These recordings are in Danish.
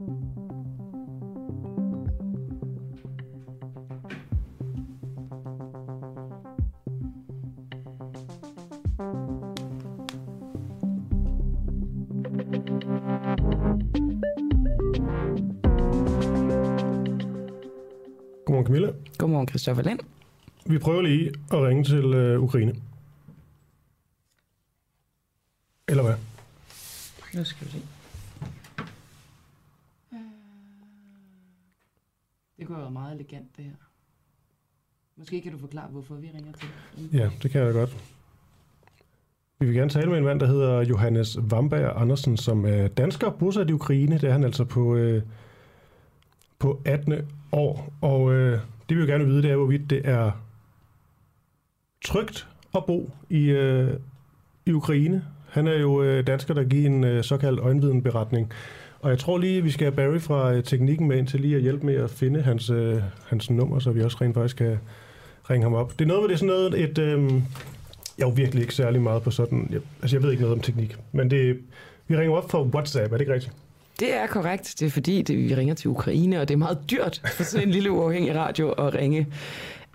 Godmorgen Camilla. Godmorgen, Christoffer Lind. Vi prøver lige at ringe til øh, Ukraine. Eller hvad? Nu skal vi se. Det kunne være meget elegant, det her. Måske kan du forklare, hvorfor vi ringer til. Ja, det kan jeg da godt. Vi vil gerne tale med en mand, der hedder Johannes Vamberg Andersen, som er dansker, bosat i Ukraine. Det er han altså på, øh, på 18 år. Og øh, det vi vil gerne vide, det er, hvorvidt det er trygt at bo i, øh, i Ukraine. Han er jo øh, dansker, der giver en øh, såkaldt øjenvidenberetning. Og jeg tror lige, vi skal have Barry fra øh, teknikken med ind til lige at hjælpe med at finde hans, øh, hans nummer, så vi også rent faktisk kan ringe ham op. Det er noget, hvor det er sådan noget, et... Øh, jeg er jo virkelig ikke særlig meget på sådan... Jeg, altså, jeg ved ikke noget om teknik, men det, vi ringer op fra WhatsApp, er det ikke rigtigt? Det er korrekt. Det er fordi, det, vi ringer til Ukraine, og det er meget dyrt for sådan en lille uafhængig radio at ringe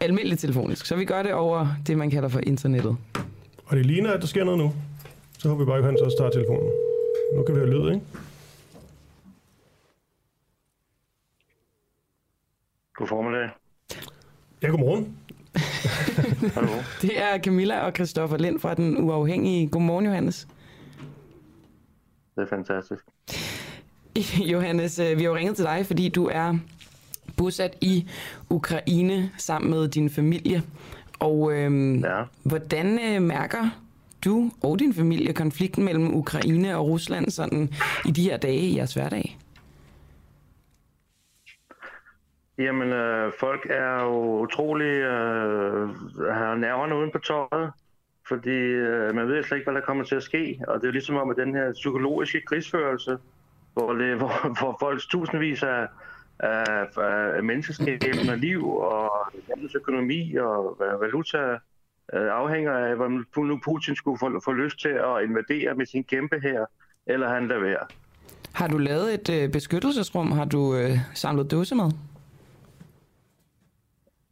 almindeligt telefonisk. Så vi gør det over det, man kalder for internettet. Og det ligner, at der sker noget nu. Så håber vi bare, at han så starter telefonen. Nu kan vi høre lyd, ikke? God formiddag. Ja, godmorgen. Hallo. Det er Camilla og Christoffer Lind fra Den Uafhængige. Godmorgen, Johannes. Det er fantastisk. Johannes, øh, vi har jo ringet til dig, fordi du er bosat i Ukraine sammen med din familie. Og øhm, Ja. hvordan øh, mærker du og din familie konflikten mellem Ukraine og Rusland sådan i de her dage i jeres hverdag? Jamen, øh, folk er jo utrolig... Øh, har nerverne uden på tøjet, fordi øh, man ved slet ikke, hvad der kommer til at ske. Og det er jo ligesom om, at den her psykologiske krigsførelse, hvor, det, hvor, hvor folks tusindvis af, af, af menneskeskæbner og liv og landets økonomi og øh, valuta øh, afhænger af, hvor nu Putin skulle få, få lyst til at invadere med sin kæmpe her, eller han lader være. Har du lavet et øh, beskyttelsesrum? Har du øh, samlet dåsemad?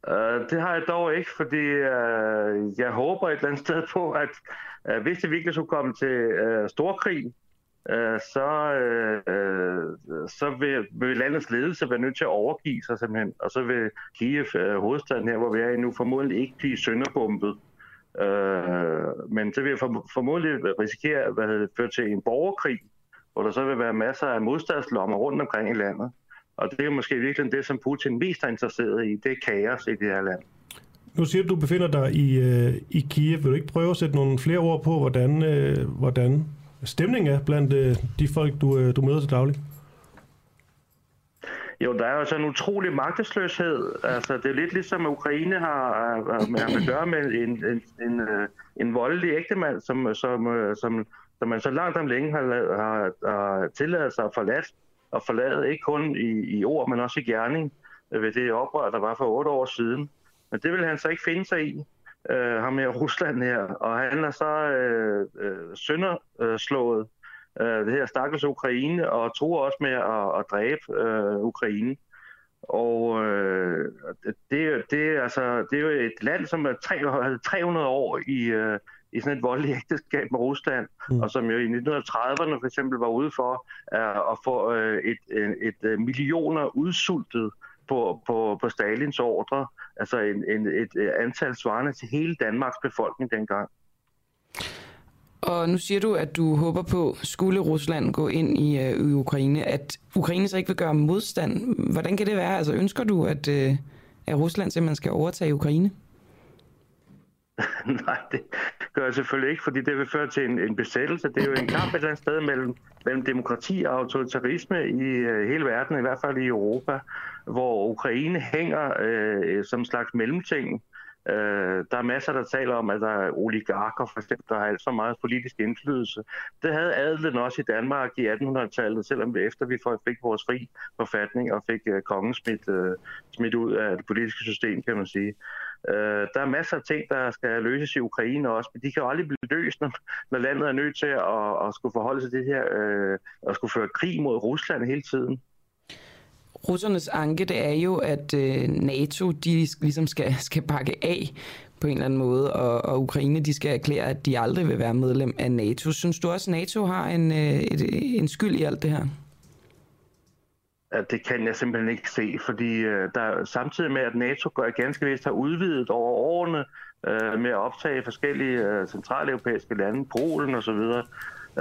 Uh, det har jeg dog ikke, fordi uh, jeg håber et eller andet sted på, at uh, hvis det virkelig skulle komme til uh, storkrig, uh, så, uh, så vil, vil landets ledelse være nødt til at overgive sig simpelthen, og så vil Kiev, uh, hovedstaden her, hvor vi er nu, formodentlig ikke blive sønderbombet. Uh, men så vil jeg formodentlig risikere at føre til en borgerkrig, hvor der så vil være masser af modstandslommer rundt omkring i landet. Og det er måske virkelig det, som Putin mest er interesseret i. Det er kaos i det her land. Nu siger du, du befinder dig i, øh, i Kiev. Vil du ikke prøve at sætte nogle flere ord på, hvordan, øh, hvordan stemningen er blandt øh, de folk, du, øh, du møder til daglig? Jo, der er jo sådan en utrolig magtesløshed. Altså, det er lidt ligesom, at Ukraine har, har, har at gøre med en, en, en, øh, en voldelig ægtemand, som, som, øh, som, som man så langt om længe har, har, har tilladet sig at forlade, at forlade ikke kun i, i ord, men også i gerning ved det oprør, der var for otte år siden. Men det vil han så ikke finde sig i, øh, ham her Rusland her. Og han er så øh, øh, sønderslået øh, det her stakkels Ukraine, og tror også med at, at dræbe øh, Ukraine. Og øh, det, det, altså, det er jo et land, som er 300, 300 år i, øh, i sådan et voldeligt ægteskab med Rusland, Mm. og som jo i 1930'erne for eksempel var ude for øh, at få øh, et, et, et, et millioner udsultet på, på, på Stalins ordre, altså en, en, et, et antal svarende til hele Danmarks befolkning dengang. Og nu siger du, at du håber på, skulle Rusland gå ind i, øh, i Ukraine, at Ukraine så ikke vil gøre modstand. Hvordan kan det være? Altså ønsker du, at, øh, at Rusland simpelthen skal overtage Ukraine? Nej, det gør jeg selvfølgelig ikke, fordi det vil føre til en, en besættelse. Det er jo en kamp et eller andet sted mellem, mellem demokrati og autoritarisme i øh, hele verden, i hvert fald i Europa, hvor Ukraine hænger øh, som en slags mellemting. Øh, der er masser, der taler om, at der er oligarker, for eksempel, der har alt for meget politisk indflydelse. Det havde adelen også i Danmark i 1800-tallet, selvom vi efter vi fik vores fri forfatning og fik øh, kongen smidt, øh, smidt ud af det politiske system, kan man sige. Øh, der er masser af ting, der skal løses i Ukraine også, men de kan jo aldrig blive løst, når, når landet er nødt til at, at skulle forholde sig til det her, øh, og skulle føre krig mod Rusland hele tiden. Russernes anke, det er jo, at øh, NATO, de ligesom skal, skal pakke af på en eller anden måde, og, og Ukraine, de skal erklære, at de aldrig vil være medlem af NATO. Synes du også, at NATO har en, øh, et, en skyld i alt det her? Det kan jeg simpelthen ikke se, fordi øh, der samtidig med, at NATO gør ganske vist har udvidet over årene øh, med at optage forskellige øh, centraleuropæiske lande, Polen osv.,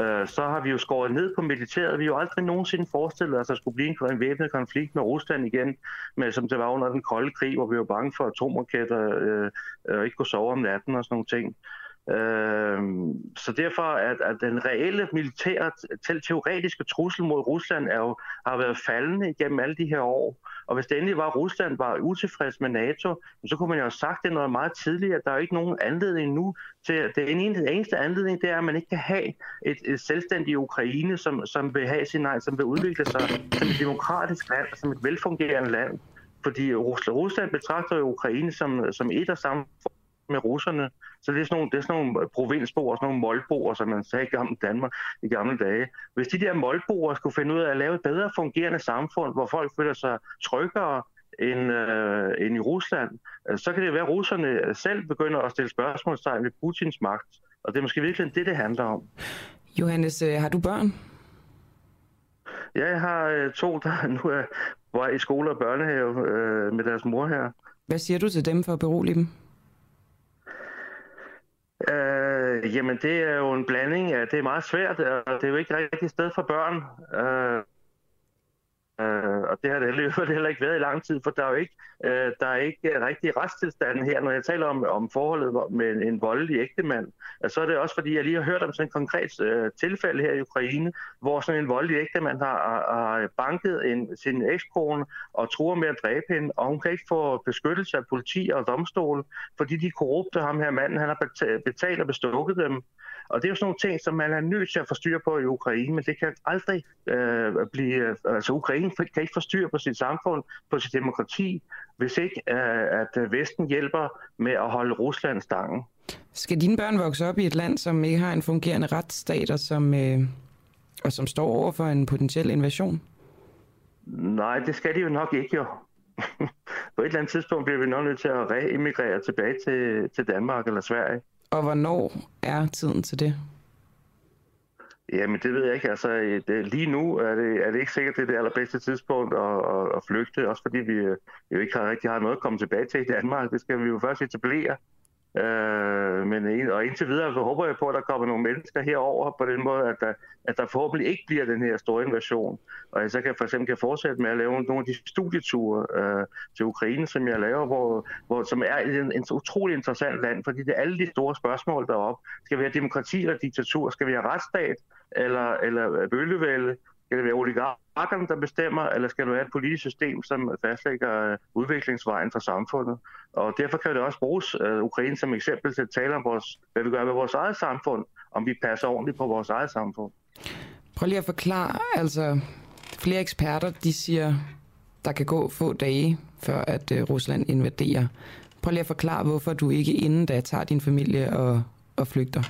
øh, så har vi jo skåret ned på militæret. Vi har jo aldrig nogensinde forestillet os, at der skulle blive en væbnet konflikt med Rusland igen, med, som det var under den kolde krig, hvor vi var bange for atomraketter øh, øh, og ikke kunne sove om natten og sådan nogle ting. Øh, Øhm, så derfor at, at den reelle militære, til teoretiske trussel mod Rusland er jo, har været faldende igennem alle de her år. Og hvis det endelig var, at Rusland var utilfreds med NATO, så kunne man jo have sagt det noget meget tidligere. Der er jo ikke nogen anledning nu til, det eneste, eneste anledning, det er, at man ikke kan have et, et selvstændigt Ukraine, som, som vil have sin som vil udvikle sig som et demokratisk land, som et velfungerende land. Fordi Rusland betragter jo Ukraine som, som et og samme med russerne. Så det er sådan nogle, det er sådan nogle provinsboer, sådan nogle målboer, som man sagde i gamle Danmark i gamle dage. Hvis de der målboer skulle finde ud af at lave et bedre fungerende samfund, hvor folk føler sig tryggere end, øh, end i Rusland, øh, så kan det være, at russerne selv begynder at stille spørgsmålstegn ved Putins magt. Og det er måske virkelig det, det handler om. Johannes, øh, har du børn? Ja, jeg har øh, to, der nu er var i skole og børnehave øh, med deres mor her. Hvad siger du til dem for at berolige dem? Øh, jamen, det er jo en blanding Ja, det er meget svært, og det er jo ikke rigtig sted for børn. Øh, Øh, og det har det heller ikke været i lang tid, for der er jo ikke, øh, der er ikke rigtig retstilstanden her. Når jeg taler om, om forholdet med en, en voldelig ægtemand, øh, så er det også fordi, jeg lige har hørt om sådan et konkret øh, tilfælde her i Ukraine, hvor sådan en voldelig ægtemand har, har banket en, sin ekskone og truer med at dræbe hende, og hun kan ikke få beskyttelse af politi og domstol, fordi de korrupte ham her manden, han har betalt og bestukket dem. Og det er jo sådan nogle ting, som man er nødt til at få styr på i Ukraine, men det kan aldrig øh, blive... Altså Ukraine kan ikke få styr på sit samfund, på sit demokrati, hvis ikke øh, at Vesten hjælper med at holde Rusland stangen. Skal dine børn vokse op i et land, som ikke har en fungerende retsstat, og som, øh, og som står over for en potentiel invasion? Nej, det skal de jo nok ikke jo. på et eller andet tidspunkt bliver vi nok nødt til at reemigrere tilbage til, til Danmark eller Sverige. Og hvornår er tiden til det? Jamen, det ved jeg ikke. Altså, øh, det, lige nu er det, er det ikke sikkert, det er det allerbedste tidspunkt at, at, at flygte, også fordi vi øh, jo ikke har rigtig har noget at komme tilbage til i Danmark. Det skal vi jo først etablere. Øh, men og indtil videre så håber jeg på, at der kommer nogle mennesker herover på den måde, at der, at der forhåbentlig ikke bliver den her store invasion. Og jeg så kan for eksempel kan fortsætte med at lave nogle af de studieture øh, til Ukraine, som jeg laver, hvor, hvor, som er en, en utrolig interessant land, fordi det er alle de store spørgsmål deroppe. Skal vi have demokrati eller diktatur? Skal vi have retsstat eller, eller bølgevælde? Skal det være oligarkerne, der bestemmer, eller skal det være et politisk system, som fastlægger øh, udviklingsvejen for samfundet? Og derfor kan det også bruges uh, Ukraine som eksempel til at tale om, vores, hvad vi gør med vores eget samfund, om vi passer ordentligt på vores eget samfund. Prøv lige at forklare, altså flere eksperter, de siger, der kan gå få dage, før at uh, Rusland invaderer. Prøv lige at forklare, hvorfor du ikke inden da tager din familie og, og flygter.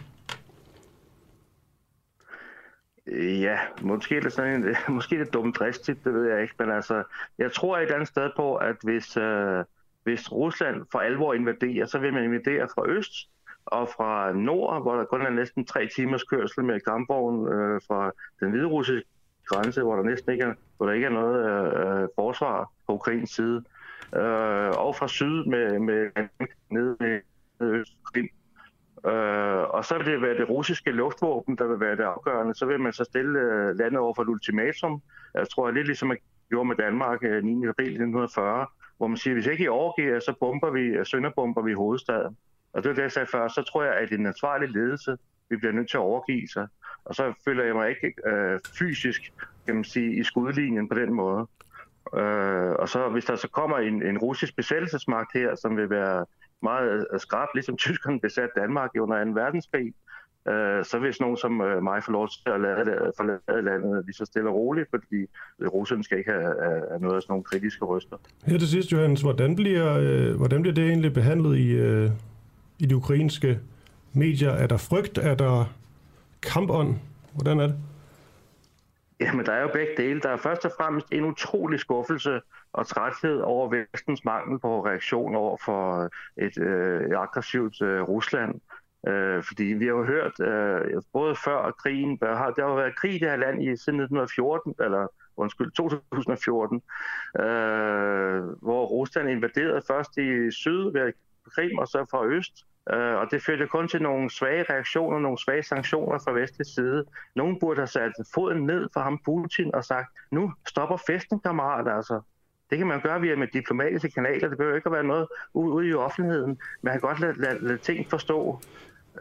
Ja, måske er det sådan en, måske er det dumt dristigt, det ved jeg ikke, men altså, jeg tror et andet sted på, at hvis, øh, hvis Rusland for alvor invaderer, så vil man invadere fra øst og fra nord, hvor der kun er næsten tre timers kørsel med kampvogn øh, fra den hvide russiske grænse, hvor der næsten ikke er, hvor der ikke er noget øh, forsvar på Ukrains side, øh, og fra syd med, med ned med øst, Øh, og så vil det være det russiske luftvåben, der vil være det afgørende. Så vil man så stille øh, landet over for et ultimatum. Jeg tror, lidt ligesom man gjorde med Danmark øh, 9. April 1940, hvor man siger, hvis ikke I overgiver, så bomber vi, øh, sønderbomber vi hovedstaden. Og det er det, jeg sagde før. Så tror jeg, at en ansvarlig ledelse vi bliver nødt til at overgive sig. Og så føler jeg mig ikke øh, fysisk kan man sige, i skudlinjen på den måde. Øh, og så hvis der så kommer en, en russisk besættelsesmagt her, som vil være meget skarpt, ligesom tyskerne besatte Danmark under 2. verdenskrig, øh, så hvis nogen som øh, mig får lov til at lade øh, forlade landet lige så stille og roligt, fordi russerne skal ikke have, have noget af sådan nogle kritiske røster. Her til sidst, Johannes, hvordan bliver, øh, hvordan bliver det egentlig behandlet i, øh, i de ukrainske medier? Er der frygt? Er der kampånd? Hvordan er det? Jamen, der er jo begge dele. Der er først og fremmest en utrolig skuffelse og træthed over vestens mangel på reaktion over for øh, et, øh, et aggressivt øh, Rusland. Øh, fordi vi har jo hørt, øh, både før krigen, der har, der har været krig i det her land i siden 1914, eller undskyld, 2014, øh, hvor Rusland invaderede først i syd ved Krim og så fra øst. Øh, og det førte kun til nogle svage reaktioner, nogle svage sanktioner fra vestlig side. Nogen burde have sat foden ned for ham Putin og sagt, nu stopper festen, kammerat, altså. Det kan man gøre via med diplomatiske kanaler. Det behøver ikke at være noget ude i offentligheden. Man kan godt lade, lade, lade ting forstå.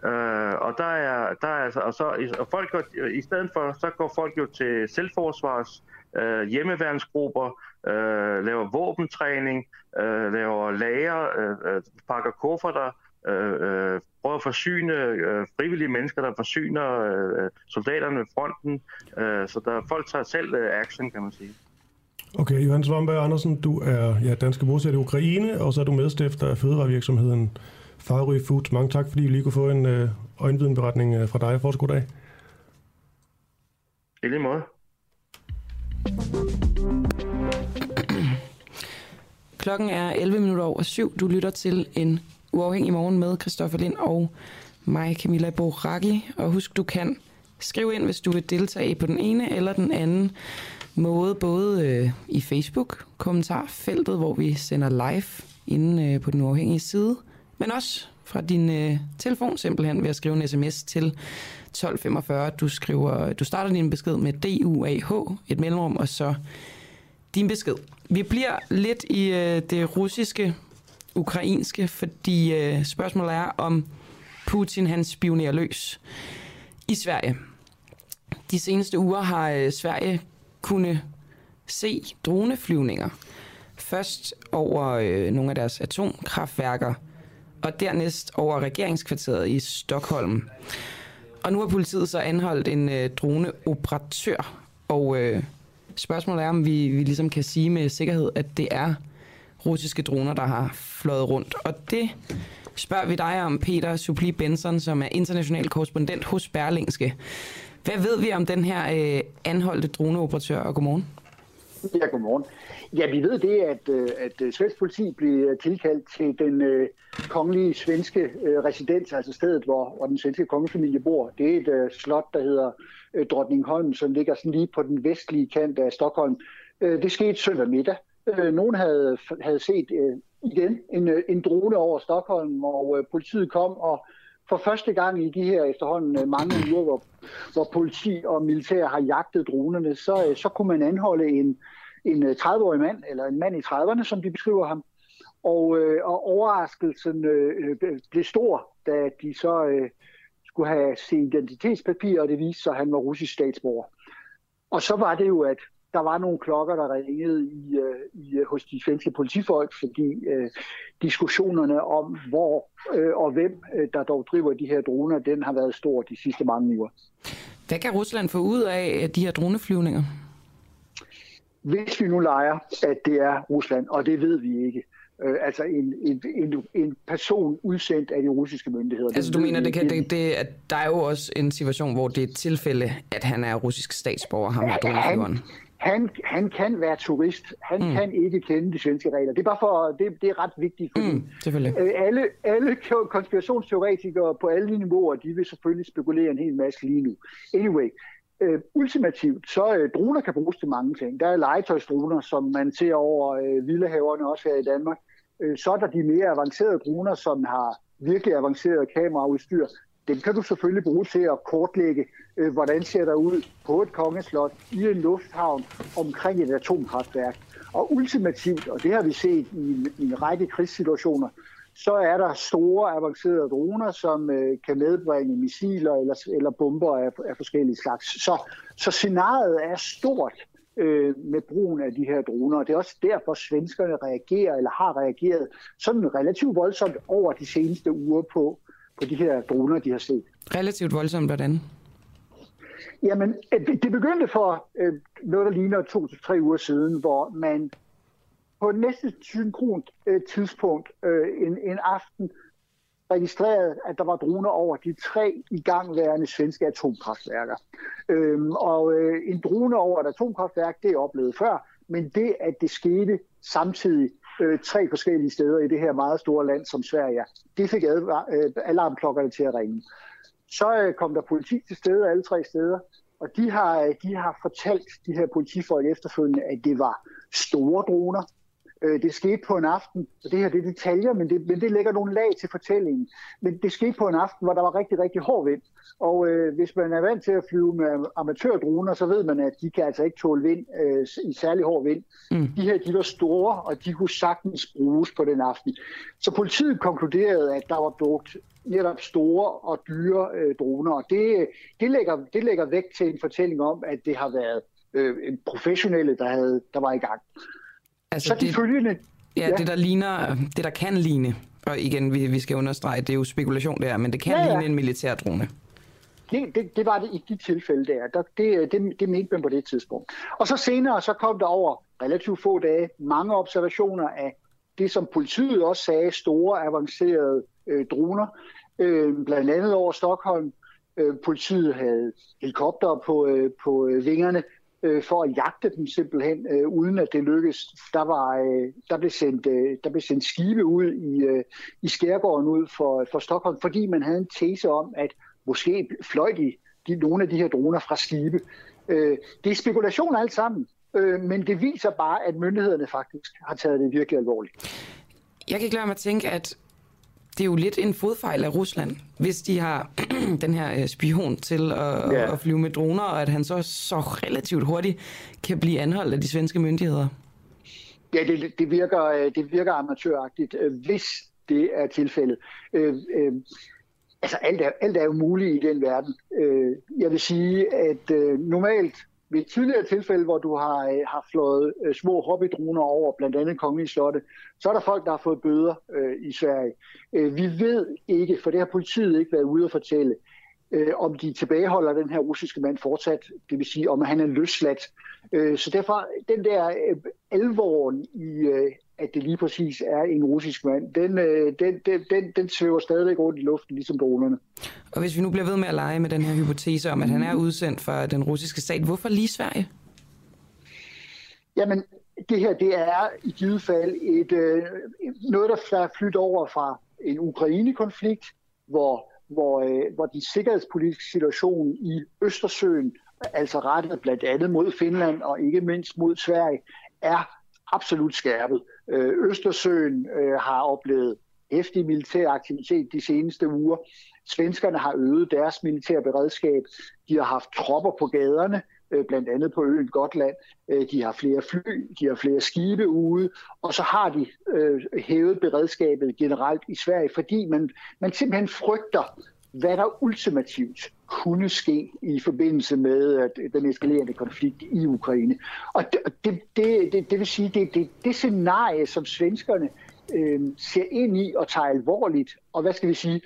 Øh, og der er, der er altså, og så, og folk går, i stedet for, så går folk jo til selvforsvars øh, hjemmeværnsgrupper, øh, laver våbentræning, øh, laver lager, øh, øh pakker kufferter, øh, øh, prøver at forsyne øh, frivillige mennesker, der forsyner øh, soldaterne ved fronten. Øh, så der folk tager selv øh, action, kan man sige. Okay, Johan Svamberg Andersen, du er ja, danske bosat i Ukraine, og så er du medstifter af fødevarevirksomheden Farry Foods. Mange tak, fordi vi lige kunne få en øh, øjenvidenberetning øh, fra dig. Fortsat dag. I lige måde. Klokken er 11 minutter over syv. Du lytter til en uafhængig morgen med Christoffer Lind og mig, Camilla Boraki. Og husk, du kan skrive ind, hvis du vil deltage på den ene eller den anden måde, både øh, i Facebook, kommentarfeltet, hvor vi sender live inde øh, på den uafhængige side, men også fra din øh, telefon simpelthen ved at skrive en sms til 1245. Du, skriver, du starter din besked med DUAH, et mellemrum, og så din besked. Vi bliver lidt i øh, det russiske, ukrainske, fordi øh, spørgsmålet er, om Putin han spionerer løs i Sverige. De seneste uger har øh, Sverige kunne se droneflyvninger. Først over øh, nogle af deres atomkraftværker, og dernæst over regeringskvarteret i Stockholm. Og nu har politiet så anholdt en øh, droneoperatør, og øh, spørgsmålet er, om vi, vi ligesom kan sige med sikkerhed, at det er russiske droner, der har fløjet rundt. Og det spørger vi dig om, Peter Supli Benson, som er international korrespondent hos Berlingske. Hvad ved vi om den her øh, anholdte droneoperatør, og godmorgen? Ja, godmorgen. Ja, vi ved det, at, øh, at øh, svensk politi blev øh, tilkaldt til den øh, kongelige svenske øh, residens, altså stedet, hvor, hvor den svenske kongefamilie bor. Det er et øh, slot, der hedder øh, Drottningholm, som ligger sådan lige på den vestlige kant af Stockholm. Øh, det skete søndag middag. Øh, nogen havde, havde set øh, igen en, øh, en drone over Stockholm, og øh, politiet kom og for første gang i de her efterhånden øh, mange uger, hvor, hvor politi og militær har jagtet dronerne, så, øh, så kunne man anholde en, en øh, 30-årig mand, eller en mand i 30'erne, som de beskriver ham. Og, øh, og overraskelsen øh, øh, øh blev stor, da de så øh, skulle have sin identitetspapir, og det viste sig, at han var russisk statsborger. Og så var det jo, at der var nogle klokker, der ringede i, øh, i, øh, hos de svenske politifolk, fordi øh, diskussionerne om, hvor øh, og hvem øh, der dog driver de her droner, den har været stor de sidste mange uger. Hvad kan Rusland få ud af de her droneflyvninger? Hvis vi nu leger, at det er Rusland, og det ved vi ikke, øh, altså en, en, en, en person udsendt af de russiske myndigheder. Altså du mener, det kan, det, det, at der er jo også en situation, hvor det er et tilfælde, at han er russisk statsborger, ham her droneflyveren? Han, han kan være turist. Han mm. kan ikke kende de svenske regler. Det er bare for, det, det er ret vigtigt, fordi mm, selvfølgelig. Øh, alle, alle konspirationsteoretikere på alle niveauer, de vil selvfølgelig spekulere en hel masse lige nu. Anyway, øh, ultimativt, så øh, droner kan bruges til mange ting. Der er legetøjsdroner, som man ser over øh, vildehaverne også her i Danmark. Øh, så er der de mere avancerede droner, som har virkelig avanceret kameraudstyr, den kan du selvfølgelig bruge til at kortlægge, øh, hvordan ser der ud på et kongeslot i en lufthavn omkring et atomkraftværk. Og ultimativt, og det har vi set i en, i en række krigssituationer, så er der store avancerede droner, som øh, kan medbringe missiler eller, eller bomber af, af forskellige slags. Så, så scenariet er stort øh, med brugen af de her droner. Det er også derfor, svenskerne reagerer eller har reageret sådan relativt voldsomt over de seneste uger på, på de her droner, de har set. Relativt voldsomt, hvordan? Jamen, det begyndte for øh, noget, der ligner to til tre uger siden, hvor man på næste synkront øh, tidspunkt øh, en, en aften registreret, at der var droner over de tre igangværende svenske atomkraftværker. Øhm, og øh, en drone over et atomkraftværk, det er oplevet før, men det, at det skete samtidig øh, tre forskellige steder i det her meget store land som Sverige, det fik advar- øh, alarmklokkerne til at ringe. Så øh, kom der politi til stede alle tre steder, og de har, øh, de har fortalt de her politifolk efterfølgende, at det var store droner, Øh, det skete på en aften, og det her det er detaljer, men det, men det lægger nogle lag til fortællingen. Men det skete på en aften, hvor der var rigtig, rigtig hård vind. Og øh, hvis man er vant til at flyve med amatørdroner, så ved man, at de kan altså ikke tåle vind øh, i særlig hård vind. Mm. De her, de var store, og de kunne sagtens bruges på den aften. Så politiet konkluderede, at der var brugt netop store og dyre øh, droner, og det, det, lægger, det lægger vægt til en fortælling om, at det har været øh, professionelle, der, havde, der var i gang. Altså så det, de følgende... Ja, ja, det der ligner, det der kan ligne, og igen, vi, vi skal understrege, det er jo spekulation der, men det kan ja, ja. ligne en militær drone. Det, det, det var det i de tilfælde der. der det, det, det mente man på det tidspunkt. Og så senere, så kom der over relativt få dage mange observationer af det, som politiet også sagde, store, avancerede øh, droner, øh, blandt andet over Stockholm. Øh, politiet havde helikopter på, øh, på øh, vingerne, øh, for at jagte dem simpelthen, øh, uden at det lykkedes. Der, var, øh, der, blev sendt, øh, der blev sendt skibe ud i, øh, i skærgården ud for, for Stockholm, fordi man havde en tese om, at måske fløj de, de nogle af de her droner fra skibe. Øh, det er spekulation alt sammen, øh, men det viser bare, at myndighederne faktisk har taget det virkelig alvorligt. Jeg kan ikke lade mig at tænke, at det er jo lidt en fodfejl af Rusland, hvis de har den her øh, spion til at, ja. at flyve med droner, og at han så, så relativt hurtigt kan blive anholdt af de svenske myndigheder. Ja, det, det, virker, øh, det virker amatøragtigt, øh, hvis det er tilfældet. Øh, øh, altså alt er, alt er jo muligt i den verden. Øh, jeg vil sige, at øh, normalt ved tidligere tilfælde, hvor du har, øh, har flået øh, små hobbydroner over, blandt andet Kongelige Slotte, så er der folk, der har fået bøder øh, i Sverige. Øh, vi ved ikke, for det har politiet ikke været ude at fortælle, øh, om de tilbageholder den her russiske mand fortsat, det vil sige, om han er løsladt. Øh, så derfor, den der øh, alvoren i, øh, at det lige præcis er en russisk mand, den, øh, den, den, den, den svæver stadigvæk rundt i luften, ligesom dronerne. Og hvis vi nu bliver ved med at lege med den her hypotese om, at han er udsendt fra den russiske stat, hvorfor lige Sverige? Jamen, det her det er i givet fald et, øh, noget, der er flyttet over fra en Ukraine-konflikt, hvor, hvor, øh, hvor den sikkerhedspolitiske situation i Østersøen, altså rettet blandt andet mod Finland og ikke mindst mod Sverige, er absolut skærpet. Øh, Østersøen øh, har oplevet hæftig militær aktivitet de seneste uger. Svenskerne har øget deres militære beredskab. De har haft tropper på gaderne, øh, blandt andet på øen Gotland. Øh, de har flere fly, de har flere skibe ude, og så har de øh, hævet beredskabet generelt i Sverige, fordi man, man simpelthen frygter, hvad der ultimativt kunne ske i forbindelse med at den eskalerende konflikt i Ukraine. Og det, det, det, det, det vil sige, det, det, det scenarie, som svenskerne øh, ser ind i og tager alvorligt, og hvad skal vi sige,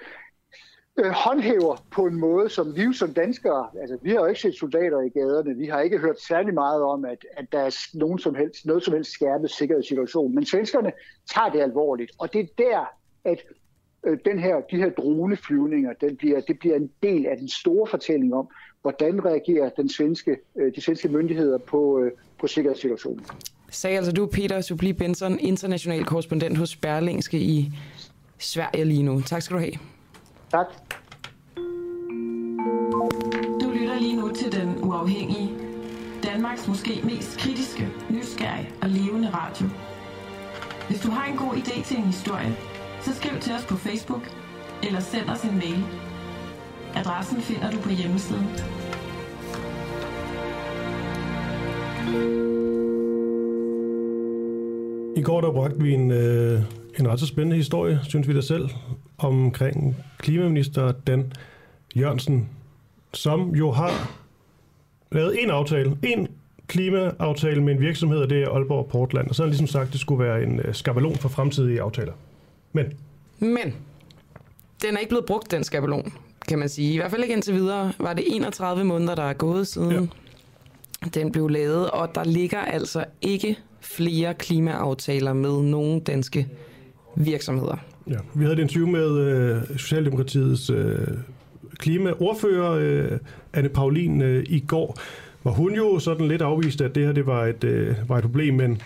øh, håndhæver på en måde, som vi som danskere, altså vi har jo ikke set soldater i gaderne, vi har ikke hørt særlig meget om, at, at der er nogen som helst, noget som helst skærpet sikkerhedssituation, men svenskerne tager det alvorligt, og det er der, at øh, den her, de her droneflyvninger, den bliver, det bliver en del af den store fortælling om, hvordan reagerer den svenske, øh, de svenske myndigheder på, øh, på sikkerhedssituationen. Sagde altså du, Peter Subli Benson, international korrespondent hos Berlingske i Sverige lige nu. Tak skal du have. Tak. Du lytter lige nu til Den Uafhængige. Danmarks måske mest kritiske, nysgerrige og levende radio. Hvis du har en god idé til en historie, så skriv til os på Facebook eller send os en mail. Adressen finder du på hjemmesiden. I går der bragte vi en, øh, en ret så spændende historie, synes vi da selv, omkring klimaminister Dan Jørgensen, som jo har lavet en aftale, en klimaaftale med en virksomhed, og det er Aalborg Portland. Og så har han ligesom sagt, at det skulle være en øh, skabelon for fremtidige aftaler. Men? Men, den er ikke blevet brugt, den skabelon, kan man sige. I hvert fald ikke indtil videre. Var det 31 måneder, der er gået siden ja. den blev lavet, og der ligger altså ikke flere klimaaftaler med nogen danske virksomheder. Ja, vi havde et interview med øh, Socialdemokratiets øh, klimaordfører, øh, Anne Paulin, øh, i går, hvor hun jo sådan lidt afviste, at det her det var, et, øh, var et problem, men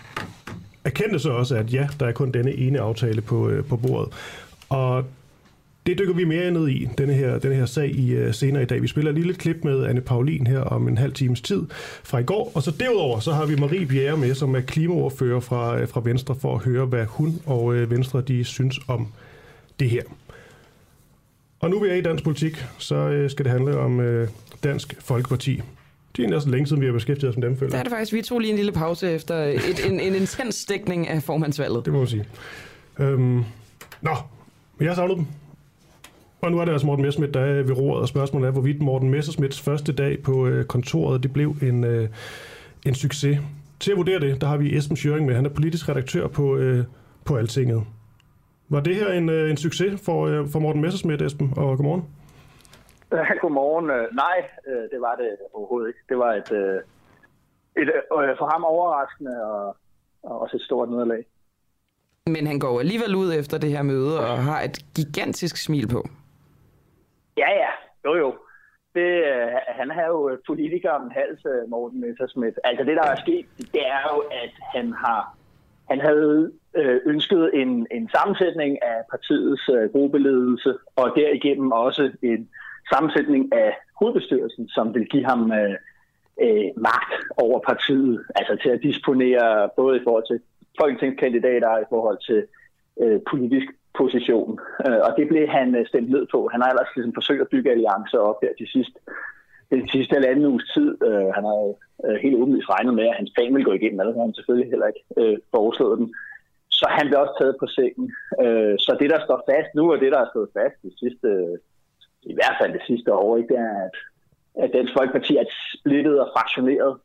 erkendte så også, at ja, der er kun denne ene aftale på, øh, på bordet. Og det dykker vi mere ned i, denne her, denne her sag i uh, senere i dag. Vi spiller lige lidt klip med Anne Paulin her om en halv times tid fra i går. Og så derudover, så har vi Marie Bjerre med, som er klimaordfører fra, øh, fra Venstre, for at høre, hvad hun og uh, Venstre de synes om det her. Og nu vi er i dansk politik, så uh, skal det handle om uh, Dansk Folkeparti. Det er næsten længe siden, vi har beskæftiget os med dem, føler Det er det faktisk. Vi tog lige en lille pause efter et, en, en intens dækning af formandsvalget. Det må man sige. Øhm, nå, men jeg savnet dem. Og nu er det altså Morten Messerschmidt, der er ved roret, og spørgsmålet er, hvorvidt Morten Messerschmidts første dag på øh, kontoret, det blev en, øh, en succes. Til at vurdere det, der har vi Esben Schøring med. Han er politisk redaktør på, øh, på Altinget. Var det her en, øh, en succes for, øh, for Morten Messerschmidt, Esben? Og godmorgen. Godmorgen. Nej, øh, det var det overhovedet ikke. Det var et, øh, et øh, for ham overraskende og, og også et stort nederlag. Men han går alligevel ud efter det her møde og har et gigantisk smil på. Ja, ja. Jo, jo. Det, han har jo politikeren hals, Morten Messerschmidt. Altså det, der er sket, det er jo, at han har han havde ønsket en, en sammensætning af partiets gruppeledelse, og derigennem også en sammensætning af hovedbestyrelsen, som vil give ham øh, øh, magt over partiet, altså til at disponere både i forhold til folketingskandidater og i forhold til øh, politisk position. Øh, og det blev han øh, stemt ned på. Han har ellers ligesom forsøgt at bygge alliancer op her til sidst. Den sidste halvanden uges tid, øh, han har øh, helt åbenlyst regnet med, at hans plan vil gå igennem, og han selvfølgelig heller ikke øh, foreslået den. Så han blev også taget på sengen. Øh, så det, der står fast nu, og det, der er stået fast de sidste i hvert fald det sidste år, ikke, det er, at, at Dansk Folkeparti er et splittet og fraktioneret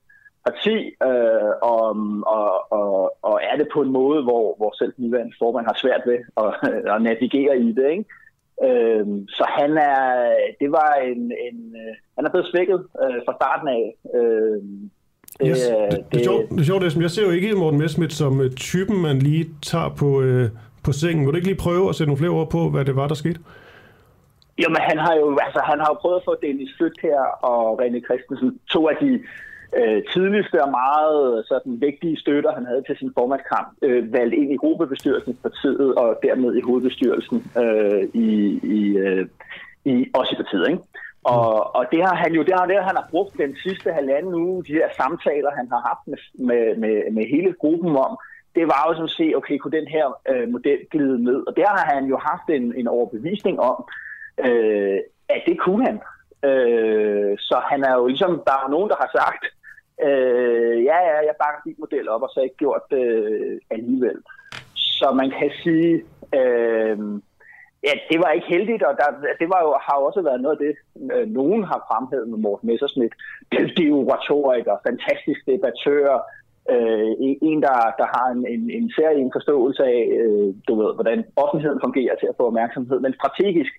parti, øh, og, og, og, og er det på en måde, hvor, hvor selv den formand har svært ved at, at navigere i det. Ikke? Øh, så han er, det var en, en han er blevet svækket øh, fra starten af. Øh, det, yes. det, det, det, er sjovt, det er sjovt, det, jeg ser jo ikke Morten Messmith som uh, typen, man lige tager på, uh, på sengen. Vil du ikke lige prøve at sætte nogle flere ord på, hvad det var, der skete? Jamen, han har jo, altså, han har jo prøvet at få Dennis Flyt her og René Christensen, to af de øh, tidligste og meget sådan, vigtige støtter, han havde til sin formandskamp, øh, valgt ind i gruppebestyrelsen i partiet og dermed i hovedbestyrelsen øh, i, i, øh, i, også i partiet. Ikke? Og, og det har han jo, det har, det han har brugt den sidste halvanden uge, de her samtaler, han har haft med, med, med, med hele gruppen om, det var jo som at se, okay, kunne den her øh, model glide ned? Og der har han jo haft en, en overbevisning om, øh, at det kunne han. Øh, så han er jo ligesom, der er nogen, der har sagt, øh, ja, ja, jeg bakker dit model op, og så ikke gjort det øh, alligevel. Så man kan sige, øh, ja, det var ikke heldigt, og der, det var jo, har jo også været noget af det, øh, nogen har fremhævet med Morten Messersmith. Dygtig oratoriker, fantastisk debattør, øh, en, der, der har en, en, en særlig forståelse af, øh, du ved, hvordan offentligheden fungerer til at få opmærksomhed, men strategisk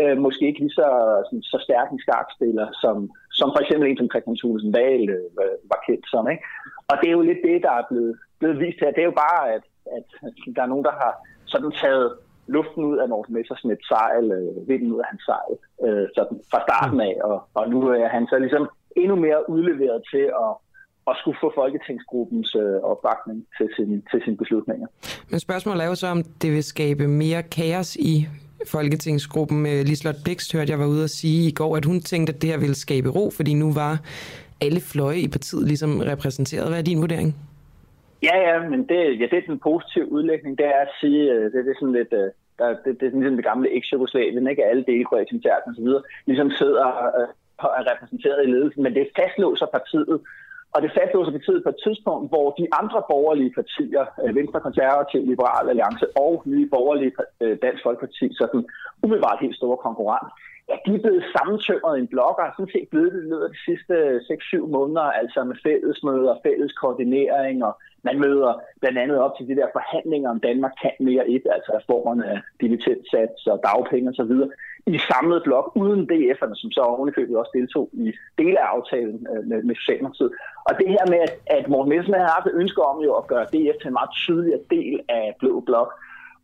øh, måske ikke lige så, sådan, så stærk en skakspiller, som, som for eksempel en som Christian Thulesen Dahl øh, var kendt som. Ikke? Og det er jo lidt det, der er blevet, blevet vist her. Det er jo bare, at, at der er nogen, der har sådan taget luften ud af Morten Messersmiths sejl, øh, vinden ud af hans sejl, øh, sådan fra starten af, og, og nu er han så ligesom endnu mere udleveret til at, at skulle få Folketingsgruppens øh, opbakning til, sin, til sine beslutninger. Men spørgsmålet er jo så, om det vil skabe mere kaos i Folketingsgruppen. Øh, Lislot Blikst hørte jeg var ude at sige i går, at hun tænkte, at det her ville skabe ro, fordi nu var alle fløje i partiet ligesom repræsenteret. Hvad er din vurdering? Ja, ja, men det, ja, det er den positive udlægning. Det er at sige, øh, det, det er sådan lidt, øh, der, det, det er sådan ligesom det gamle eks-Jugoslavien, ikke alle dele Kroatien, og så videre, ligesom sidder øh, og er repræsenteret i ledelsen, men det fastlåser partiet og det fastlåser partiet på et tidspunkt, hvor de andre borgerlige partier, øh, Venstre, Konservativ, Liberal Alliance og nye borgerlige øh, Dansk Folkeparti, sådan umiddelbart helt store konkurrent, ja, de er blevet sammentømret i en blok, og er sådan set blevet det løbet de sidste 6-7 måneder, altså med fællesmøder, fælles koordinering, og man møder blandt andet op til de der forhandlinger om Danmark kan mere et, altså reformerne af dividendsats og dagpenge osv., i samlet blok, uden DF'erne, som så ovenikøbet også deltog i dele af aftalen øh, med, med Socialdemokratiet. Og det her med, at, at Morten Nielsen har haft et ønske om jo at gøre DF til en meget tydeligere del af Blå Blok,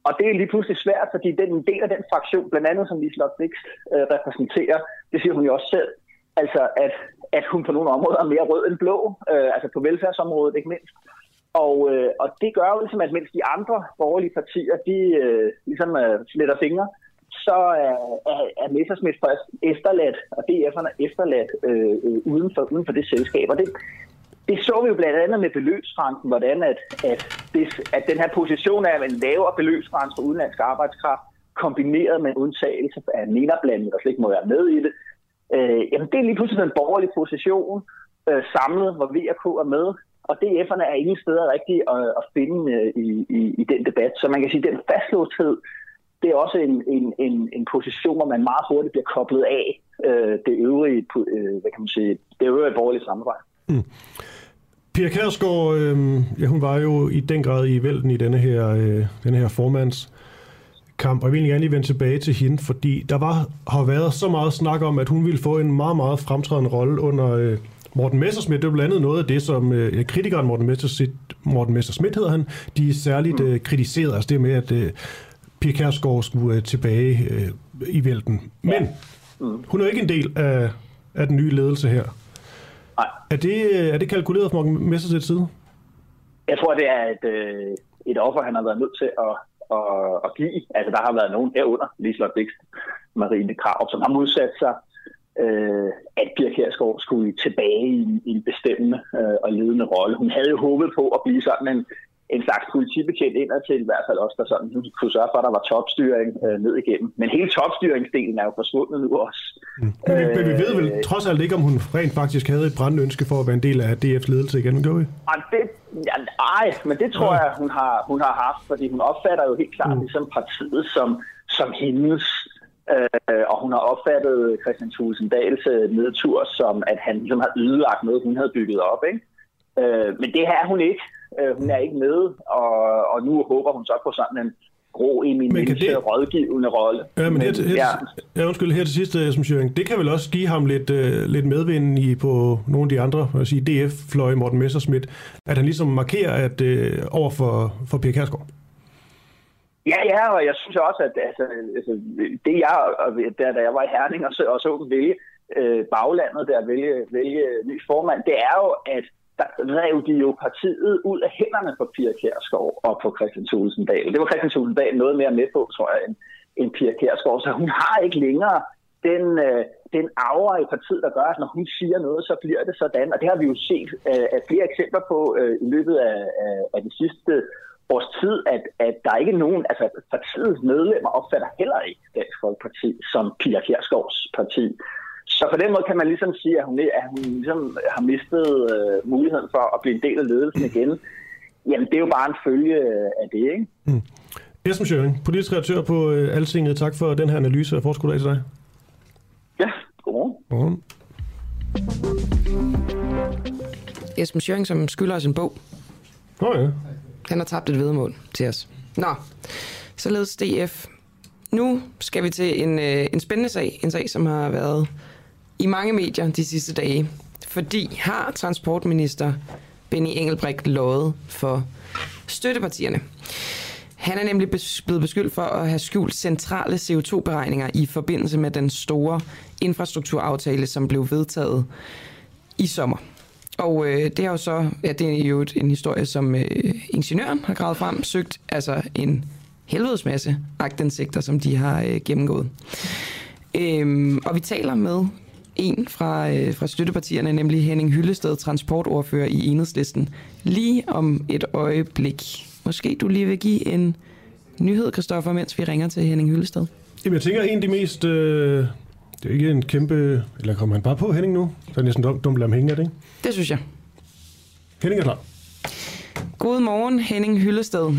Og det er lige pludselig svært, fordi den en del af den fraktion, blandt andet som Liselotte Blikst øh, repræsenterer, det siger hun jo også selv, altså at, at hun på nogle områder er mere rød end blå, øh, altså på velfærdsområdet ikke mindst. Og, øh, og det gør jo ligesom, at mens de andre borgerlige partier, de øh, ligesom øh, sletter fingre, så er, er, er Messersmith først efterladt, og DF'erne efterladt øh, øh, uden, for, uden for det selskab. Og det, det så vi jo blandt andet med beløbsgrænsen, hvordan at, at, det, at den her position af en lavere beløbsgrænse for udenlandsk arbejdskraft, kombineret med en undtagelse af menerblanding, der slet ikke må være med i det, øh, jamen det er lige pludselig en borgerlig position, øh, samlet, hvor VK er med, og DF'erne er ingen steder rigtigt at, at finde øh, i, i, i den debat. Så man kan sige, at den fastlåsthed, det er også en, en, en, en position, hvor man meget hurtigt bliver koblet af øh, det øvrige, øh, hvad kan man sige, det øvrige borgerlige samarbejde. Mm. Pia Kærsgaard, øh, ja, hun var jo i den grad i vælten i denne her, øh, denne her formands kamp, og jeg vil egentlig gerne lige vende tilbage til hende, fordi der var, har været så meget snak om, at hun ville få en meget, meget fremtrædende rolle under øh, Morten Messersmith. Det er blandt andet noget af det, som øh, kritikeren Morten Messersmith, Morten Messersmith hedder han, de er særligt øh, kritiseret, altså det med, at øh, Pia Kærsgaard skulle øh, tilbage øh, i vælten. Men mm. hun er ikke en del af, af den nye ledelse her. Nej. Er det, er det kalkuleret fra Morten Messersmiths side? Jeg tror, det er et, øh, et offer, han har været nødt til at, at, at give. Altså, der har været nogen herunder, Liselotte Bix, Marine Krav, som har modsat sig, øh, at Pia Kjærsgaard skulle tilbage i, i en bestemmende øh, og ledende rolle. Hun havde jo håbet på at blive sådan en, en slags politibetjent indadtil, i hvert fald også, der sådan, nu kunne sørge for, at der var topstyring øh, ned igennem. Men hele topstyringsdelen er jo forsvundet nu også. Mm. Men, vi, men vi ved vel øh, trods alt ikke, om hun rent faktisk havde et brændende ønske for at være en del af DF's ledelse igen, gør vi? det, ja, ej, men det tror jeg, hun har, hun har haft, fordi hun opfatter jo helt klart mm. ligesom partiet som, som hendes Øh, og hun har opfattet Christian Thulesen Dahls øh, nedtur som, at han ligesom har ødelagt noget, hun havde bygget op. Ikke? Øh, men det her er hun ikke. Øh, hun er ikke med, og, og nu håber hun så på sådan en grå eminence det... rådgivende rolle. Ja, men her, til, her, ja. ja, undskyld, her til sidst, som Jørgen, det kan vel også give ham lidt, uh, lidt medvind i på nogle af de andre, jeg sige DF-fløje, Morten Messerschmidt, at han ligesom markerer at uh, over for, for Pia Kærsgaard. Ja, ja, og jeg synes også, at altså, altså, det jeg, der, da jeg var i Herning og så, og så vælge øh, baglandet, der vælge, vælge ny formand, det er jo, at der rev de jo partiet ud af hænderne på Pia Kjærsgaard og på Christian Tulsendal. Dahl. Det var Christian Tulsendal Dahl noget mere med på, tror jeg, end, end Pia Kjærsgaard. Så hun har ikke længere den, øh, den aura i partiet, der gør, at når hun siger noget, så bliver det sådan. Og det har vi jo set øh, af flere eksempler på øh, i løbet af, af, af de sidste års tid, at, at der er ikke nogen, altså partiets medlemmer opfatter heller ikke Dansk Folkeparti som Pia Kjærsgaards parti. Så på den måde kan man ligesom sige, at hun, at hun ligesom har mistet øh, muligheden for at blive en del af ledelsen igen. Jamen, det er jo bare en følge af det, ikke? Mm. Esben Schøring, politisk redaktør på øh, Altinget. Tak for den her analyse, og forskud til dig. Ja, godmorgen. Godmorgen. Esben Schøring, som skylder os en bog. Nå oh, ja. Han har tabt et vedmål til os. Nå, således DF. Nu skal vi til en, øh, en spændende sag. En sag, som har været i mange medier de sidste dage. Fordi har transportminister Benny Engelbrecht lovet for støttepartierne. Han er nemlig blevet beskyldt for at have skjult centrale CO2-beregninger i forbindelse med den store infrastrukturaftale, som blev vedtaget i sommer. Og øh, det er jo så, ja, det er jo en historie, som øh, ingeniøren har gravet frem, søgt altså en helvedes masse agtindsigter, som de har øh, gennemgået. Øhm, og vi taler med en fra, øh, fra støttepartierne, nemlig Henning Hyllested, transportordfører i Enhedslisten, lige om et øjeblik. Måske du lige vil give en nyhed, Kristoffer, mens vi ringer til Henning Hyllested? Jamen, jeg tænker, en af de mest... Øh, det er ikke en kæmpe... Eller kommer han bare på, Henning, nu? Så er det næsten dumt, dumt at lade ham hænge, er det ikke? Det synes jeg. Henning er klar. Godmorgen, Henning Hyllested.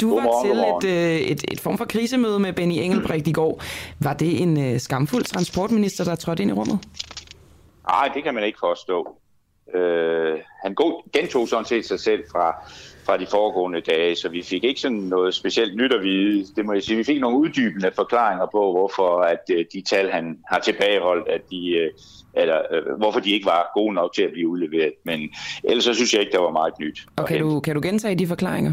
Du godmorgen, var til et, øh, et, et form for krisemøde med Benny Engelbrecht i går. Var det en uh, skamfuld transportminister, der trådte ind i rummet? Nej, det kan man ikke forstå. Uh, han gentog sådan set sig selv fra, fra de foregående dage, så vi fik ikke sådan noget specielt nyt at vide. Det må jeg sige. Vi fik nogle uddybende forklaringer på, hvorfor at uh, de tal, han har tilbageholdt, at de, uh, eller hvorfor de ikke var gode nok til at blive udleveret. Men ellers så synes jeg ikke, der var meget nyt. Og kan du, kan du gentage de forklaringer?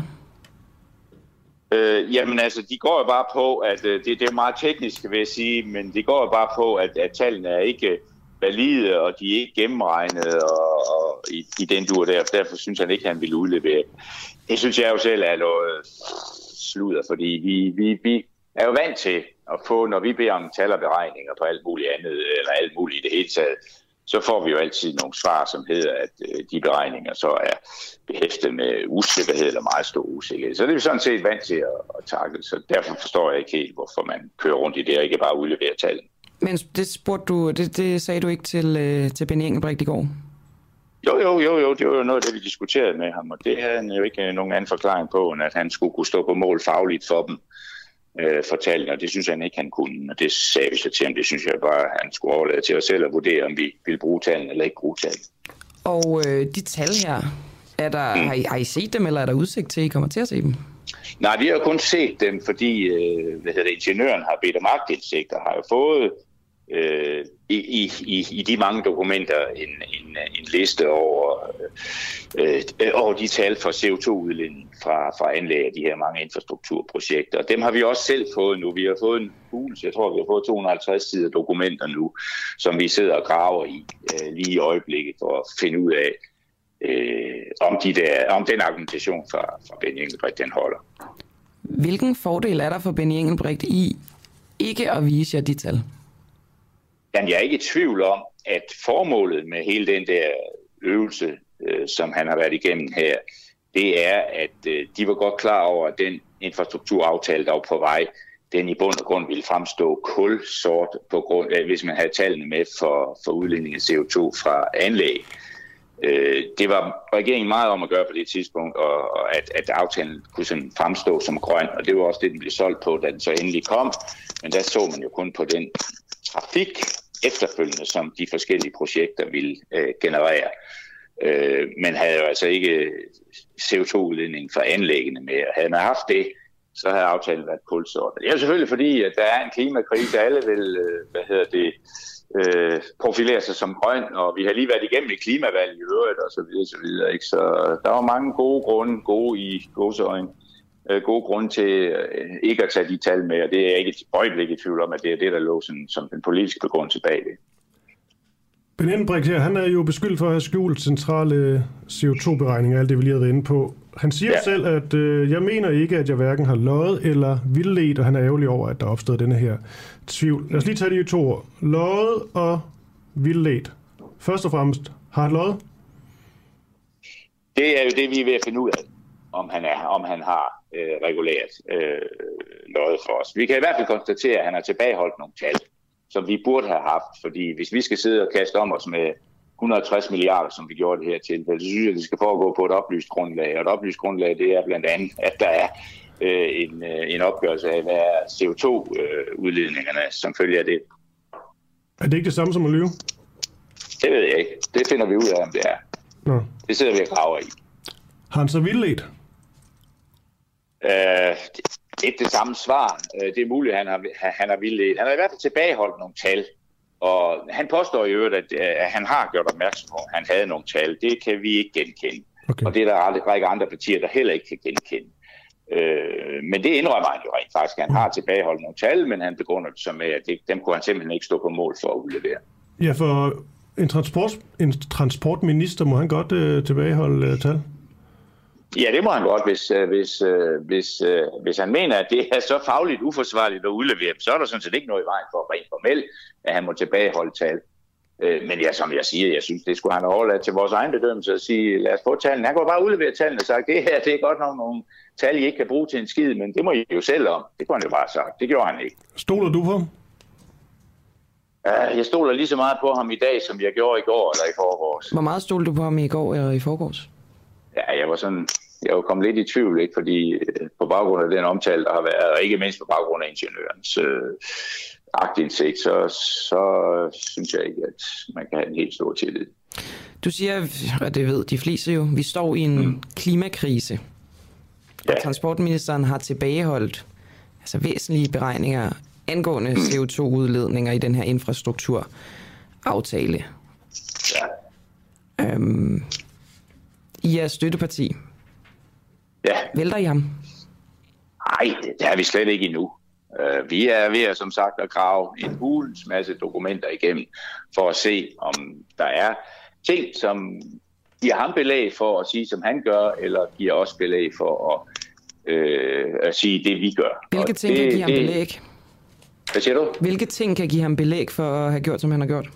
Øh, jamen altså, de går jo bare på, at øh, det, det er meget teknisk, vil jeg sige, men det går jo bare på, at, at tallene er ikke øh, valide, og de er ikke gennemregnet og, og i, i den dur der. Derfor synes han ikke, at han ville udlevere. Det synes jeg jo selv er noget øh, sludder, fordi vi, vi, vi er jo vant til at få, når vi beder om tal og beregninger på alt muligt andet, eller alt muligt i det hele taget, så får vi jo altid nogle svar, som hedder, at øh, de beregninger så er behæftet med usikkerhed eller meget stor usikkerhed. Så det er vi sådan set vant til at, at takle, så derfor forstår jeg ikke helt, hvorfor man kører rundt i det og ikke bare udleverer tallene. Men det spurgte du, det, det sagde du ikke til, øh, til Benny Engelbrecht i går? Jo, jo, jo, jo, det var jo noget af det, vi diskuterede med ham, og det havde han jo ikke nogen anden forklaring på, end at han skulle kunne stå på mål fagligt for dem øh, for tallene, og det synes han ikke, han kunne, og det sagde vi så til ham. Det synes jeg bare, han skulle overlade til os selv at vurdere, om vi ville bruge tallene eller ikke bruge tallene. Og øh, de tal her, er der, mm. har, I, har I set dem, eller er der udsigt til, at I kommer til at se dem? Nej, vi har kun set dem, fordi øh, hvad hedder det, ingeniøren har bedt om agtindsigt og har jo fået øh, i, i, i de mange dokumenter en, en, en liste over, øh, øh over de tal for CO2-udledning fra, fra anlæg af de her mange infrastrukturprojekter. Og dem har vi også selv fået nu. Vi har fået en hul, jeg tror, vi har fået 250 sider dokumenter nu, som vi sidder og graver i øh, lige i øjeblikket for at finde ud af, øh, om, de der, om den argumentation fra, fra Benny Engelbrecht, den holder. Hvilken fordel er der for Benny Engelbrecht i ikke at vise jer de tal? Jamen, jeg er ikke i tvivl om, at formålet med hele den der øvelse, øh, som han har været igennem her, det er, at øh, de var godt klar over, at den infrastrukturaftale, der var på vej, den i bund og grund ville fremstå kulsort, på grund øh, hvis man havde tallene med for, for udledning af CO2 fra anlæg. Øh, det var regeringen meget om at gøre på det tidspunkt, og, og at, at aftalen kunne sådan fremstå som grøn, og det var også det, den blev solgt på, da den så endelig kom. Men der så man jo kun på den trafik efterfølgende, som de forskellige projekter ville øh, generere. Øh, men havde jo altså ikke CO2-udledning fra anlæggene med. Havde man haft det, så havde aftalen været kulsort. Det er selvfølgelig fordi, at der er en klimakrise, alle vil, øh, hvad hedder det, øh, profilere sig som grøn, og vi har lige været igennem et klimavalg i øvrigt, og så videre, så videre. Ikke? Så der var mange gode grunde, gode i godseøjne, øh, gode grunde til øh, ikke at tage de tal med, og det er jeg ikke et øjeblik i tvivl om, at det er det, der lå sådan, som den politiske begrundelse bagved. Ben Enbrecht her, han er jo beskyldt for at have skjult centrale CO2-beregninger, alt det vi lige har været inde på. Han siger ja. selv, at øh, jeg mener ikke, at jeg hverken har løjet eller vildledt, og han er ærgerlig over, at der opstod denne her tvivl. Lad os lige tage de to ord. Løjet og vildledt. Først og fremmest, har han løjet? Det er jo det, vi er ved at finde ud af, om han, er, om han har øh, regulært øh, løjet for os. Vi kan i hvert fald konstatere, at han har tilbageholdt nogle tal som vi burde have haft. Fordi hvis vi skal sidde og kaste om os med 160 milliarder, som vi gjorde det her tilfælde, så synes jeg, at det skal foregå på et oplyst grundlag. Og et oplyst grundlag, det er blandt andet, at der er øh, en, øh, en opgørelse af, hvad er CO2-udledningerne som følger det. Er det ikke det samme som at lyve? Det ved jeg ikke. Det finder vi ud af, om det er. Nå. Det sidder vi og graver i. Har han så vildledt? Øh, ikke det samme svar. Øh, det er muligt, han har, han har vildledt. Han har i hvert fald tilbageholdt nogle tal. Og han påstår i øvrigt, at, at han har gjort opmærksom på, at han havde nogle tal. Det kan vi ikke genkende. Okay. Og det er der en række andre partier, der heller ikke kan genkende. Øh, men det indrømmer han jo rent faktisk. Han har tilbageholdt nogle tal, men han begrunder det som med, at det, dem kunne han simpelthen ikke stå på mål for at udlevere. Ja, for en, transport, en transportminister må han godt øh, tilbageholde øh, tal? Ja, det må han godt, hvis, øh, hvis, øh, hvis, øh, hvis han mener, at det er så fagligt uforsvarligt at udlevere så er der sådan set ikke noget i vejen for rent formelt, at han må tilbageholde tal. Men ja, som jeg siger, jeg synes, det skulle han overlade til vores egen bedømmelse at sige, lad os få tallene. Han kunne bare udlevere tallene og sagt, det her det er godt nok nogle tal, I ikke kan bruge til en skid, men det må I jo selv om. Det kunne han jo bare have sagt. Det gjorde han ikke. Stoler du på ham? Jeg stoler lige så meget på ham i dag, som jeg gjorde i går eller i forgårs. Hvor meget stolte du på ham i går eller i forgårs? Ja, jeg var sådan jeg var kommet lidt i tvivl, ikke? fordi øh, på baggrund af den omtale, der har været, og ikke mindst på baggrund af ingeniørens øh, agtindsigt, så, så synes jeg ikke, at man kan have en helt stor tillid. Du siger, og det ved de fleste jo, vi står i en mm. klimakrise. Ja. Og transportministeren har tilbageholdt altså væsentlige beregninger angående mm. CO2-udledninger i den her infrastrukturaftale. Ja. Øhm, I jeres støtteparti, Ja. Vælter I ham? Nej, det er vi slet ikke endnu. Uh, vi er ved at, som sagt at grave en hulens masse dokumenter igennem for at se, om der er ting, som giver ham belæg for at sige, som han gør, eller giver os belæg for at, øh, at sige det, vi gør. Hvilke ting det, kan give ham det, belæg? Hvad siger du? Hvilke ting kan give ham belæg for at have gjort, som han har gjort?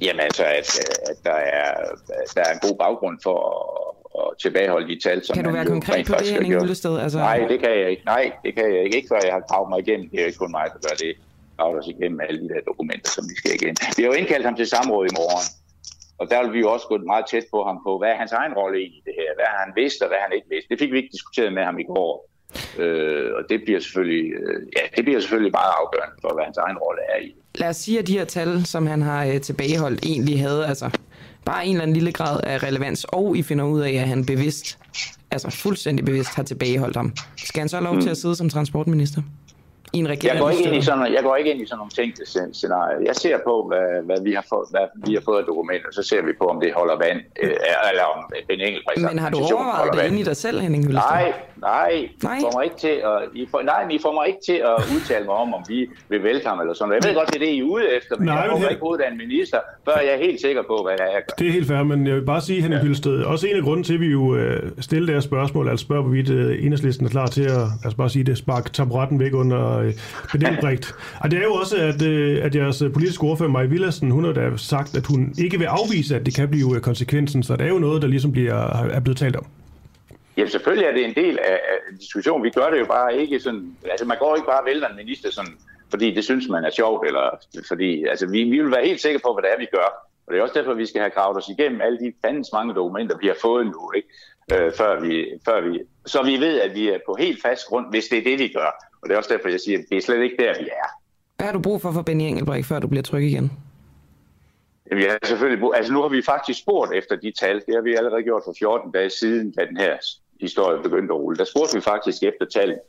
Jamen altså, at, at der, er, der er en god baggrund for at, tilbageholde de tal, som Kan du være konkret på det, Henning Hyllested? Altså... Nej, det kan jeg ikke. Nej, det kan jeg ikke. Ikke før jeg har gravet mig igennem. Det er ikke kun mig, der gør det. Gravet os igennem alle de der dokumenter, som vi skal igen. Vi har jo indkaldt ham til samråd i morgen. Og der vil vi jo også gå meget tæt på ham på, hvad er hans egen rolle i det her? Hvad har han vidst, og hvad han ikke vidst? Det fik vi ikke diskuteret med ham i går. Øh, og det bliver, selvfølgelig, øh, ja, det bliver selvfølgelig meget afgørende for, hvad hans egen rolle er i. Lad os sige, at de her tal, som han har øh, tilbageholdt, egentlig havde altså bare en eller anden lille grad af relevans, og I finder ud af, at han bevidst, altså fuldstændig bevidst, har tilbageholdt ham. Skal han så have lov mm. til at sidde som transportminister? I en regering? Jeg går ikke ind i sådan, jeg går ikke ind i sådan nogle tænkte scenarier. Jeg ser på, hvad, hvad, vi har fået, hvad vi har fået af dokumenter, så ser vi på, om det holder vand, øh, eller om en enkelt Men har du overvejet det inde i dig selv, Henning Hyllested? Nej, nej, nej. I får mig ikke til at, I får, nej, I får mig ikke til at udtale mig om, om vi vil vælte ham eller sådan noget. Jeg ved godt, det er det, I er ude efter, men nej, jeg får ikke uddannet minister, før jeg er helt sikker på, hvad jeg gør. Det er helt fair, men jeg vil bare sige, Henning ja. Hyllested, også en af grunden til, at vi jo øh, stiller det her spørgsmål, altså spørger, hvorvidt øh, enhedslisten er klar til at, altså bare sige det, sparke taburetten væk under øh, Albrecht. Og det er jo også, at, øh, at jeres øh, politiske ordfører, Maja Villersen, hun har da sagt, at hun ikke vil afvise, at det kan blive øh, konsekvensen. Så det er jo noget, der ligesom bliver, er blevet talt om. Ja, selvfølgelig er det en del af, diskussionen. Vi gør det jo bare ikke sådan... Altså man går ikke bare og vælter en minister sådan, fordi det synes man er sjovt, eller fordi... Altså vi, vi vil være helt sikre på, hvad det er, vi gør. Og det er også derfor, vi skal have gravet os igennem alle de fandens mange dokumenter, vi har fået nu, ikke? Øh, før vi, før vi, så vi ved, at vi er på helt fast grund, hvis det er det, vi gør. Og det er også derfor, jeg siger, at det er slet ikke der, vi er. Hvad har du brug for for Benny Engelbrecht, før du bliver tryg igen? Jamen, jeg har selvfølgelig brug... Altså, nu har vi faktisk spurgt efter de tal. Det har vi allerede gjort for 14 dage siden, da den her historie begyndte at rulle. Der spurgte vi faktisk efter tallene.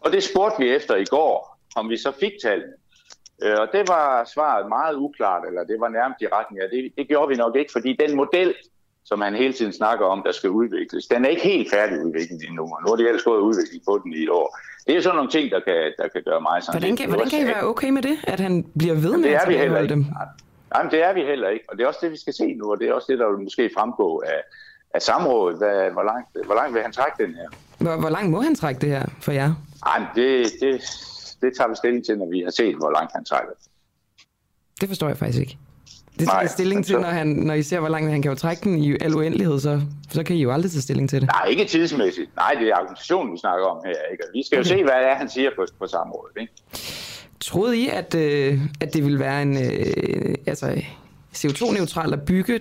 Og det spurgte vi efter i går, om vi så fik tallene. Øh, og det var svaret meget uklart, eller det var nærmest i retning af det. Det gjorde vi nok ikke, fordi den model, som han hele tiden snakker om, der skal udvikles, den er ikke helt færdig udviklet endnu. Nu har de ellers gået udvikling på den i et år. Det er sådan nogle ting, der kan, der kan gøre mig sådan. Hvordan kan, hvordan kan I være okay med det, at han bliver ved med det at tage dem? Nej, men det er vi heller ikke, og det er også det, vi skal se nu, og det er også det, der vil måske fremgå af, af samrådet. Hvad, hvor, langt, hvor langt vil han trække den her? Hvor, hvor langt må han trække det her for jer? Nej, det, det, det tager vi stilling til, når vi har set, hvor langt han trækker. Det forstår jeg faktisk ikke. Det tager I stilling til, når, han, når I ser, hvor langt han kan jo trække den i al uendelighed, så, så kan I jo aldrig tage stilling til det. Nej, ikke tidsmæssigt. Nej, det er argumentationen, vi snakker om her. Ikke? Vi skal okay. jo se, hvad det er, han siger på, på samrådet. Ikke? Troede I, at, øh, at det ville være en øh, altså, CO2-neutral at bygge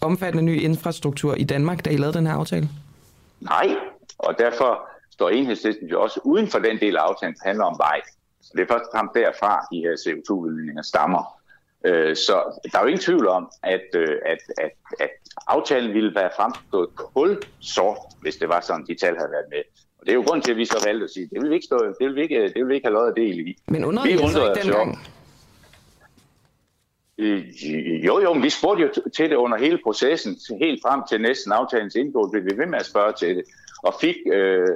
omfattende ny infrastruktur i Danmark, da I lavede den her aftale? Nej, og derfor står enhedslisten jo også uden for den del af aftalen, der handler om vej. Så det er først og fremmest derfra, de her CO2-udledninger stammer. Øh, så der er jo ingen tvivl om, at, øh, at, at, at aftalen ville være fremstået kul sort, hvis det var sådan, de tal havde været med. Og det er jo grund til, at vi så valgte at sige, det vil vi ikke, stå, det vil vi ikke, det vil vi ikke have lov at del i. Men undrede vi altså ikke dengang? Øh, jo, jo, men vi spurgte jo til det under hele processen, helt frem til næsten aftalens indgåelse, vi ved med at spørge til det, og fik øh,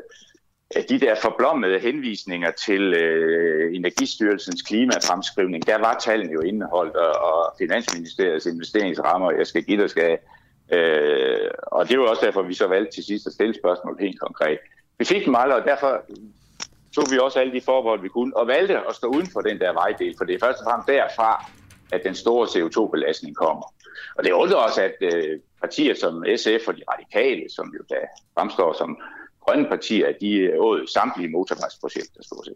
de der forblommede henvisninger til øh, Energistyrelsens klimafremskrivning, der var tallene jo indeholdt, og, og Finansministeriets investeringsrammer, jeg skal give dig skal. Øh, og det var også derfor, vi så valgte til sidst at stille spørgsmål helt konkret. Vi fik dem aldrig, og derfor tog vi også alle de forbehold, vi kunne, og valgte at stå uden for den der vejdel, for det er først og fremmest derfra, at den store CO2-belastning kommer. Og det undrer også, at øh, partier som SF og de radikale, som jo da fremstår som grønne partier, de åd samtlige motorvejsprojekter, stort set.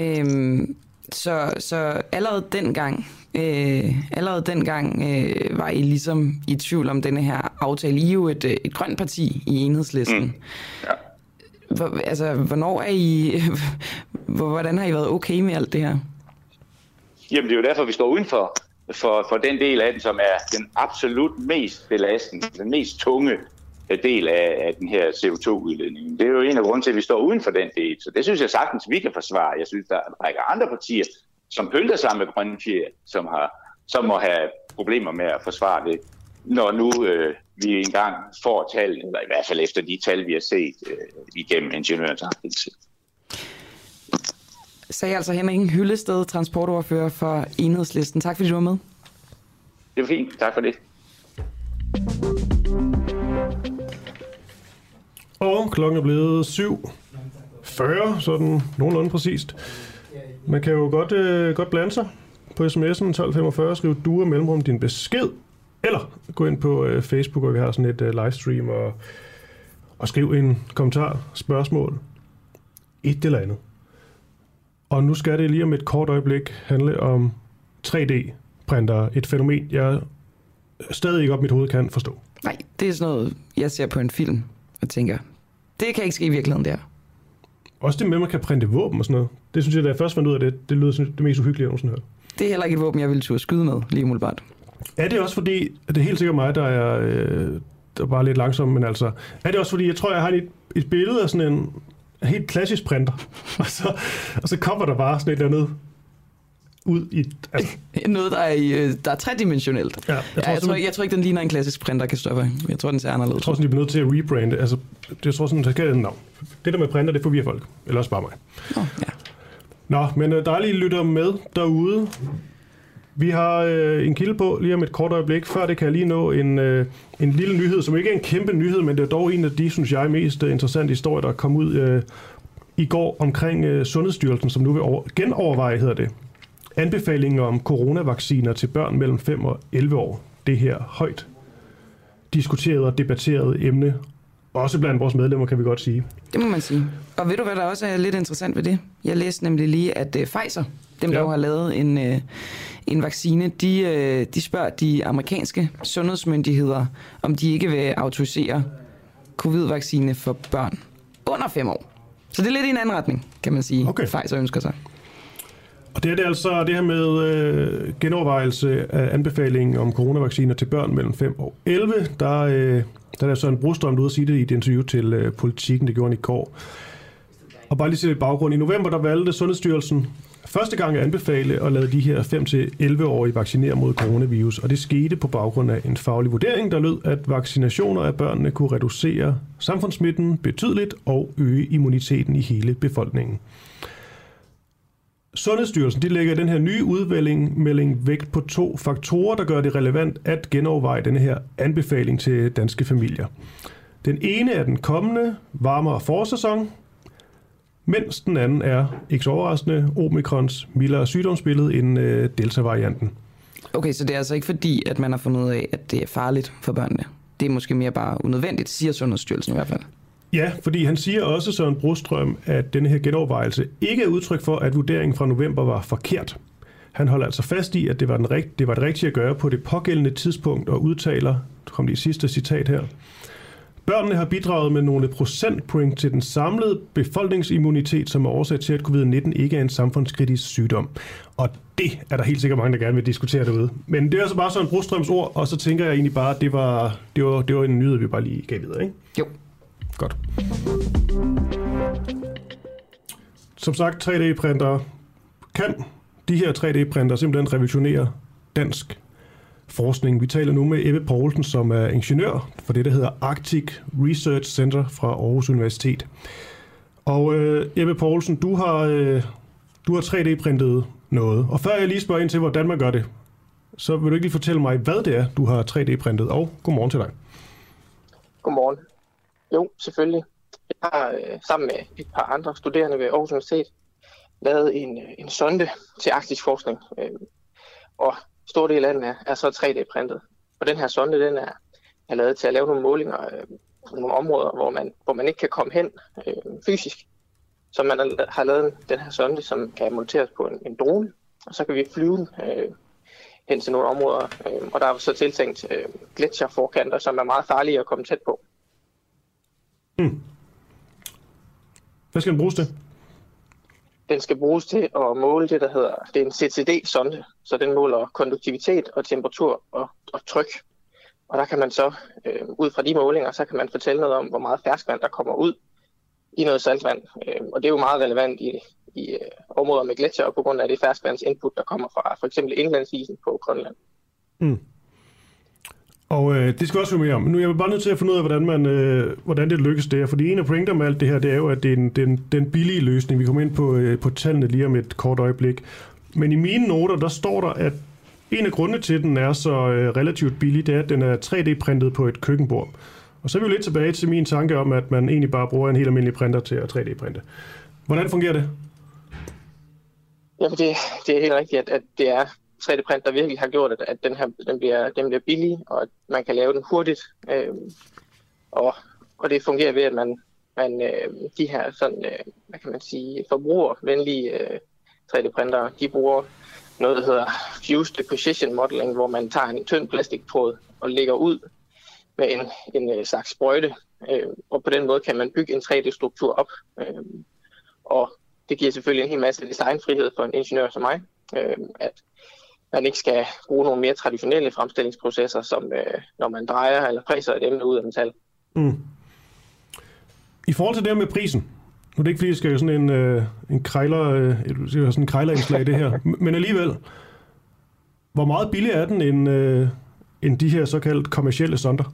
Øhm, så, så allerede dengang, øh, allerede dengang øh, var I ligesom i tvivl om denne her aftale. I er jo et, et grønt parti i enhedslisten. Mm. Ja. Hvor, altså, hvornår er I, hvordan har I været okay med alt det her? Jamen, det er jo derfor, vi står udenfor for, for den del af den, som er den absolut mest belastende, den mest tunge del af, af den her CO2-udledning. Det er jo en af grunden til, at vi står uden for den del. Så det synes jeg sagtens, vi kan forsvare. Jeg synes, der er en række andre partier, som pynter sig med grønne fjer, som, har, som må have problemer med at forsvare det, når nu øh, vi engang får tal, eller i hvert fald efter de tal, vi har set øh, igennem ingeniørens aktivitet. Sagde altså Henrik Hyllested, transportoverfører for Enhedslisten. Tak fordi du var med. Det var fint. Tak for det. Og klokken er blevet 7.40, sådan nogenlunde præcist. Man kan jo godt, øh, godt blande sig på sms'en 1245, skriv du og mellemrum din besked, eller gå ind på øh, Facebook, hvor vi har sådan et øh, livestream, og, og skriv en kommentar, spørgsmål, et eller andet. Og nu skal det lige om et kort øjeblik handle om 3D-printer, et fænomen, jeg stadig ikke op mit hoved kan forstå. Nej, det er sådan noget, jeg ser på en film og tænker, det kan ikke ske i virkeligheden der. Også det med, at man kan printe våben og sådan noget. Det synes jeg, da jeg først fandt ud af det, det lyder sådan det mest uhyggelige, jeg nogensinde hørt. Det er heller ikke et våben, jeg ville turde skyde med, lige umiddelbart. Er det også fordi, at det er helt sikkert mig, der er, øh, der er bare lidt langsom, men altså, er det også fordi, jeg tror, jeg har et, et billede af sådan en helt klassisk printer, og så, og så kommer der bare sådan et eller andet ud i... Altså, Noget, der er, øh, der er tredimensionelt. ja, Jeg tror, ja, jeg, tror, jeg tror ikke, den ligner en klassisk printer, Kristoffer. Jeg tror, den ser anderledes jeg tror sådan, de bliver nødt til at rebrande. Altså, jeg tror sådan, der skal et navn. Det der med printer, det forvirrer folk. Eller også bare mig. Nå, ja. Nå, men øh, dejligt, I lytter med derude. Vi har øh, en kilde på lige om et kort øjeblik. Før det kan jeg lige nå en, øh, en lille nyhed, som ikke er en kæmpe nyhed, men det er dog en af de, synes jeg, mest øh, interessante historier, der kom ud øh, i går omkring øh, Sundhedsstyrelsen, som nu vil over, genoverveje, hedder det, anbefalinger om coronavacciner til børn mellem 5 og 11 år. Det her højt diskuteret og debatteret emne. Også blandt vores medlemmer, kan vi godt sige. Det må man sige. Og ved du, hvad der også er lidt interessant ved det? Jeg læste nemlig lige, at uh, Pfizer, dem der Ja. jo har lavet en, uh, en vaccine, de, uh, de spørger de amerikanske sundhedsmyndigheder, om de ikke vil autorisere covid-vaccine for børn under 5 år. Så det er lidt i en anden retning, kan man sige, Okay. Pfizer ønsker sig. Og det er det altså det her med øh, genovervejelse af anbefalingen om coronavacciner til børn mellem 5 og 11. Der, øh, der er Søren Brostrøm ude at sige det i et interview til øh, Politiken, det gjorde han i går. Og bare lige til baggrund. I november der valgte Sundhedsstyrelsen første gang at anbefale at lade de her 5-11-årige vaccinere mod coronavirus. Og det skete på baggrund af en faglig vurdering, der lød, at vaccinationer af børnene kunne reducere samfundssmitten betydeligt og øge immuniteten i hele befolkningen. Sundhedsstyrelsen de lægger i den her nye udmelding melding vægt på to faktorer, der gør det relevant at genoverveje denne her anbefaling til danske familier. Den ene er den kommende varmere forårssæson, mens den anden er, ikke så overraskende, omikrons mildere sygdomsbillede end øh, delta-varianten. Okay, så det er altså ikke fordi, at man har fundet ud af, at det er farligt for børnene. Det er måske mere bare unødvendigt, siger Sundhedsstyrelsen i hvert fald. Ja, fordi han siger også, Søren Brostrøm, at denne her genovervejelse ikke er udtryk for, at vurderingen fra november var forkert. Han holder altså fast i, at det var, den rigt- det var det rigtige at gøre på det pågældende tidspunkt og udtaler, kom lige sidste citat her, Børnene har bidraget med nogle procentpoint til den samlede befolkningsimmunitet, som er årsag til, at covid-19 ikke er en samfundskritisk sygdom. Og det er der helt sikkert mange, der gerne vil diskutere derude. Men det er altså bare sådan en Brostrøms ord, og så tænker jeg egentlig bare, at det var, det var, det var en nyhed, vi bare lige gav videre, ikke? Jo. Godt. Som sagt, 3D-printer kan de her 3D-printer simpelthen revolutionere dansk forskning. Vi taler nu med Ebbe Poulsen, som er ingeniør for det, der hedder Arctic Research Center fra Aarhus Universitet. Og øh, Ebbe Poulsen, du har, øh, du har 3D-printet noget. Og før jeg lige spørger ind til, hvordan man gør det, så vil du ikke lige fortælle mig, hvad det er, du har 3D-printet. Og godmorgen til dig. Godmorgen. Jo, selvfølgelig. Jeg har øh, sammen med et par andre studerende ved Aarhus Universitet lavet en, øh, en sonde til arktisk forskning. Øh, og stor del af den er, er så 3D-printet. Og den her sonde, den er, er lavet til at lave nogle målinger øh, på nogle områder, hvor man, hvor man ikke kan komme hen øh, fysisk. Så man har- har lavet den her sonde, som kan monteres på en, en drone, og så kan vi flyve den øh, hen til nogle områder. Øh, og der er så tiltænkt øh, gletsjerforkanter, som er meget farlige at komme tæt på. Hvad skal den bruges til? Den skal bruges til at måle det, der hedder, det er en CCD-sonde, så den måler konduktivitet og temperatur og, og tryk. Og der kan man så, øh, ud fra de målinger, så kan man fortælle noget om, hvor meget ferskvand, der kommer ud i noget saltvand. Øh, og det er jo meget relevant i, i øh, områder med gletsjer, på grund af det ferskvandsinput, der kommer fra for eksempel indlandsisen på Grønland. Og øh, det skal også være mere om. Nu er jeg bare nødt til at finde ud af, hvordan, man, øh, hvordan det lykkes der. Fordi en af pointerne med alt det her, det er jo, at det er en, den, den billige løsning. Vi kommer ind på, øh, på tallene lige om et kort øjeblik. Men i mine noter, der står der, at en af grundene til, at den er så øh, relativt billig, det er, at den er 3D-printet på et køkkenbord. Og så er vi jo lidt tilbage til min tanke om, at man egentlig bare bruger en helt almindelig printer til at 3D-printe. Hvordan fungerer det? Ja, det, det er helt rigtigt, at, at det er 3D-print, der virkelig har gjort, at, at den her den bliver, den bliver billig, og at man kan lave den hurtigt. Øh, og, og det fungerer ved, at man, man øh, de her sådan, øh, hvad kan man sige, forbrugervenlige øh, 3D-printere, de bruger noget, der hedder Fused Deposition Modeling, hvor man tager en tynd plastiktråd og lægger ud med en, en øh, slags sprøjte, øh, og på den måde kan man bygge en 3D-struktur op. Øh, og det giver selvfølgelig en hel masse designfrihed for en ingeniør som mig, øh, at man ikke skal bruge nogle mere traditionelle fremstillingsprocesser, som øh, når man drejer eller præser et emne ud af metal. Mm. I forhold til det med prisen, nu er det ikke fordi, jeg skal sådan en, øh, en krejler, øh, sådan en krejlerindslag det her, men alligevel, hvor meget billigere er den end, øh, end de her såkaldt kommercielle sonder?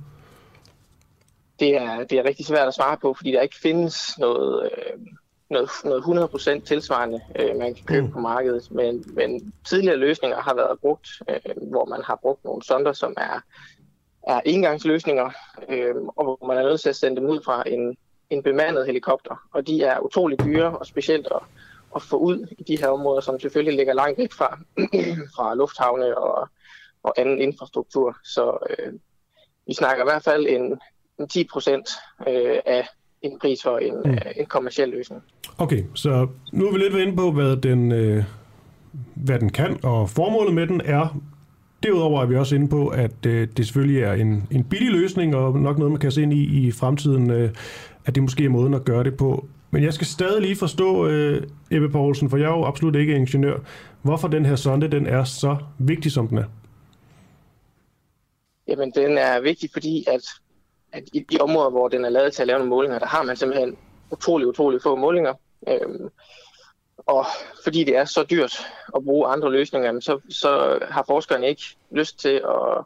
Det er, det er rigtig svært at svare på, fordi der ikke findes noget, øh, noget, noget 100% tilsvarende, øh, man kan købe mm. på markedet. Men, men tidligere løsninger har været brugt, øh, hvor man har brugt nogle sonder, som er, er engangsløsninger, øh, og hvor man er nødt til at sende dem ud fra en, en bemandet helikopter. Og de er utrolig dyre, og specielt at, at få ud i de her områder, som selvfølgelig ligger langt væk fra, fra lufthavne og, og anden infrastruktur. Så øh, vi snakker i hvert fald en, en 10 procent øh, af en pris for en, mm. øh, en kommersiel løsning. Okay, så nu er vi lidt inde på, hvad den, øh, hvad den kan, og formålet med den er. Derudover er vi også inde på, at øh, det selvfølgelig er en, en billig løsning, og nok noget, man kan se ind i i fremtiden, øh, at det måske er måden at gøre det på. Men jeg skal stadig lige forstå, øh, Ebbe Poulsen, for jeg er jo absolut ikke ingeniør, hvorfor den her sonde den er så vigtig, som den er. Jamen, den er vigtig, fordi at at i de områder, hvor den er lavet til at lave nogle målinger, der har man simpelthen utrolig, utrolig få målinger. Øhm, og fordi det er så dyrt at bruge andre løsninger, så, så har forskerne ikke lyst til at,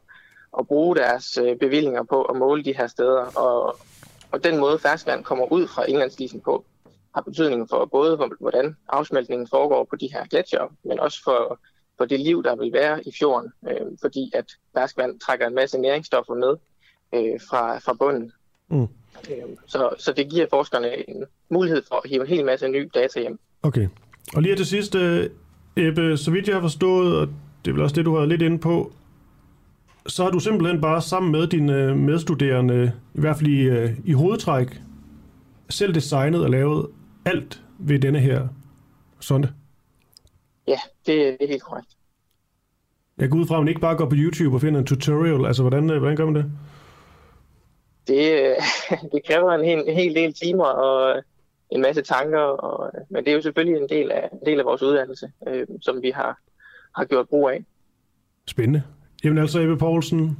at bruge deres øh, bevillinger på at måle de her steder. Og, og den måde ferskvand kommer ud fra indlandsdisen på, har betydning for både, hvordan afsmeltningen foregår på de her gletsjer, men også for, for det liv, der vil være i fjorden, øh, fordi at ferskvand trækker en masse næringsstoffer med, øh, fra, fra bunden. Mm. Øh, så, så det giver forskerne en mulighed for at hive en hel masse ny data hjem. Okay. Og lige til sidst, øh, Ebbe, så vidt jeg har forstået, og det er vel også det, du har lidt inde på, så har du simpelthen bare sammen med dine medstuderende, i hvert fald i, øh, i hovedtræk, selv designet og lavet alt ved denne her sonde? Ja, det, det er helt korrekt. Jeg går ud fra, at man ikke bare går på YouTube og finder en tutorial. Altså, hvordan, øh, hvordan gør man det? Det, det kræver en hel, en hel del timer og en masse tanker, og, men det er jo selvfølgelig en del af, en del af vores uddannelse, øh, som vi har, har gjort brug af. Spændende. Jamen altså, Ebbe Poulsen,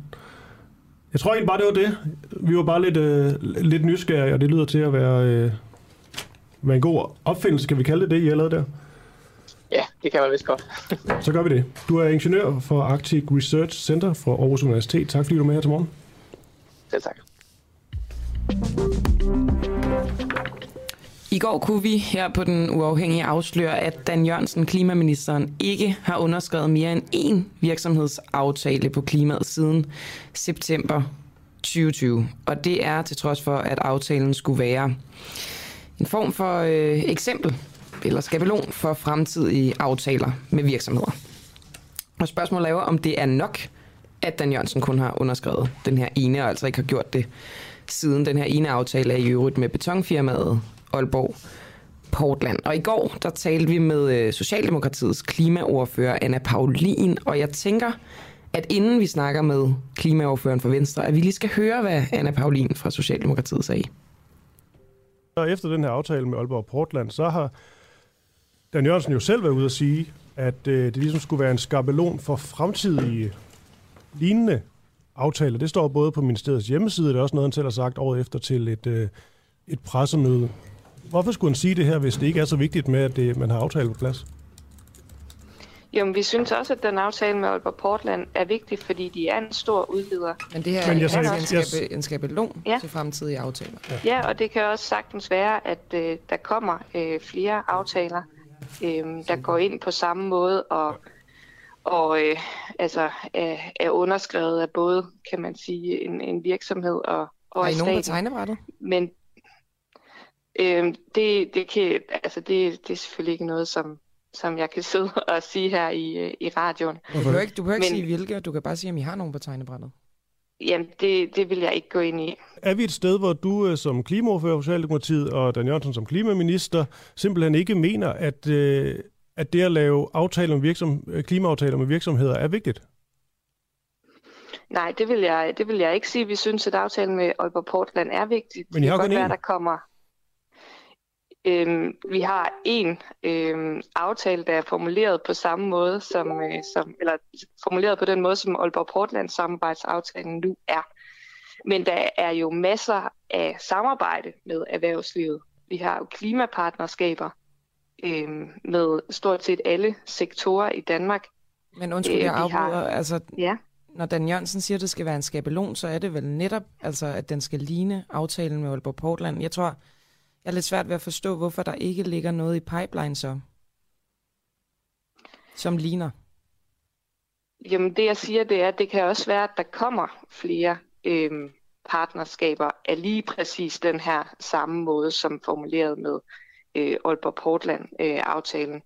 jeg tror egentlig bare, det var det. Vi var bare lidt, øh, lidt nysgerrige, og det lyder til at være, øh, være en god opfindelse, kan vi kalde det det, I har lavet der? Ja, det kan man vist godt. Så gør vi det. Du er ingeniør for Arctic Research Center fra Aarhus Universitet. Tak fordi du er med her til morgen. Selv tak. I går kunne vi her på den uafhængige afsløre, at Dan Jørgensen, klimaministeren, ikke har underskrevet mere end én virksomhedsaftale på klimaet siden september 2020. Og det er til trods for, at aftalen skulle være en form for øh, eksempel eller skabelon for fremtidige aftaler med virksomheder. Og spørgsmålet er jo, om det er nok, at Dan Jørgensen kun har underskrevet den her ene, og altså ikke har gjort det siden den her ene aftale er i øvrigt med betonfirmaet Aalborg Portland. Og i går, der talte vi med øh, Socialdemokratiets klimaordfører Anna Paulin, og jeg tænker, at inden vi snakker med klimaordføreren for Venstre, at vi lige skal høre, hvad Anna Paulin fra Socialdemokratiet sagde. Og efter den her aftale med Aalborg Portland, så har Dan Jørgensen jo selv været ude at sige, at øh, det ligesom skulle være en skabelon for fremtidige lignende aftaler. Det står både på ministeriets hjemmeside, det er også noget, han selv har sagt året efter til et, øh, et pressemøde. Hvorfor skulle han sige det her, hvis det ikke er så vigtigt med, at det, man har aftalt på plads? Jo, men vi synes også, at den aftale med Aalborg Portland er vigtig, fordi de er en stor udvider. Men det her Men jeg sagde- er en, jeg- skabe, en skabelon Ja. til fremtidige aftaler. Ja, og det kan også sagtens være, at øh, der kommer øh, flere aftaler, øh, der går ind på samme måde og, og øh, altså, er, er underskrevet af både, kan man sige, en, en virksomhed og, og Har I nogen på tegnebrættet? Men øh, det, det, kan, altså det, det er selvfølgelig ikke noget, som, som jeg kan sidde og sige her i, øh, i radioen. Du behøver ikke, du behøver ikke Men- sige hvilke, du kan bare sige, om I har nogen på tegnebrættet. Jamen, det, det vil jeg ikke gå ind i. Er vi et sted, hvor du øh, som klimaordfører for Socialdemokratiet og Dan Jørgensen som klimaminister simpelthen ikke mener, at, øh, at det at lave aftaler med virksom, øh, klimaaftaler med virksomheder er vigtigt? Nej, det vil jeg, det vil jeg ikke sige. Vi synes, at aftalen med Aalborg Portland er vigtig. Men I det har kan kun godt være, én. der kommer... Øhm, vi har en øhm, aftale, der er formuleret på samme måde, som, øh, som, eller formuleret på den måde, som Aalborg Portland samarbejdsaftalen nu er. Men der er jo masser af samarbejde med erhvervslivet. Vi har jo klimapartnerskaber øhm, med stort set alle sektorer i Danmark. Men undskyld, Øh, jeg vi har- afbryder. Altså, Ja. når Dan Jørgensen siger, at det skal være en skabelon, så er det vel netop, altså, at den skal ligne aftalen med Aalborg Portland. Jeg tror, jeg er lidt svært ved at forstå, hvorfor der ikke ligger noget i pipeline så, som ligner. Jamen det jeg siger, det er, at det kan også være, at der kommer flere øhm, partnerskaber af lige præcis den her samme måde, som formuleret med øh, Aalborg Portland-aftalen.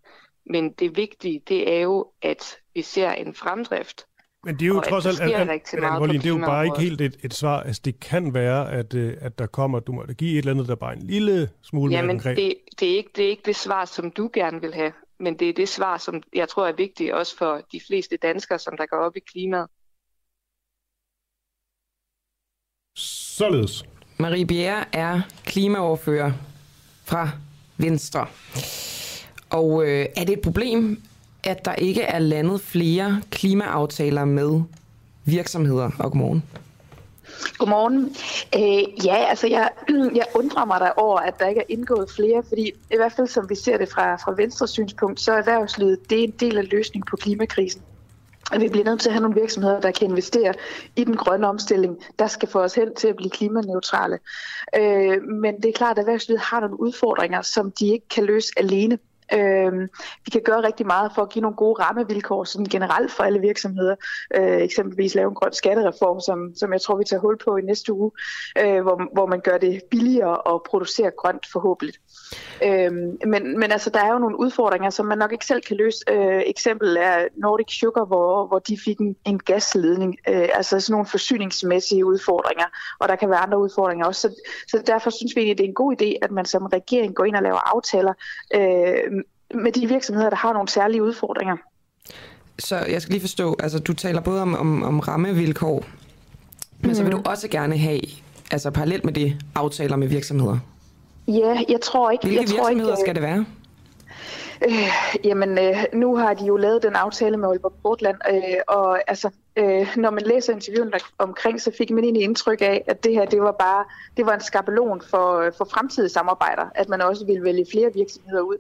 Men det vigtige, det er jo, at vi ser en fremdrift. Men det er jo Og at trods alt, at, at, meget at, på Molin, det er jo bare ikke helt et, et svar. Altså, det kan være, at, øh, at der kommer, du må da give et eller andet, der bare en lille smule mere Jamen konkret. det, det, er ikke, det er ikke det svar, som du gerne vil have, men det er det svar, som jeg tror er vigtigt også for de fleste danskere, som der går op i klimaet. Således. Marie Bjerre er klimaoverfører fra Venstre. Og øh, er det et problem, at der ikke er landet flere klimaaftaler med virksomheder? Og godmorgen. Godmorgen. Øh, ja, altså jeg, jeg undrer mig der over, at der ikke er indgået flere, fordi i hvert fald som vi ser det fra, fra Venstres synspunkt, så er erhvervslivet det er en del af løsningen på klimakrisen at vi bliver nødt til at have nogle virksomheder, der kan investere i den grønne omstilling, der skal få os hen til at blive klimaneutrale. Øh, men det er klart, at erhvervslivet har nogle udfordringer, som de ikke kan løse alene. Øh, vi kan gøre rigtig meget for at give nogle gode rammevilkår sådan generelt for alle virksomheder. Øh, eksempelvis lave en grøn skattereform, som, som jeg tror, vi tager hul på i næste uge, øh, hvor, hvor man gør det billigere at producere grønt forhåbentlig. Øh, men, men altså, der er jo nogle udfordringer, som man nok ikke selv kan løse. Øh, eksempel er Nordic Sugar, hvor, hvor de fik en, en gasledning. Øh, altså sådan nogle forsyningsmæssige udfordringer, og der kan være andre udfordringer også. Så, så derfor synes vi egentlig, det er en god idé, at man som regering går ind og laver aftaler øh, med de virksomheder, der har nogle særlige udfordringer. Så jeg skal lige forstå, altså du taler både om, om, om rammevilkår, men mm. så vil du også gerne have, altså parallelt med det, aftaler med virksomheder. Ja, jeg tror ikke... Hvilke jeg tror virksomheder ikke, skal det være? Øh, jamen, øh, nu har de jo lavet den aftale med Aalborg Portland, øh, og altså, øh, når man læser interviewen omkring, så fik man egentlig indtryk af, at det her, det var bare, det var en skabelon for, for fremtidige samarbejder, at man også ville vælge flere virksomheder ud.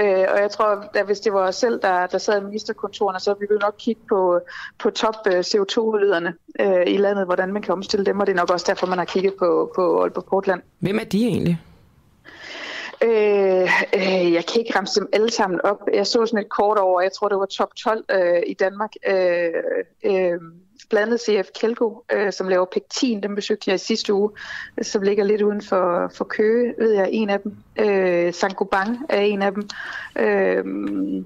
Øh, og jeg tror, at hvis det var os selv, der, der sad i ministerkontorerne, så ville vi nok kigge på, på top øh, CO2-udlederne øh, i landet, hvordan man kan omstille dem, og det er nok også derfor, man har kigget på, på Aalborg Portland. Hvem er de egentlig? Øh, øh, jeg kan ikke ramse dem alle sammen op. Jeg så sådan et kort over, jeg tror det var top 12 øh, i Danmark. Øh, øh, blandt andet CF Kelgo, øh, som laver pektin, dem besøgte jeg i sidste uge, som ligger lidt uden for, for Køge, ved jeg, en af dem. Øh, Saint-Gobain er en af dem. Øh,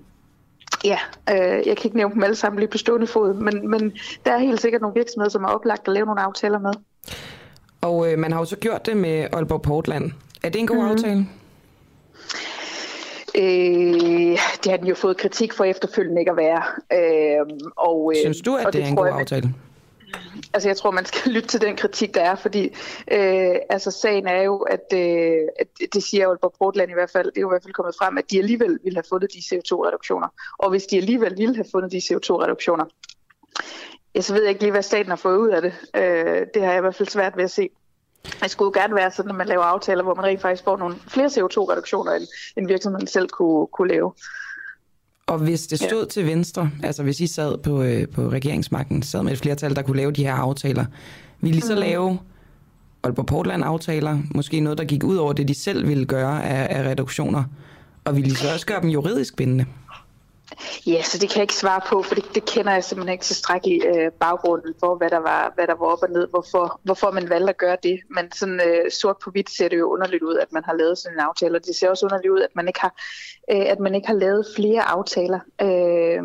Ja, øh, jeg kan ikke nævne dem alle sammen lige på stående fod, men, men der er helt sikkert nogle virksomheder, som er oplagt at lave nogle aftaler med. Og øh, man har jo så gjort det med Aalborg Portland. Er det en god mm-hmm. aftale? Øh, det har den jo fået kritik for efterfølgende ikke at være. Øh, og, øh, Synes du, at og det er en god jeg, aftale? Altså jeg tror, man skal lytte til den kritik, der er, fordi øh, altså, sagen er jo, at, øh, at det siger Aalborg Portland i hvert fald, det er jo i hvert fald kommet frem, at de alligevel ville have fundet de CO2-reduktioner. Og hvis de alligevel ville have fundet de CO2-reduktioner, ja, så ved jeg ikke lige, hvad staten har fået ud af det. Øh, det har jeg i hvert fald svært ved at se. Det skulle jo gerne være sådan, at man laver aftaler, hvor man rent faktisk får nogle flere CO2-reduktioner, end, end virksomheden selv kunne, kunne lave. Og hvis det stod ja. til Venstre, altså hvis I sad på, øh, på regeringsmagten, sad med et flertal, der kunne lave de her aftaler, ville I så mm. lave Aalborg Portland-aftaler, måske noget, der gik ud over det, de selv ville gøre af, af reduktioner, og ville I så også gøre dem juridisk bindende? Ja, så det kan jeg ikke svare på, for det, det kender jeg simpelthen ikke tilstrækkeligt øh, baggrunden for, hvad der, var, hvad der var op og ned, hvorfor, hvorfor man valgte at gøre det. Men sådan øh, sort på hvidt ser det jo underligt ud, at man har lavet sådan en aftale, og det ser også underligt ud, at man ikke har, øh, at man ikke har lavet flere aftaler. Øh,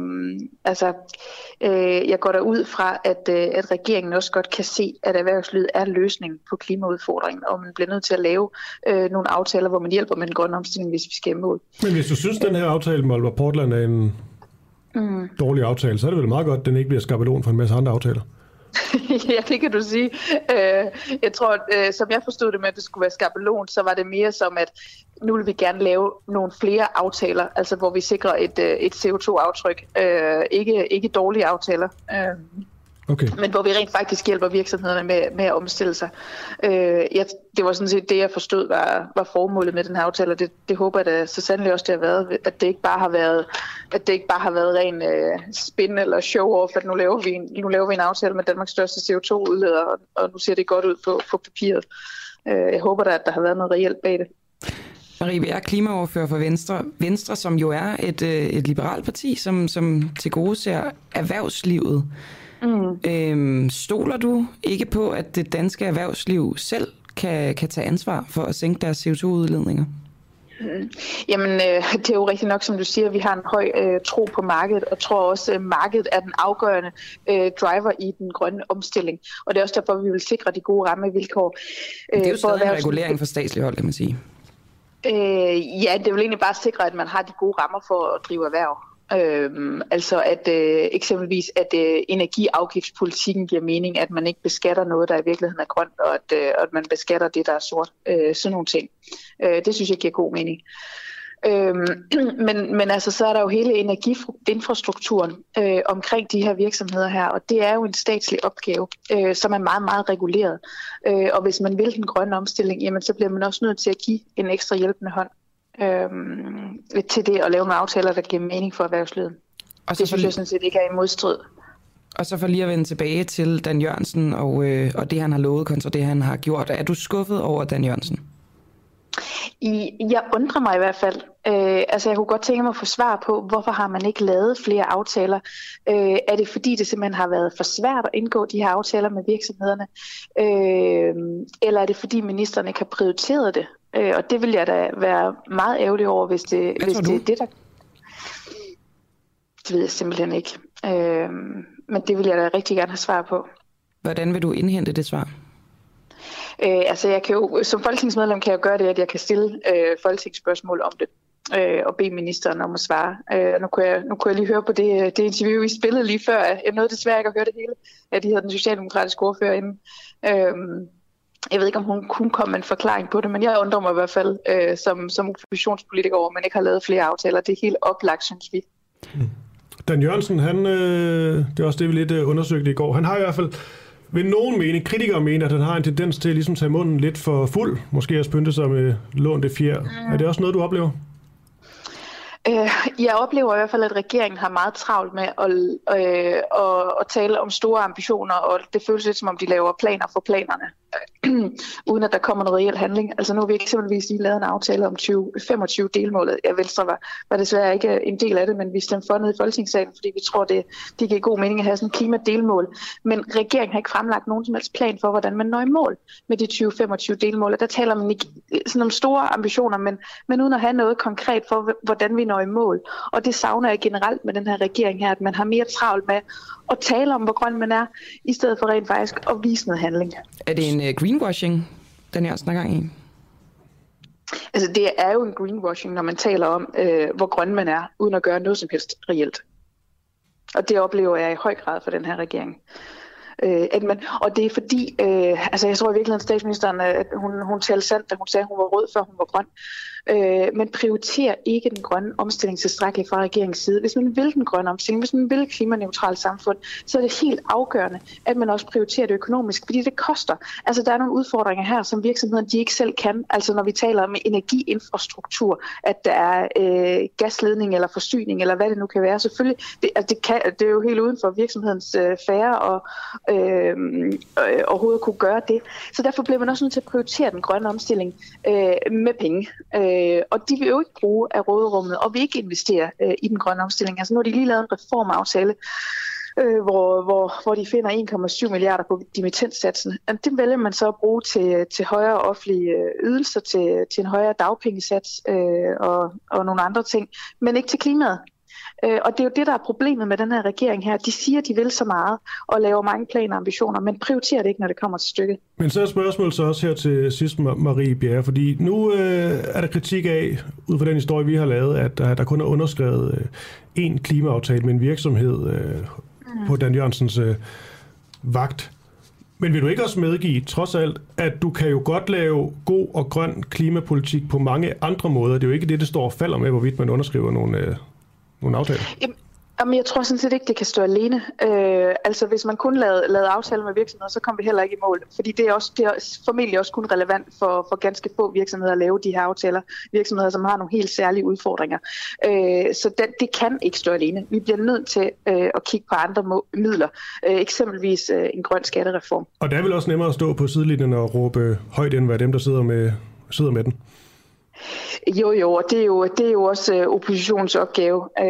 altså, øh, jeg går der ud fra, at, øh, at regeringen også godt kan se, at erhvervslivet er løsningen på klimaudfordringen, og man bliver nødt til at lave øh, nogle aftaler, hvor man hjælper med den grønne omstilling, hvis vi skal mål. Men hvis du synes, den her aftale med Aalborg Portland er en mm. dårlig aftale, så er det vel meget godt, at den ikke bliver skabelon for en masse andre aftaler. ja, det kan du sige. Øh, jeg tror, øh, som jeg forstod det med, at det skulle være skabelon, så var det mere som, at nu vil vi gerne lave nogle flere aftaler, altså hvor vi sikrer et, øh, et CO2-aftryk. Ikke, ikke dårlige aftaler. Okay. Men hvor vi rent faktisk hjælper virksomhederne med, med at omstille sig. Øh, jeg, det var sådan set det, jeg forstod var, var formålet med den her aftale, og det, det håber jeg da så sandelig også, det har været, at det ikke bare har været, at det ikke bare har været ren øh, spin eller show-off, at nu laver, vi en, nu laver vi en aftale med Danmarks største CO2-udleder, og, og nu ser det godt ud på, på papiret. Øh, jeg håber da, at der har været noget reelt bag det. Marie, vi er klimaoverfører for Venstre. Venstre, som jo er et, øh, et liberalt parti, som, som til gode ser erhvervslivet. Mm. Øhm, stoler du ikke på, at det danske erhvervsliv selv kan, kan tage ansvar for at sænke deres CO2-udledninger? Mm. Jamen, øh, det er jo rigtigt nok, som du siger, vi har en høj øh, tro på markedet, og tror også, at markedet er den afgørende øh, driver i den grønne omstilling. Og det er også derfor, vi vil sikre de gode rammevilkår. Øh, det er jo stadig en regulering for statslig hold, kan man sige. Øh, ja, det vil egentlig bare sikre, at man har de gode rammer for at drive erhverv. Øhm, altså at øh, eksempelvis at øh, energiafgiftspolitikken giver mening, at man ikke beskatter noget, der i virkeligheden er grønt, og at, øh, at man beskatter det, der er sort. Øh, sådan nogle ting. Øh, det synes jeg giver god mening. Øhm, men, men altså, så er der jo hele energiinfrastrukturen øh, omkring de her virksomheder her, og det er jo en statslig opgave, øh, som er meget, meget reguleret. Øh, og hvis man vil den grønne omstilling, jamen, så bliver man også nødt til at give en ekstra hjælpende hånd øhm, til det at lave nogle aftaler, der giver mening for erhvervslivet. Og så det synes lige... jeg sådan set ikke er i modstrid. Og så for lige at vende tilbage til Dan Jørgensen og, øh, og det, han har lovet kontra det, han har gjort. Er du skuffet over Dan Jørgensen? I, jeg undrer mig i hvert fald. Øh, altså jeg kunne godt tænke mig at få svar på, hvorfor har man ikke lavet flere aftaler? Øh, er det fordi, det simpelthen har været for svært at indgå de her aftaler med virksomhederne? Øh, eller er det fordi, ministeren ikke har prioriteret det? Øh, og det vil jeg da være meget ærgerlig over, hvis det, hvis det er det, der... Det ved jeg simpelthen ikke. Øh, men det vil jeg da rigtig gerne have svar på. Hvordan vil du indhente det svar? Øh, altså jeg kan jo, som folketingsmedlem kan jeg gøre det, at jeg kan stille øh, folketingsspørgsmål om det øh, og bede ministeren om at svare. Øh, nu, kunne jeg, nu kunne jeg lige høre på det, det interview, I spillede lige før. Jeg nåede desværre ikke at høre det hele. At de havde den socialdemokratiske ordfører inde. Øh, jeg ved ikke, om hun kunne komme med en forklaring på det, men jeg undrer mig i hvert fald øh, som, som oppositionspolitiker over, at man ikke har lavet flere aftaler. Det er helt oplagt, synes vi. Mm. Dan Jørgensen, han, øh, det er også det, vi lidt øh, undersøgte i går. Han har i hvert fald ved nogen mening, kritikere mener, at han har en tendens til at ligesom tage munden lidt for fuld. Måske at pynte sig med lånte fjer. Mm. Er det også noget, du oplever? Øh, jeg oplever i hvert fald, at regeringen har meget travlt med at, øh, at, at tale om store ambitioner, og det føles lidt som om, de laver planer for planerne. Øh, uden at der kommer noget reelt handling. Altså nu har vi eksempelvis lige lavet en aftale om 20, 25 delmålet. Ja, Venstre var, var desværre ikke øh, en del af det, men vi stemte for ned i Folketingssalen, fordi vi tror, det, det giver god mening at have sådan et klimadelmål. Men regeringen har ikke fremlagt nogen som helst plan for, hvordan man når i mål med de 20-25 delmål. Der taler man ikke øh, sådan om store ambitioner, men, men uden at have noget konkret for, hvordan vi når i mål. Og det savner jeg generelt med den her regering her, at man har mere travlt med at tale om, hvor grøn man er, i stedet for rent faktisk at vise noget handling. Er det en uh, greenwashing, den her snakker i? Altså det er jo en greenwashing, når man taler om, øh, hvor grøn man er, uden at gøre noget som helst reelt. Og det oplever jeg i høj grad for den her regering. Øh, at man, og det er fordi, øh, altså jeg tror i virkeligheden statsministeren, at hun, hun talte sandt, da hun sagde, at hun var rød, før hun var grøn øh, men prioriterer ikke den grønne omstilling tilstrækkeligt fra regeringens side. Hvis man vil den grønne omstilling, hvis man vil et klimaneutralt samfund, så er det helt afgørende, at man også prioriterer det økonomisk, fordi det koster. Altså, der er nogle udfordringer her, som virksomhederne de ikke selv kan. Altså, når vi taler om energiinfrastruktur, at der er øh, gasledning eller forsyning, eller hvad det nu kan være. Selvfølgelig, det, altså, det, kan, det er jo helt uden for virksomhedens øh, færre og øh, øh, overhovedet kunne gøre det. Så derfor bliver man også nødt til at prioritere den grønne omstilling øh, med penge. Øh, Øh, og de vil jo ikke bruge af råderummet, og vil ikke investere øh, i den grønne omstilling. Altså nu har de lige lavet en reformaftale, øh, hvor, hvor, hvor de finder 1,7 milliarder på dimittenssatsen. Det vælger man så at bruge til, til højere offentlige øh, ydelser, til, til en højere dagpengesats øh, og, og nogle andre ting, men ikke til klimaet. Øh, og det er jo det, der er problemet med den her regering her. De siger, de vil så meget og laver mange planer og ambitioner, men prioriterer det ikke, når det kommer til stykket. Men så er spørgsmålet så også her til sidst, Marie Bjerre, fordi nu øh, er der kritik af, ud fra den historie, vi har lavet, at der, der kun er underskrevet øh, en klimaaftale med en virksomhed øh, mm. på Dan Jørgensens øh, vagt. Men vil du ikke også medgive, trods alt, at du kan jo godt lave god og grøn klimapolitik på mange andre måder. Det er jo ikke det, det står og falder med, hvorvidt man underskriver nogle, øh, nogle aftaler? Jamen, Jamen, jeg tror sådan set ikke, det kan stå alene. Øh, altså, hvis man kun lavede, lavede aftaler med virksomheder, så kommer vi heller ikke i mål. Fordi det er, også, det er formentlig også kun relevant for, for ganske få virksomheder at lave de her aftaler. Virksomheder, som har nogle helt særlige udfordringer. Øh, så det, det kan ikke stå alene. Vi bliver nødt til øh, at kigge på andre må, midler. Øh, eksempelvis øh, en grøn skattereform. Og det er vel også nemmere at stå på sidelinjen og råbe højt, end hvad dem, der sidder med, sidder med den? Jo, jo, og det er jo, det er jo også øh, oppositionsopgave. Øh,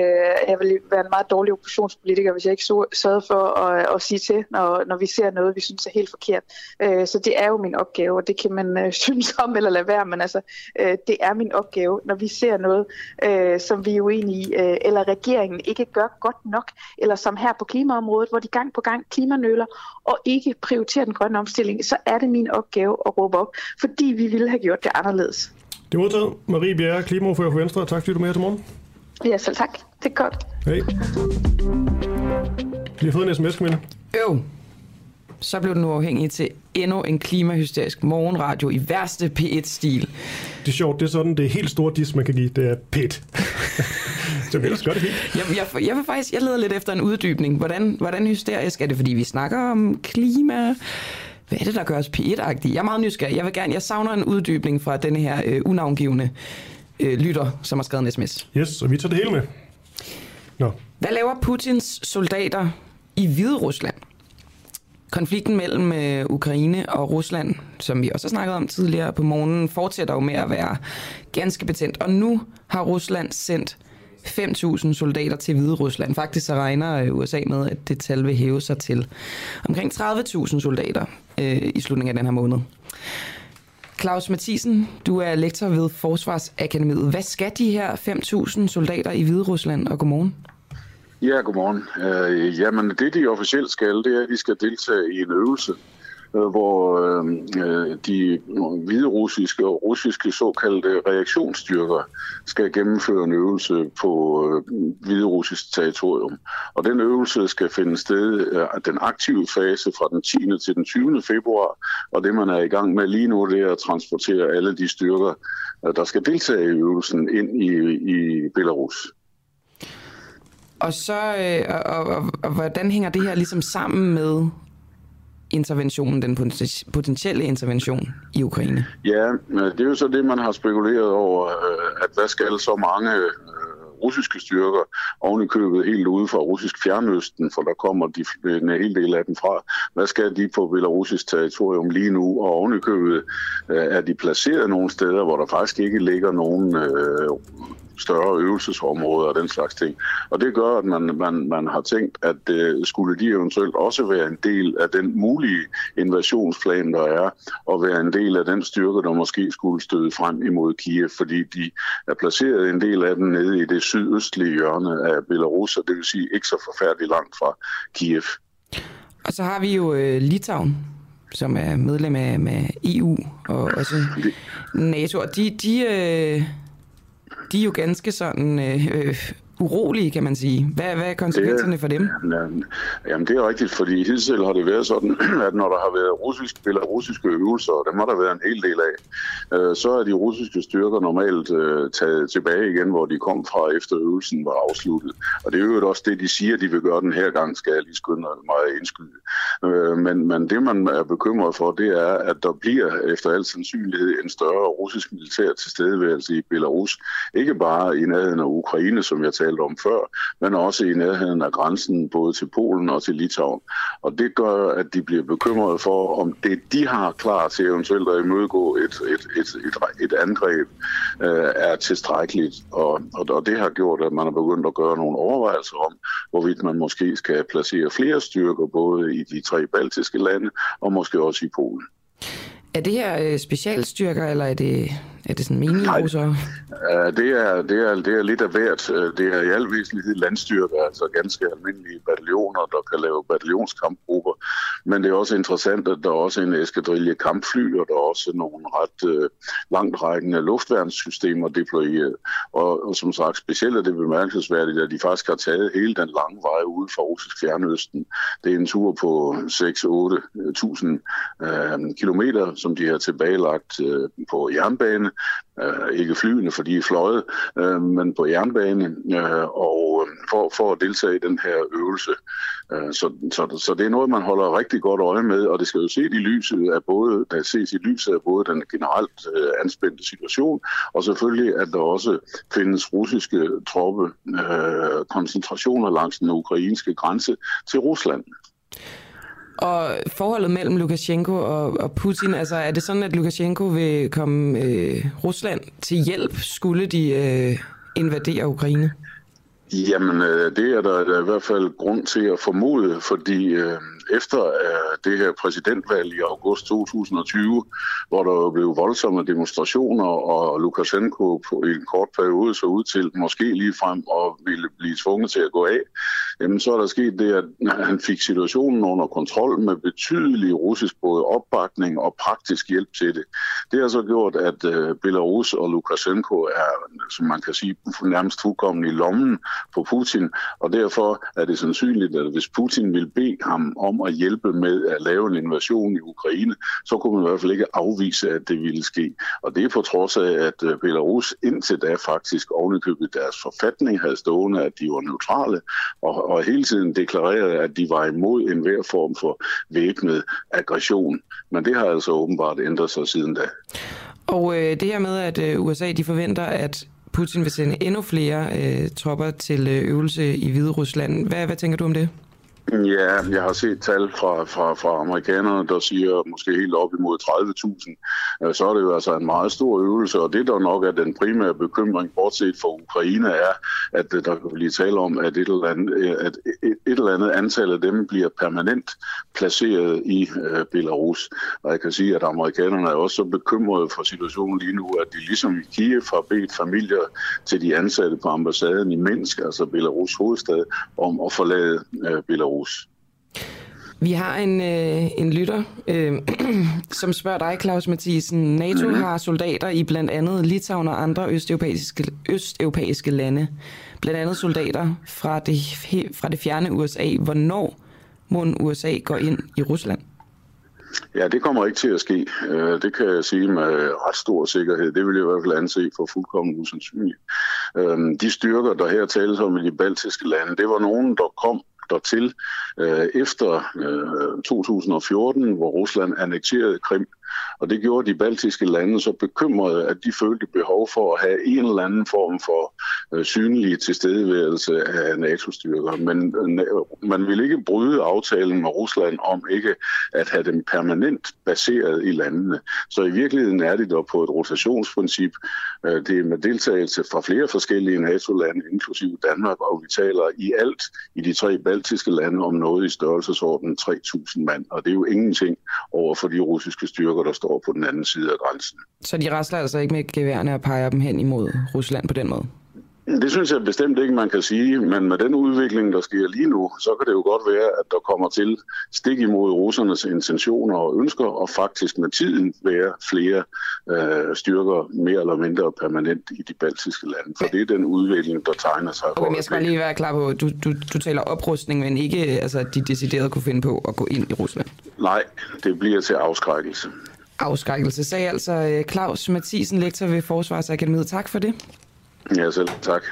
jeg vil være en meget dårlig oppositionspolitiker, hvis jeg ikke sørger for at, at sige til, når, når vi ser noget, vi synes er helt forkert. Øh, så det er jo min opgave, og det kan man øh, synes om eller lade være, men altså, øh, det er min opgave, når vi ser noget, øh, som vi er uenige i, eller regeringen ikke gør godt nok, eller som her på klimaområdet, hvor de gang på gang klimanøler og ikke prioriterer den grønne omstilling, så er det min opgave at råbe op, fordi vi ville have gjort det anderledes. Det er modtaget. Marie Bjerre, klimaordfører for Venstre. Tak fordi du er med her til morgen. Ja, selv tak. Det er godt. Hej. Vi har fået en sms, Camilla. Jo. Så blev den uafhængig til endnu en klimahysterisk morgenradio i værste P1-stil. Det er sjovt, det er sådan, det er helt stort dis, man kan give, det er P1. Så ellers gør det fint. Jeg, jeg, jeg, vil faktisk, jeg leder lidt efter en uddybning. Hvordan, hvordan hysterisk er det, fordi vi snakker om klima, hvad er det, der gør os P1-agtige? Jeg er meget nysgerrig. Jeg vil gerne, jeg savner en uddybning fra denne her øh, unavngivende øh, lytter, som har skrevet en sms. Yes, og vi tager det hele med. Nå. Hvad laver Putins soldater i Hvide Rusland? Konflikten mellem øh, Ukraine og Rusland, som vi også har snakket om tidligere på morgenen, fortsætter jo med at være ganske betændt. Og nu har Rusland sendt 5.000 soldater til Hvide Rusland. Faktisk så regner øh, USA med, at det tal vil hæve sig til omkring 30.000 soldater øh, i slutningen af den her måned. Claus Mathisen, du er lektor ved Forsvarsakademiet. Hvad skal de her 5.000 soldater i Hvide Rusland, og godmorgen? Ja, godmorgen. Øh, jamen, det de officielt skal, det er, at de skal deltage i en øvelse, Øh, hvor øhm, øh, de hviderussiske og russiske såkaldte reaktionsstyrker skal gennemføre en øvelse på øh, hviderussisk territorium. Og den øvelse skal finde sted øh, den aktive fase fra den 10. til den 20. februar, og det man er i gang med lige nu, det er at transportere alle de styrker, øh, der skal deltage i øvelsen ind i, i Belarus. Og så, øh, og, og, og, og hvordan hænger det her ligesom sammen med interventionen, den potentielle intervention i Ukraine? Ja, det er jo så det, man har spekuleret over, øh, at hvad skal så mange øh, russiske styrker ovenikøbet helt ude fra russisk fjernøsten, for der kommer de, en hel del af dem fra. Hvad skal de på belarusisk territorium lige nu? Og ovenikøbet øh, er de placeret nogle steder, hvor der faktisk ikke ligger nogen øh, større øvelsesområder og den slags ting. Og det gør, at man, man, man har tænkt, at uh, skulle de eventuelt også være en del af den mulige invasionsplan, der er, og være en del af den styrke, der måske skulle støde frem imod Kiev, fordi de er placeret en del af den nede i det sydøstlige hjørne af Belarus, og det vil sige ikke så forfærdeligt langt fra Kiev. Og så har vi jo uh, Litauen, som er medlem af med EU og også NATO, og de, de, øh, de er jo ganske sådan øh, øh, urolige, kan man sige. Hvad, hvad er konsekvenserne for dem? Jamen, det er rigtigt, fordi hidtil har det været sådan, at når der har været russisk, eller russiske øvelser, og dem har der været en hel del af, øh, så er de russiske styrker normalt øh, taget tilbage igen, hvor de kom fra efter øvelsen var afsluttet. Og det er jo også det, de siger, de vil gøre den her gang, skal jeg lige skynde mig indskyde. Øh, men, men det, man er bekymret for, det er, at der bliver efter al sandsynlighed en større russisk militær tilstedeværelse i Belarus. Ikke bare i nærheden af Ukraine, som jeg talte om før, men også i nærheden af grænsen både til Polen og til Litauen. Og det gør, at de bliver bekymrede for, om det de har klar til eventuelt at imødegå et, et, et, et, et angreb, øh, er tilstrækkeligt. Og, og, og det har gjort, at man har begyndt at gøre nogle overvejelser om, hvorvidt man måske skal placere flere styrker både i de tre baltiske lande og måske også i Polen. Er det her øh, specialstyrker, eller er det, er det sådan menige Nej, det er, det, er, det er lidt af hvert. Øh, det er i al væsentlighed landstyret, altså ganske almindelige bataljoner, der kan lave bataljonskampgrupper. Men det er også interessant, at der er også en eskadrille kampfly, og der er også nogle ret uh, langtrækkende luftværnssystemer deployeret. Og, og som sagt, specielt er det bemærkelsesværdigt, at de faktisk har taget hele den lange vej ud fra russisk fjernøsten. Det er en tur på 6-8.000 uh, øh, kilometer, som de har tilbagelagt øh, på jernbane øh, ikke flyvende, for de er fløjet, øh, men på jernbane, øh, og øh, for, for at deltage i den her øvelse. Øh, så, så, så det er noget, man holder rigtig godt øje med, og det skal jo ses i lyset af både, der ses i lyset af både den generelt øh, anspændte situation, og selvfølgelig, at der også findes russiske troppe øh, koncentrationer langs den ukrainske grænse til Rusland. Og forholdet mellem Lukashenko og, og Putin, altså er det sådan, at Lukashenko vil komme øh, Rusland til hjælp, skulle de øh, invadere Ukraine? Jamen, øh, det er der, der er i hvert fald grund til at formode, fordi øh, efter øh, det her præsidentvalg i august 2020, hvor der blev voldsomme demonstrationer, og Lukashenko på en kort periode så ud til måske lige frem og ville blive tvunget til at gå af, jamen så er der sket det, at han fik situationen under kontrol med betydelig russisk både opbakning og praktisk hjælp til det. Det har så gjort, at øh, Belarus og Lukashenko er, som man kan sige, nærmest fuldkommen i lommen på Putin, og derfor er det sandsynligt, at hvis Putin vil bede ham om at hjælpe med at lave en invasion i Ukraine, så kunne man i hvert fald ikke afvise, at det ville ske. Og det er på trods af, at øh, Belarus indtil da faktisk ovenikøbet deres forfatning havde stående, at de var neutrale, og, og hele tiden deklarerede, at de var imod enhver form for væbnet aggression. Men det har altså åbenbart ændret sig siden da. Og øh, det her med, at øh, USA de forventer, at Putin vil sende endnu flere øh, tropper til øh, øvelse i Hvide Rusland. Hvad, hvad tænker du om det? Ja, jeg har set tal fra, fra, fra amerikanerne, der siger måske helt op imod 30.000. Øh, så er det jo altså en meget stor øvelse, og det der nok er den primære bekymring, bortset fra Ukraine, er, at øh, der kan blive tale om, at et eller andet, øh, at et eller andet antal af dem bliver permanent placeret i Belarus. Og jeg kan sige, at amerikanerne er også så bekymrede for situationen lige nu, at de ligesom i Kiev har bedt familier til de ansatte på ambassaden i Minsk, altså Belarus hovedstad, om at forlade Belarus Aarhus. Vi har en, øh, en lytter, øh, som spørger dig, Claus Mathisen. NATO mm-hmm. har soldater i blandt andet Litauen og andre østeuropæiske, østeuropæiske lande. Blandt andet soldater fra det, fra det fjerne USA. Hvornår må USA gå ind i Rusland? Ja, det kommer ikke til at ske. Øh, det kan jeg sige med ret stor sikkerhed. Det vil jeg i hvert fald anse for fuldkommen usandsynligt. Øh, de styrker, der her tales om i de baltiske lande, det var nogen, der kom dertil øh, efter øh, 2014, hvor Rusland annekterede Krim. Og det gjorde de baltiske lande så bekymrede, at de følte behov for at have en eller anden form for øh, synlig tilstedeværelse af NATO-styrker. Men øh, man ville ikke bryde aftalen med Rusland om ikke at have dem permanent baseret i landene. Så i virkeligheden er det dog på et rotationsprincip. Øh, det er med deltagelse fra flere forskellige NATO-lande, inklusive Danmark, og vi taler i alt i de tre baltiske lande om noget i størrelsesordenen 3.000 mand. Og det er jo ingenting over for de russiske styrker, der står på den anden side af grænsen. Så de rasler altså ikke med geværerne og peger dem hen imod Rusland på den måde? Det synes jeg bestemt ikke, man kan sige, men med den udvikling, der sker lige nu, så kan det jo godt være, at der kommer til stik imod russernes intentioner og ønsker, og faktisk med tiden være flere øh, styrker mere eller mindre permanent i de baltiske lande. For det er den udvikling, der tegner sig. Okay, men jeg skal lige være klar på, du, du, du taler oprustning, men ikke altså, at de decideret kunne finde på at gå ind i Rusland. Nej, det bliver til afskrækkelse. Afskrækkelse, sagde altså øh, Claus Mathisen, lektor ved Forsvarsakademiet. Tak for det. Ja, selv tak.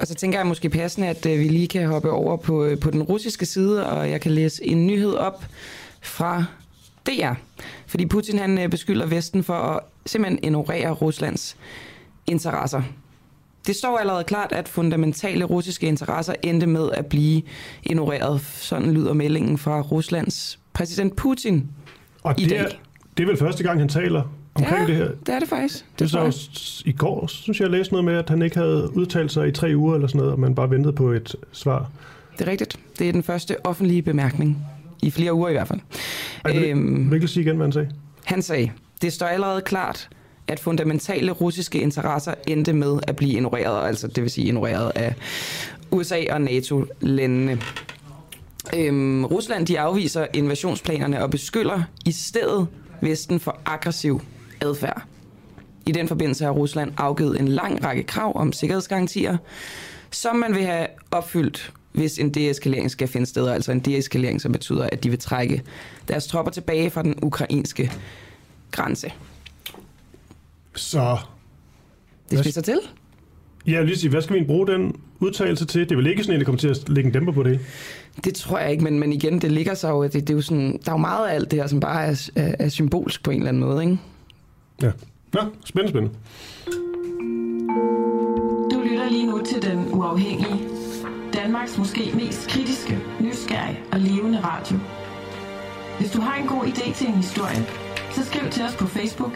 Og så tænker jeg måske passende, at øh, vi lige kan hoppe over på, øh, på den russiske side, og jeg kan læse en nyhed op fra DR. Fordi Putin han beskylder Vesten for at simpelthen ignorere Ruslands interesser. Det står allerede klart, at fundamentale russiske interesser endte med at blive ignoreret. Sådan lyder meldingen fra Ruslands præsident Putin Og i det dag. er, det er vel første gang, han taler omkring ja, det her. det er det faktisk. Det er tror jeg. så i går, synes jeg, jeg læste noget med, at han ikke havde udtalt sig i tre uger eller sådan noget, og man bare ventede på et svar. Det er rigtigt. Det er den første offentlige bemærkning. I flere uger i hvert fald. Ej, vil, øhm, vil ikke sige igen, hvad han sagde? Han sagde, det står allerede klart, at fundamentale russiske interesser endte med at blive ignoreret, altså det vil sige ignoreret af USA og NATO-landene. Øhm, Rusland de afviser invasionsplanerne og beskylder i stedet Vesten for aggressiv adfærd. I den forbindelse har Rusland afgivet en lang række krav om sikkerhedsgarantier, som man vil have opfyldt, hvis en deeskalering skal finde sted, altså en deeskalering, som betyder, at de vil trække deres tropper tilbage fra den ukrainske grænse. Så Det spidser til. jeg vil lige sige, hvad skal vi bruge den udtalelse til? Det er vel ikke sådan, at det kommer til at lægge en dæmper på det? Det tror jeg ikke, men, men igen, det ligger så jo, det, det er jo sådan, der er jo meget af alt det her, som bare er, er, er symbolsk på en eller anden måde, ikke? Ja. Nå, spændende, spændende. Du lytter lige nu til Den Uafhængige. Danmarks måske mest kritiske, nysgerrige og levende radio. Hvis du har en god idé til en historie, så skriv til os på Facebook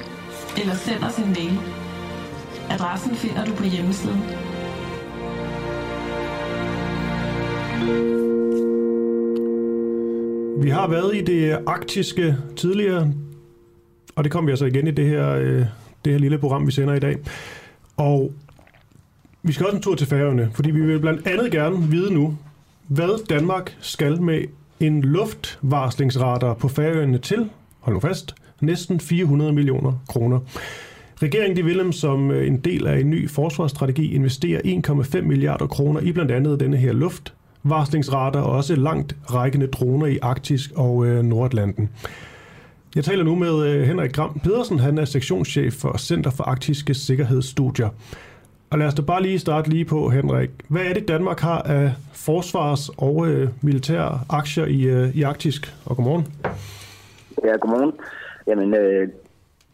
eller send os en mail. Adressen finder du på hjemmesiden. Vi har været i det arktiske tidligere, og det kommer vi altså igen i det her, øh, det her lille program, vi sender i dag. Og vi skal også en tur til Færøerne, fordi vi vil blandt andet gerne vide nu, hvad Danmark skal med en luftvarslingsradar på Færøerne til, hold nu fast, næsten 400 millioner kroner. Regeringen de vil som øh, en del af en ny forsvarsstrategi investere 1,5 milliarder kroner i blandt andet denne her luftvarslingsradar og også langt rækkende droner i Arktis og øh, Nordatlanten. Jeg taler nu med øh, Henrik Gram Pedersen. Han er sektionschef for Center for Arktiske Sikkerhedsstudier. Og lad os da bare lige starte lige på, Henrik. Hvad er det, Danmark har af forsvars- og øh, militære aktier i, øh, i Arktisk? Og godmorgen. Ja, godmorgen. Jamen, øh,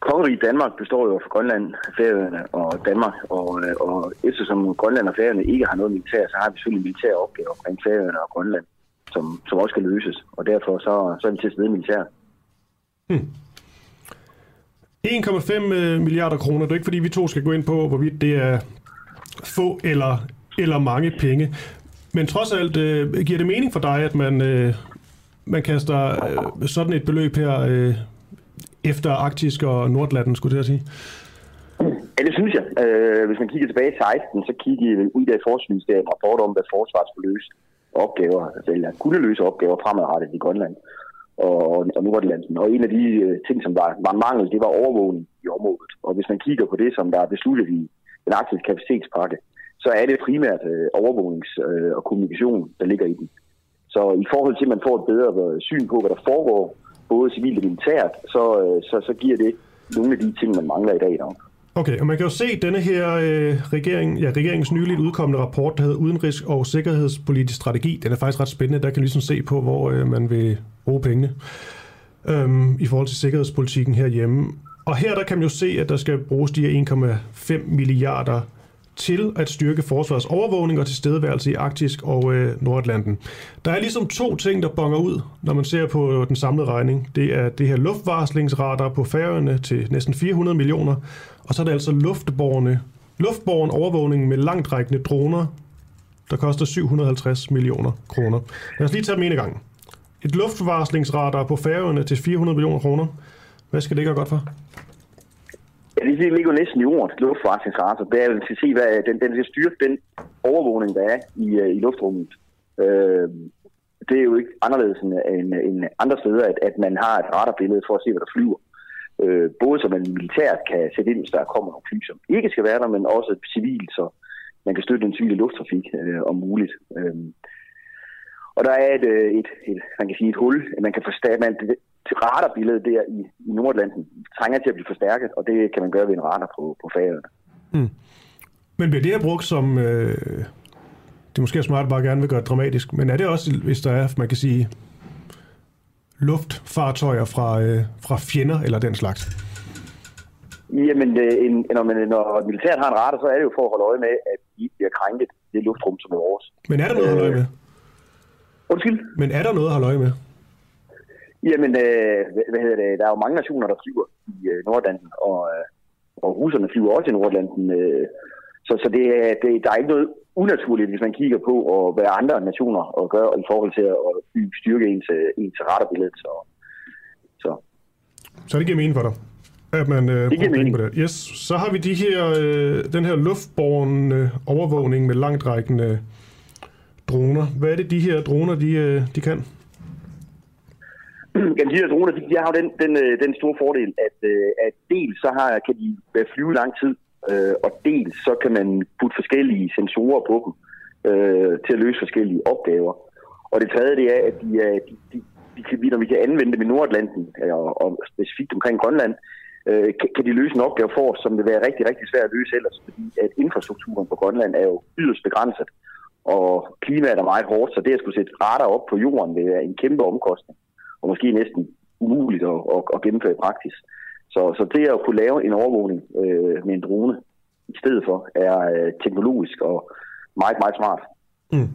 kongeriget Danmark består jo af Grønland, Færøerne og Danmark, og, øh, og eftersom Grønland og Færøerne ikke har noget militær, så har vi selvfølgelig militære opgaver omkring Færøerne og Grønland, som, som også skal løses, og derfor så, så er vi til stede militær. 1,5 milliarder kroner. Det er ikke, fordi vi to skal gå ind på, hvorvidt det er få eller, eller mange penge. Men trods alt, øh, giver det mening for dig, at man, øh, man kaster øh, sådan et beløb her øh, efter Arktisk og Nordlanden, skulle det at sige? Ja, det synes jeg. Øh, hvis man kigger tilbage i 16, så kiggede vi ud af Forsvarsministeriet en rapport om, hvad forsvaret skulle løse opgaver, altså, eller kunne løse opgaver fremadrettet i Grønland og, og Nordlanden. Og en af de øh, ting, som var, var en mangel, det var overvågning i området. Og hvis man kigger på det, som der er besluttet i den arktiske kapacitetspakke, så er det primært øh, overvågnings- øh, og kommunikation, der ligger i den. Så i forhold til, at man får et bedre øh, syn på, hvad der foregår, både civilt og militært, så, øh, så, så giver det nogle af de ting, man mangler i dag nok. Okay, og man kan jo se denne her øh, regering, ja, regeringens nyligt udkommende rapport, der hedder Udenrigs- og Sikkerhedspolitisk Strategi. Den er faktisk ret spændende. Der kan ligesom se på, hvor øh, man vil bruge pengene øhm, i forhold til sikkerhedspolitikken herhjemme. Og her der kan man jo se, at der skal bruges de her 1,5 milliarder til at styrke forsvars overvågning og tilstedeværelse i Arktisk og øh, Nordatlanten. Der er ligesom to ting, der bonger ud, når man ser på øh, den samlede regning. Det er det her luftvarslingsradar på færøerne til næsten 400 millioner, og så er det altså luftborne, luftborne overvågning med langtrækkende droner, der koster 750 millioner kroner. Lad os lige tage dem en gang. Et luftvarslingsradar på færøerne til 400 millioner kroner. Hvad skal det gøre godt for? Ja, det ligger næsten i ordet, luftfartsracer. Det er jo til at se, hvad den, den skal styrke den overvågning, der er i, øh, i luftrummet. Øh, det er jo ikke anderledes end, end, end andre steder, at, at man har et radarbillede for at se, hvad der flyver. Øh, både så man militært kan sætte ind, hvis der kommer nogle fly, som ikke skal være der, men også civilt, så man kan støtte den civile lufttrafik øh, om muligt. Øh, og der er et, øh, et, et, man kan sige et hul, man kan forstå, man, det, radarbilledet der i, i Nordatlanten trænger til at blive forstærket, og det kan man gøre ved en radar på, på færøerne. Mm. Men bliver det her brugt som, øh, det er måske smart bare gerne vil gøre dramatisk, men er det også, hvis der er, man kan sige, luftfartøjer fra, øh, fra fjender eller den slags? Jamen, øh, en, når, man, når militæret har en radar, så er det jo for at holde øje med, at de bliver krænket det luftrum, som er vores. Men er der noget at holde øje med? Øh, undskyld? Men er der noget at holde øje med? Jamen, øh, hvad hedder det? Der er jo mange nationer, der flyver i øh, Nordlanden, og, øh, og russerne flyver også i Nordlanden. Øh, så så det, det, der er ikke noget unaturligt, hvis man kigger på, og hvad andre nationer og gør i forhold til at styrke ens, øh, ens retterbillede. Så, så. så det giver mening for dig? At man øh, det giver mening. På det. Yes. Så har vi de her, øh, den her luftborne øh, overvågning med langtrækkende droner. Hvad er det, de her droner, de, øh, de kan? Jamen, de her droner, de, de har jo den, den, øh, den store fordel, at, øh, at dels så har, kan de flyve lang tid, øh, og dels så kan man putte forskellige sensorer på dem øh, til at løse forskellige opgaver. Og det tredje, det er, at de, er, de, de, de kan, når vi kan anvende dem i Nordatlanten, og, og specifikt omkring Grønland, øh, kan, kan de løse en opgave for os, som vil være rigtig, rigtig svært at løse ellers, fordi at infrastrukturen på Grønland er jo yderst begrænset, og klimaet er meget hårdt, så det at skulle sætte radar op på jorden vil være en kæmpe omkostning og måske næsten umuligt at, at, at gennemføre i praksis. Så, så det at kunne lave en overvågning øh, med en drone i stedet for, er øh, teknologisk og meget, meget smart. Mm.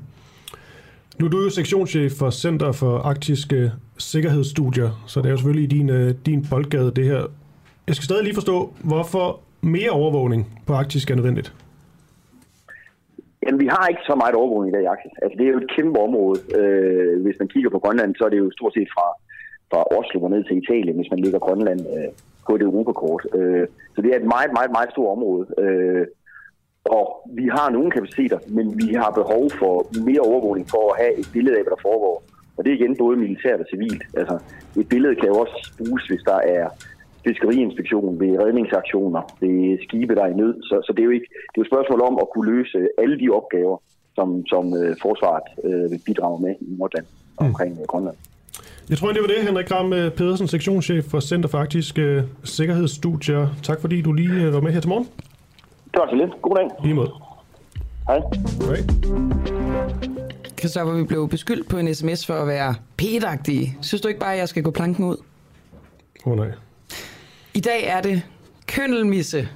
Nu er du jo sektionschef for Center for Arktiske Sikkerhedsstudier, så det er jo selvfølgelig i din, øh, din boldgade det her. Jeg skal stadig lige forstå, hvorfor mere overvågning på Arktisk er nødvendigt? Jamen, vi har ikke så meget overvågning i dag Axel. Altså, det er jo et kæmpe område. Øh, hvis man kigger på Grønland, så er det jo stort set fra, fra Oslo og ned til Italien, hvis man ligger Grønland øh, på et europakort. Øh, så det er et meget, meget, meget stort område. Øh, og vi har nogle kapaciteter, men vi har behov for mere overvågning for at have et billede af, hvad der foregår. Og det er igen både militært og civilt. Altså, et billede kan jo også bruges, hvis der er fiskeriinspektion, ved redningsaktioner, ved skibe, der er i nød. Så, så det, er jo ikke, det er jo et spørgsmål om at kunne løse alle de opgaver, som, som uh, forsvaret vil bidrage med i Nordland mm. omkring uh, Grønland. Jeg tror, det var det, Henrik Gram Pedersen, sektionschef for Center for Arktiske Sikkerhedsstudier. Tak fordi du lige var med her til morgen. Det var så lidt. God dag. Lige måde. Hej. Hej. Christoffer, vi blev beskyldt på en sms for at være pædagtige. Synes du ikke bare, at jeg skal gå planken ud? Åh oh, nej. I dag er det køndelmisse.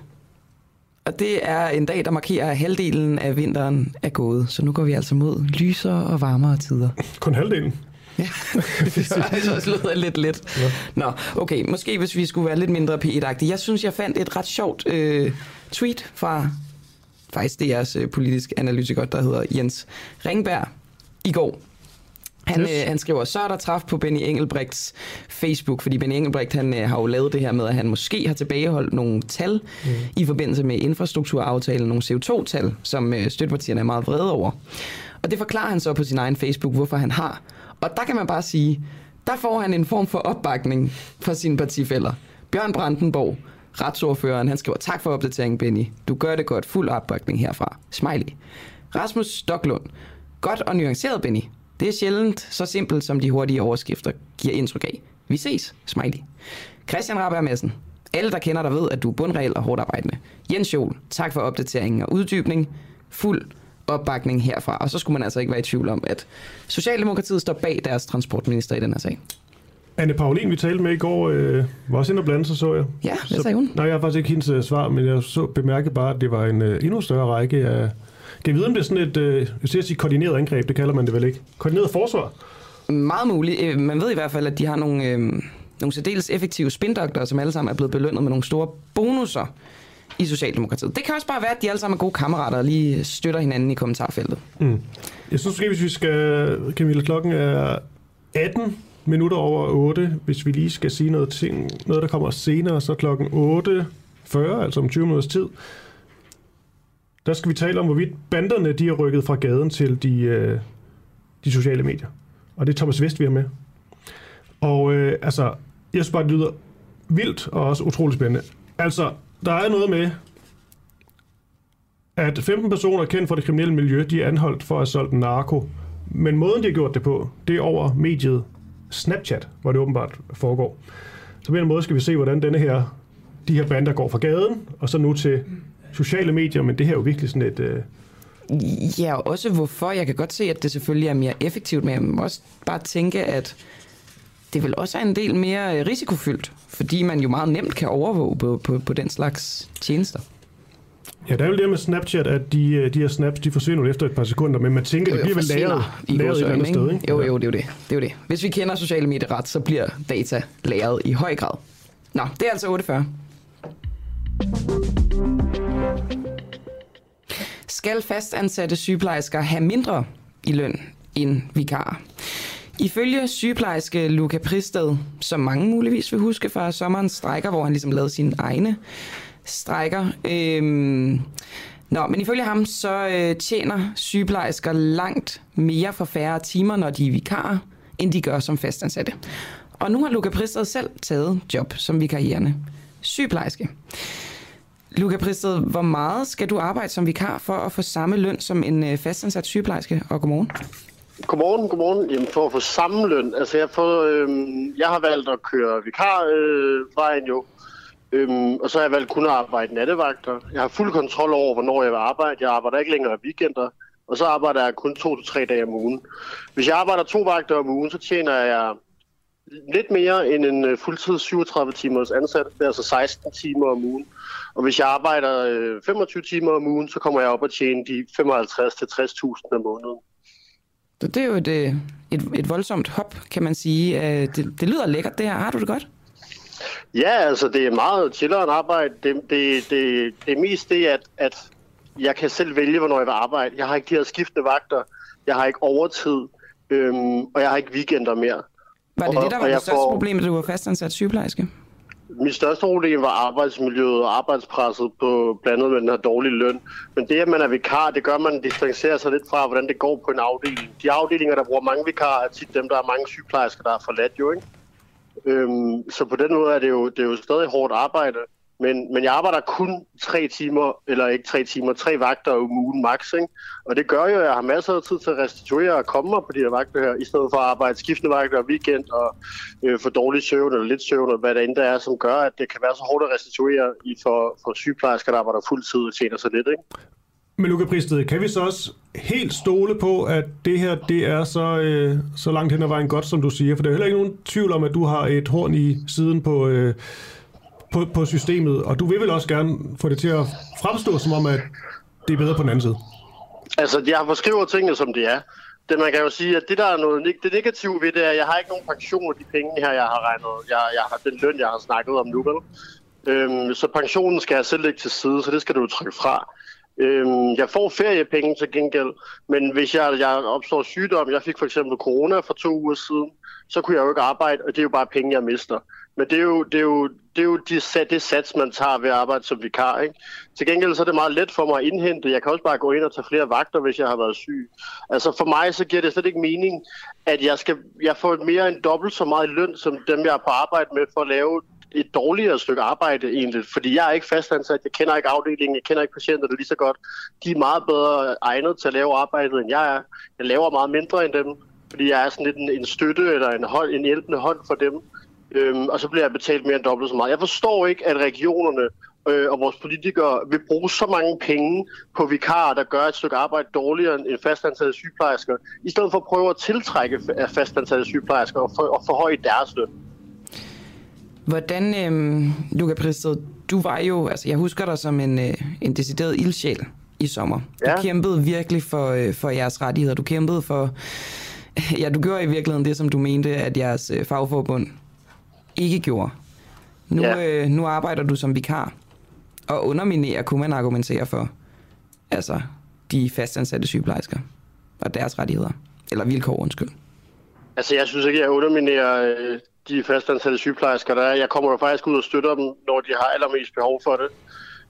Og det er en dag, der markerer, at halvdelen af vinteren er gået. Så nu går vi altså mod lysere og varmere tider. Kun halvdelen? Ja, det synes jeg også lyder lidt let. Ja. Nå, okay, måske hvis vi skulle være lidt mindre p Jeg synes, jeg fandt et ret sjovt øh, tweet fra faktisk DR's øh, politisk analytiker, der hedder Jens Ringberg, i går. Han, yes. øh, han skriver, så er der træf på Benny Engelbrechts Facebook, fordi Benny Engelbrecht han, øh, har jo lavet det her med, at han måske har tilbageholdt nogle tal mm. i forbindelse med infrastrukturaftalen, nogle CO2-tal, som øh, støttepartierne er meget vrede over. Og det forklarer han så på sin egen Facebook, hvorfor han har. Og der kan man bare sige, der får han en form for opbakning fra sine partifælder. Bjørn Brandenborg, retsordføreren, han skriver, tak for opdateringen, Benny. Du gør det godt. Fuld opbakning herfra. Smiley. Rasmus Stoklund. Godt og nuanceret, Benny. Det er sjældent så simpelt, som de hurtige overskrifter giver indtryk af. Vi ses, smiley. Christian Rabær Madsen. Alle, der kender dig, ved, at du er bundregel og hårdt arbejdende. Jens Jol, tak for opdateringen og uddybning. Fuld opbakning herfra. Og så skulle man altså ikke være i tvivl om, at Socialdemokratiet står bag deres transportminister i den her sag. Anne Paulin, vi talte med i går, øh, var også inde og blande sig, så jeg. Ja, hvad sagde hun? Nej, jeg har faktisk ikke hendes uh, svar, men jeg så bemærkede bare, at det var en uh, endnu større række af kan vi vide, om det er sådan et, øh, jeg siger koordineret angreb, det kalder man det vel ikke? Koordineret forsvar? Meget muligt. Øh, man ved i hvert fald, at de har nogle, øh, nogle særdeles effektive spindoktorer, som alle sammen er blevet belønnet med nogle store bonusser i Socialdemokratiet. Det kan også bare være, at de alle sammen er gode kammerater og lige støtter hinanden i kommentarfeltet. Mm. Jeg synes måske, hvis vi skal... Camilla, klokken er 18 minutter over 8. Hvis vi lige skal sige noget, ting, noget der kommer senere, så klokken 8 40, altså om 20 minutters tid, der skal vi tale om, hvorvidt banderne de er rykket fra gaden til de, øh, de sociale medier. Og det er Thomas Vest, vi har med. Og øh, altså, jeg synes bare, det lyder vildt og også utrolig spændende. Altså, der er noget med, at 15 personer kendt fra det kriminelle miljø, de er anholdt for at have solgt narko. Men måden, de har gjort det på, det er over mediet Snapchat, hvor det åbenbart foregår. Så på en måde skal vi se, hvordan denne her, de her bander går fra gaden, og så nu til sociale medier, men det her er jo virkelig sådan et... Øh... Ja, og også hvorfor. Jeg kan godt se, at det selvfølgelig er mere effektivt, men jeg må også bare tænke, at det vil også er en del mere øh, risikofyldt, fordi man jo meget nemt kan overvåge på, på, på den slags tjenester. Ja, der er jo det med Snapchat, at de, øh, de her snaps, de forsvinder efter et par sekunder, men man tænker, jo, jo, det bliver vel lavet, lavet et eller andet sted, ikke? Jo, jo, det er jo det. det er jo det. Hvis vi kender sociale medier ret, så bliver data lagret i høj grad. Nå, det er altså 48. Skal fastansatte sygeplejersker have mindre i løn end vikarer? Ifølge sygeplejerske Luca Pristed, som mange muligvis vil huske fra sommerens strækker, hvor han ligesom lavede sine egne strækker. Øhm, Nå, men ifølge ham, så øh, tjener sygeplejersker langt mere for færre timer, når de er vikarer, end de gør som fastansatte. Og nu har Luca Pristed selv taget job som vikarierende sygeplejerske. Luca Pristed, hvor meget skal du arbejde som vikar for at få samme løn som en øh, fastansat sygeplejerske? Og godmorgen. Godmorgen, godmorgen. Jamen for at få samme løn. Altså jeg, får, øhm, jeg har valgt at køre vikarvejen øh, jo. Øhm, og så har jeg valgt kun at arbejde nattevagter. Jeg har fuld kontrol over, hvornår jeg vil arbejde. Jeg arbejder ikke længere weekender. Og så arbejder jeg kun to til tre dage om ugen. Hvis jeg arbejder to vagter om ugen, så tjener jeg lidt mere end en øh, fuldtids fuldtid 37 timers ansat. Det er altså 16 timer om ugen. Og hvis jeg arbejder 25 øh, timer om ugen, så kommer jeg op og tjene de 55-60.000 om måneden. Så det er jo et, øh, et, et voldsomt hop, kan man sige. Det, det lyder lækkert, det her. Har du det godt? Ja, altså det er meget chillere arbejde. Det, det, det, det er mest det, at, at jeg kan selv vælge, hvornår jeg vil arbejde. Jeg har ikke de her skiftende vagter. Jeg har ikke overtid. Øhm, og jeg har ikke weekender mere. Var det og, det, der var det største får... problem, at du var fastansat sygeplejerske? Min største problem var arbejdsmiljøet og arbejdspresset på blandet med den her dårlige løn. Men det, at man er vikar, det gør, at man distancerer sig lidt fra, hvordan det går på en afdeling. De afdelinger, der bruger mange vikarer, er tit dem, der er mange sygeplejersker, der er forladt jo, ikke? Øhm, så på den måde er det jo, det er jo stadig hårdt arbejde. Men, men jeg arbejder kun tre timer, eller ikke tre timer, tre vagter om ugen max. Ikke? Og det gør jo, at jeg har masser af tid til at restituere og komme mig på de her vagter her, i stedet for at arbejde skiftende vagter og weekend og øh, for dårlig søvn eller lidt søvn, og hvad der end der er, som gør, at det kan være så hårdt at restituere i for, for sygeplejersker, der arbejder fuld tid og tjener så lidt. Ikke? Men Luca Pristed, kan vi så også helt stole på, at det her det er så, øh, så langt hen ad vejen godt, som du siger? For der er heller ikke nogen tvivl om, at du har et horn i siden på, øh, på, på systemet, og du vil vel også gerne få det til at fremstå som om, at det er bedre på den anden side? Altså, jeg beskriver tingene, som de er. Det, man kan jo sige, at det, der er noget, det negative ved det, er, at jeg har ikke nogen pension af de penge her, jeg har regnet. Jeg, jeg har den løn, jeg har snakket om nu, vel? Øhm, så pensionen skal jeg selv lægge til side, så det skal du trykke fra. Øhm, jeg får feriepenge til gengæld, men hvis jeg, jeg opstår sygdom, jeg fik for eksempel corona for to uger siden, så kunne jeg jo ikke arbejde, og det er jo bare penge, jeg mister. Men det er jo, det er jo, det er jo de, det sats, man tager ved at arbejde som vikar. Ikke? Til gengæld så er det meget let for mig at indhente. Jeg kan også bare gå ind og tage flere vagter, hvis jeg har været syg. Altså for mig så giver det slet ikke mening, at jeg, skal, jeg får mere end dobbelt så meget løn, som dem, jeg er på arbejde med, for at lave et dårligere stykke arbejde egentlig, fordi jeg er ikke fastansat, jeg kender ikke afdelingen, jeg kender ikke patienterne lige så godt. De er meget bedre egnet til at lave arbejdet, end jeg er. Jeg laver meget mindre end dem, fordi jeg er sådan lidt en, en støtte eller en, hold, en hjælpende hånd for dem. Øhm, og så bliver jeg betalt mere end dobbelt så meget. Jeg forstår ikke, at regionerne øh, og vores politikere vil bruge så mange penge på vikarer, der gør et stykke arbejde dårligere end fastansatte sygeplejersker, i stedet for at prøve at tiltrække fastansatte sygeplejersker og, for, og forhøje deres løn. Hvordan, øh, Luca Pristed, du var jo, altså jeg husker dig som en, øh, en decideret ildsjæl i sommer. Ja. Du kæmpede virkelig for, øh, for jeres rettigheder. Du kæmpede for, ja, du gjorde i virkeligheden det, som du mente, at jeres øh, fagforbund ikke gjorde. Nu, ja. øh, nu arbejder du som vikar, og underminerer, kunne man argumentere for, altså de fastansatte sygeplejersker og deres rettigheder. Eller vilkår, undskyld. Altså, jeg synes ikke, jeg underminerer øh, de fastansatte sygeplejersker, der er. Jeg kommer jo faktisk ud og støtter dem, når de har allermest behov for det.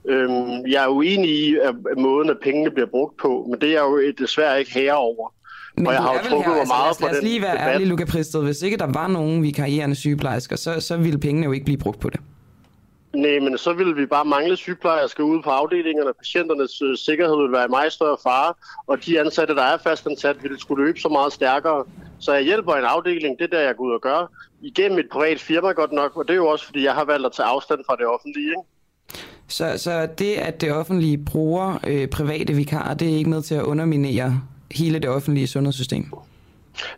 Øhm, jeg er uenig i at måden, at pengene bliver brugt på, men det er jeg jo desværre ikke herre over. Men og jeg har jo trukket her, altså, meget på lad os den lige være debat. ærlige, Luca Pristed. Hvis ikke der var nogen vikarierende sygeplejersker, så, så ville pengene jo ikke blive brugt på det. Nej, men så ville vi bare mangle sygeplejersker ude på afdelingerne. Patienternes øh, sikkerhed ville være i meget større fare, og de ansatte, der er fastansat, ville skulle løbe så meget stærkere. Så jeg hjælper en afdeling, det er der, jeg går ud og gør, igennem et privat firma godt nok, og det er jo også, fordi jeg har valgt at tage afstand fra det offentlige. Ikke? Så, så det, at det offentlige bruger øh, private vikarer, det er ikke med til at underminere hele det offentlige sundhedssystem?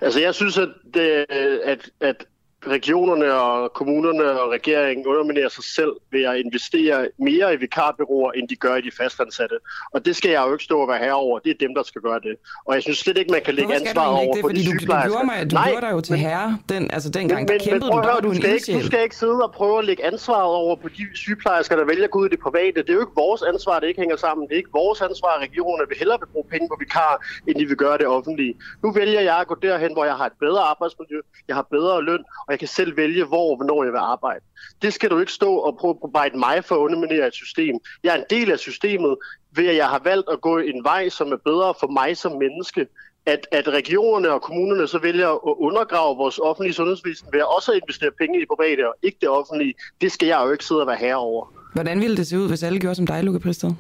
Altså jeg synes, at, det, at, at regionerne og kommunerne og regeringen underminerer sig selv ved at investere mere i vikarbyråer, end de gør i de fastansatte. Og det skal jeg jo ikke stå og være herover. Det er dem, der skal gøre det. Og jeg synes slet ikke, man kan lægge du ansvaret over det? på Fordi de du, du sygeplejersker. gjorde, mig, du Nej, gjorde dig jo til men- herre, den, altså dengang, men, der men, kæmpede men prøv du, høre, du du skal, ikke, du skal ikke sidde og prøve at lægge ansvaret over på de sygeplejersker, der vælger at gå ud i det private. Det er jo ikke vores ansvar, det ikke hænger sammen. Det er ikke vores ansvar, at regionerne vil hellere vil bruge penge på vikar, end de vil gøre det offentlige. Nu vælger jeg at gå derhen, hvor jeg har et bedre arbejdsmiljø, jeg har bedre løn, og jeg kan selv vælge, hvor og hvornår jeg vil arbejde. Det skal du ikke stå og prøve at arbejde mig for at underminere et system. Jeg er en del af systemet, ved at jeg har valgt at gå en vej, som er bedre for mig som menneske. At, at regionerne og kommunerne så vælger at undergrave vores offentlige sundhedsvæsen ved at også investere penge i det private og ikke det offentlige, det skal jeg jo ikke sidde og være herre over. Hvordan ville det se ud, hvis alle gjorde som dig, Luca Pristed?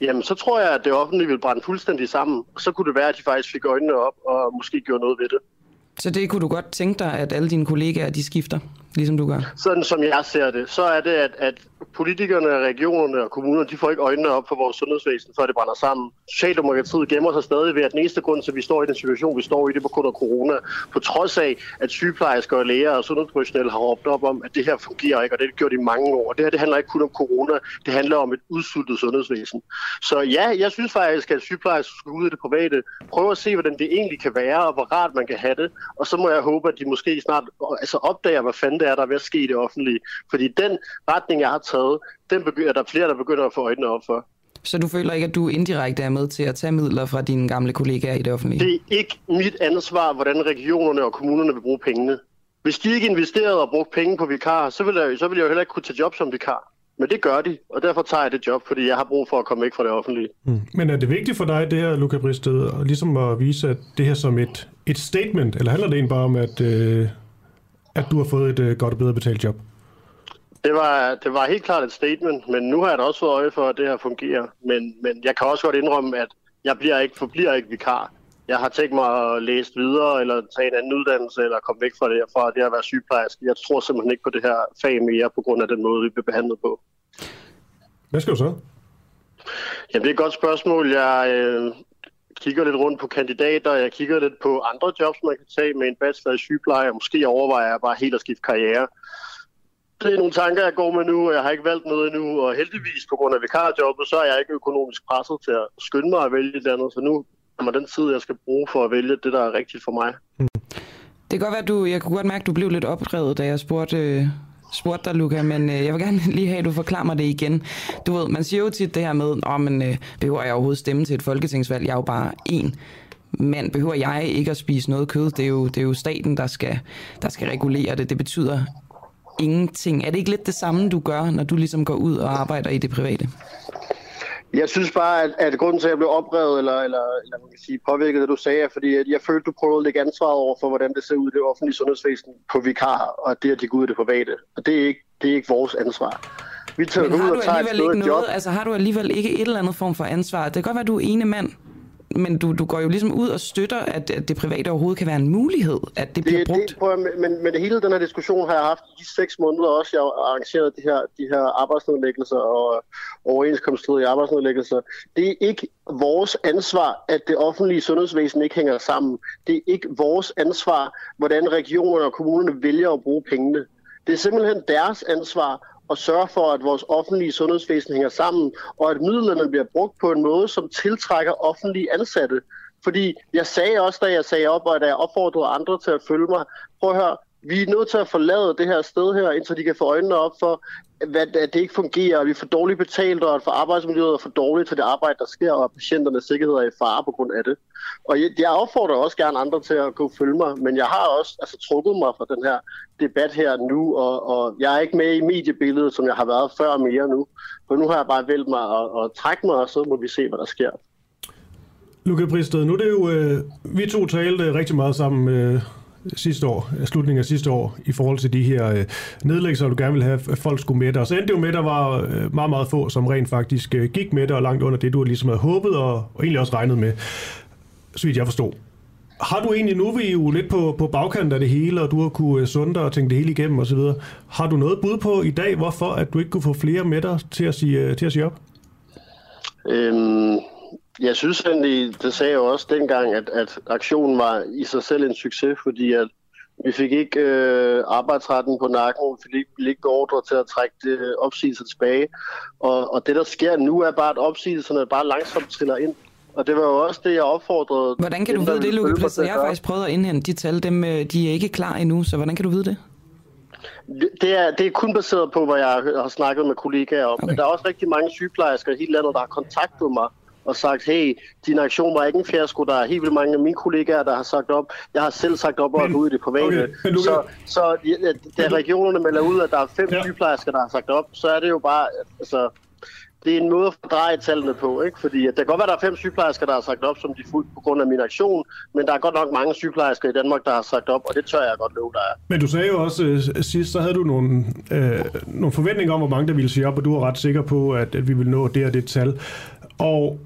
Jamen, så tror jeg, at det offentlige vil brænde fuldstændig sammen. Så kunne det være, at de faktisk fik øjnene op og måske gjorde noget ved det. Så det kunne du godt tænke dig, at alle dine kollegaer, de skifter, ligesom du gør? Sådan som jeg ser det, så er det, at, at politikerne, regionerne og kommunerne, de får ikke øjnene op for vores sundhedsvæsen, før det brænder sammen. Socialdemokratiet gemmer sig stadig ved, at den eneste grund til, at vi står i den situation, vi står i, det er på grund af corona. På trods af, at sygeplejersker og læger og sundhedsprofessionelle har råbt op om, at det her fungerer ikke, og det har det gjort i mange år. Det her det handler ikke kun om corona, det handler om et udsultet sundhedsvæsen. Så ja, jeg synes faktisk, at sygeplejersker skal ud i det private, Prøv at se, hvordan det egentlig kan være, og hvor rart man kan have det. Og så må jeg håbe, at de måske snart altså opdager, hvad fanden det er, der er ved at ske i det offentlige. Fordi den retning, jeg har taget, den begynder, er der flere, der begynder at få øjnene op for. Så du føler ikke, at du indirekte er med til at tage midler fra dine gamle kollegaer i det offentlige? Det er ikke mit ansvar, hvordan regionerne og kommunerne vil bruge pengene. Hvis de ikke investerede og brugte penge på vikar, så ville, jeg, så ville jeg jo heller ikke kunne tage job som vikar. Men det gør de, og derfor tager jeg det job, fordi jeg har brug for at komme væk fra det offentlige. Mm. Men er det vigtigt for dig, det her, Luca Bristed, og ligesom at vise at det her som et, et statement, eller handler det egentlig bare om, at, øh, at du har fået et øh, godt og bedre betalt job? Det var, det var helt klart et statement, men nu har jeg da også fået øje for, at det her fungerer. Men, men jeg kan også godt indrømme, at jeg bliver ikke, forbliver ikke vikar. Jeg har tænkt mig at læse videre, eller tage en anden uddannelse, eller komme væk fra det, fra det at være sygeplejerske. Jeg tror simpelthen ikke på det her fag mere, på grund af den måde, vi bliver behandlet på. Hvad skal du så? Jamen, det er et godt spørgsmål. Jeg øh, kigger lidt rundt på kandidater, jeg kigger lidt på andre jobs, man kan tage med en bachelor i sygepleje, og måske overvejer jeg bare helt at skifte karriere. Det er nogle tanker, jeg går med nu, og jeg har ikke valgt noget endnu, og heldigvis på grund af vikarjobbet, så er jeg ikke økonomisk presset til at skynde mig at vælge et andet, så nu er mig den tid, jeg skal bruge for at vælge det, der er rigtigt for mig. Hmm. Det kan godt være, at du, jeg kunne godt mærke, at du blev lidt opdrevet, da jeg spurgte, øh, spurgte dig, Luca, men øh, jeg vil gerne lige have, at du forklarer mig det igen. Du ved, man siger jo tit det her med, åh, men øh, behøver jeg overhovedet stemme til et folketingsvalg? Jeg er jo bare én mand. Behøver jeg ikke at spise noget kød? Det er jo, det er jo staten, der skal, der skal regulere det. Det betyder ingenting. Er det ikke lidt det samme, du gør, når du ligesom går ud og arbejder i det private? Jeg synes bare, at, at grunden til, at jeg blev oprevet, eller, eller, eller man kan sige, påvirket, det du sagde, er, fordi at jeg følte, du prøvede at lægge ansvaret over for, hvordan det ser ud i det offentlige sundhedsvæsen på vikar, og det, at de går ud i det private. Og det er ikke, det er ikke vores ansvar. Vi tager ud og tager et ikke et job. noget, altså har du alligevel ikke et eller andet form for ansvar? Det kan godt være, at du er ene mand, men du, du går jo ligesom ud og støtter, at, at det private overhovedet kan være en mulighed, at det bliver det, brugt. det, prøv, men, men hele den her diskussion har jeg haft i de seks måneder også. Jeg har arrangeret de her, de her arbejdsnedlæggelser og overenskomststridige arbejdsnedlæggelser. Det er ikke vores ansvar, at det offentlige sundhedsvæsen ikke hænger sammen. Det er ikke vores ansvar, hvordan regionerne og kommunerne vælger at bruge pengene. Det er simpelthen deres ansvar at sørge for, at vores offentlige sundhedsvæsen hænger sammen, og at midlerne bliver brugt på en måde, som tiltrækker offentlige ansatte. Fordi jeg sagde også, da jeg sagde op, og da jeg opfordrede andre til at følge mig, prøv at høre, vi er nødt til at forlade det her sted her, indtil de kan få øjnene op for, hvad, at det ikke fungerer, og vi er for dårligt betalt, og at for arbejdsmiljøet er for dårligt til det arbejde, der sker, og patienternes sikkerhed er i fare på grund af det. Og jeg, jeg opfordrer også gerne andre til at gå følge mig, men jeg har også altså, trukket mig fra den her debat her nu, og, og jeg er ikke med i mediebilledet, som jeg har været før mere nu. For nu har jeg bare vælt mig at, at trække mig, og så må vi se, hvad der sker. Luca Pristed, nu er det jo, øh, vi to talte rigtig meget sammen øh, sidste år, slutningen af sidste år, i forhold til de her øh, nedlæggelser, du gerne vil have, at folk skulle med dig. Og så endte det jo med, at der var øh, meget, meget få, som rent faktisk øh, gik med dig, og langt under det, du ligesom havde håbet, og, og egentlig også regnet med, så vidt jeg forstod. Har du egentlig, nu er vi jo lidt på, på bagkanten af det hele, og du har kunne øh, sunde dig og tænke det hele igennem osv. Har du noget bud på i dag, hvorfor at du ikke kunne få flere med dig til at sige, øh, til at sige op? Øhm, jeg synes egentlig, det sagde jeg jo også dengang, at, at aktionen var i sig selv en succes, fordi at vi fik ikke øh, arbejdsretten på nakken, vi fik ikke, ikke ordre til at trække det opsigelser tilbage. Og, og det, der sker nu, er bare, at opsigelserne bare langsomt triller ind. Og det var jo også det, jeg opfordrede. Hvordan kan du vide det, Luke Pladsen? Jeg har faktisk prøvet at indhente de tal. Dem, øh, de er ikke klar endnu, så hvordan kan du vide det? Det er, det er kun baseret på, hvad jeg har snakket med kollegaer om. Okay. Men der er også rigtig mange sygeplejersker i hele landet, der har kontaktet mig og sagt, hey, din aktion var ikke en fiasko. Der er helt vildt mange af mine kollegaer, der har sagt op. Jeg har selv sagt op og men, ud i det private. Okay, men så, så da regionerne melder ud, at der er fem ja. sygeplejersker, der har sagt op, så er det jo bare, altså, det er en måde at fordreje tallene på, ikke? Fordi at det kan godt være, at der er fem sygeplejersker, der har sagt op, som de fuldt på grund af min aktion, men der er godt nok mange sygeplejersker i Danmark, der har sagt op, og det tør jeg godt love, der er. Men du sagde jo også øh, sidst, så havde du nogle, øh, nogle forventninger om, hvor mange der ville sige op, og du var ret sikker på, at, at vi ville nå det og det tal. Og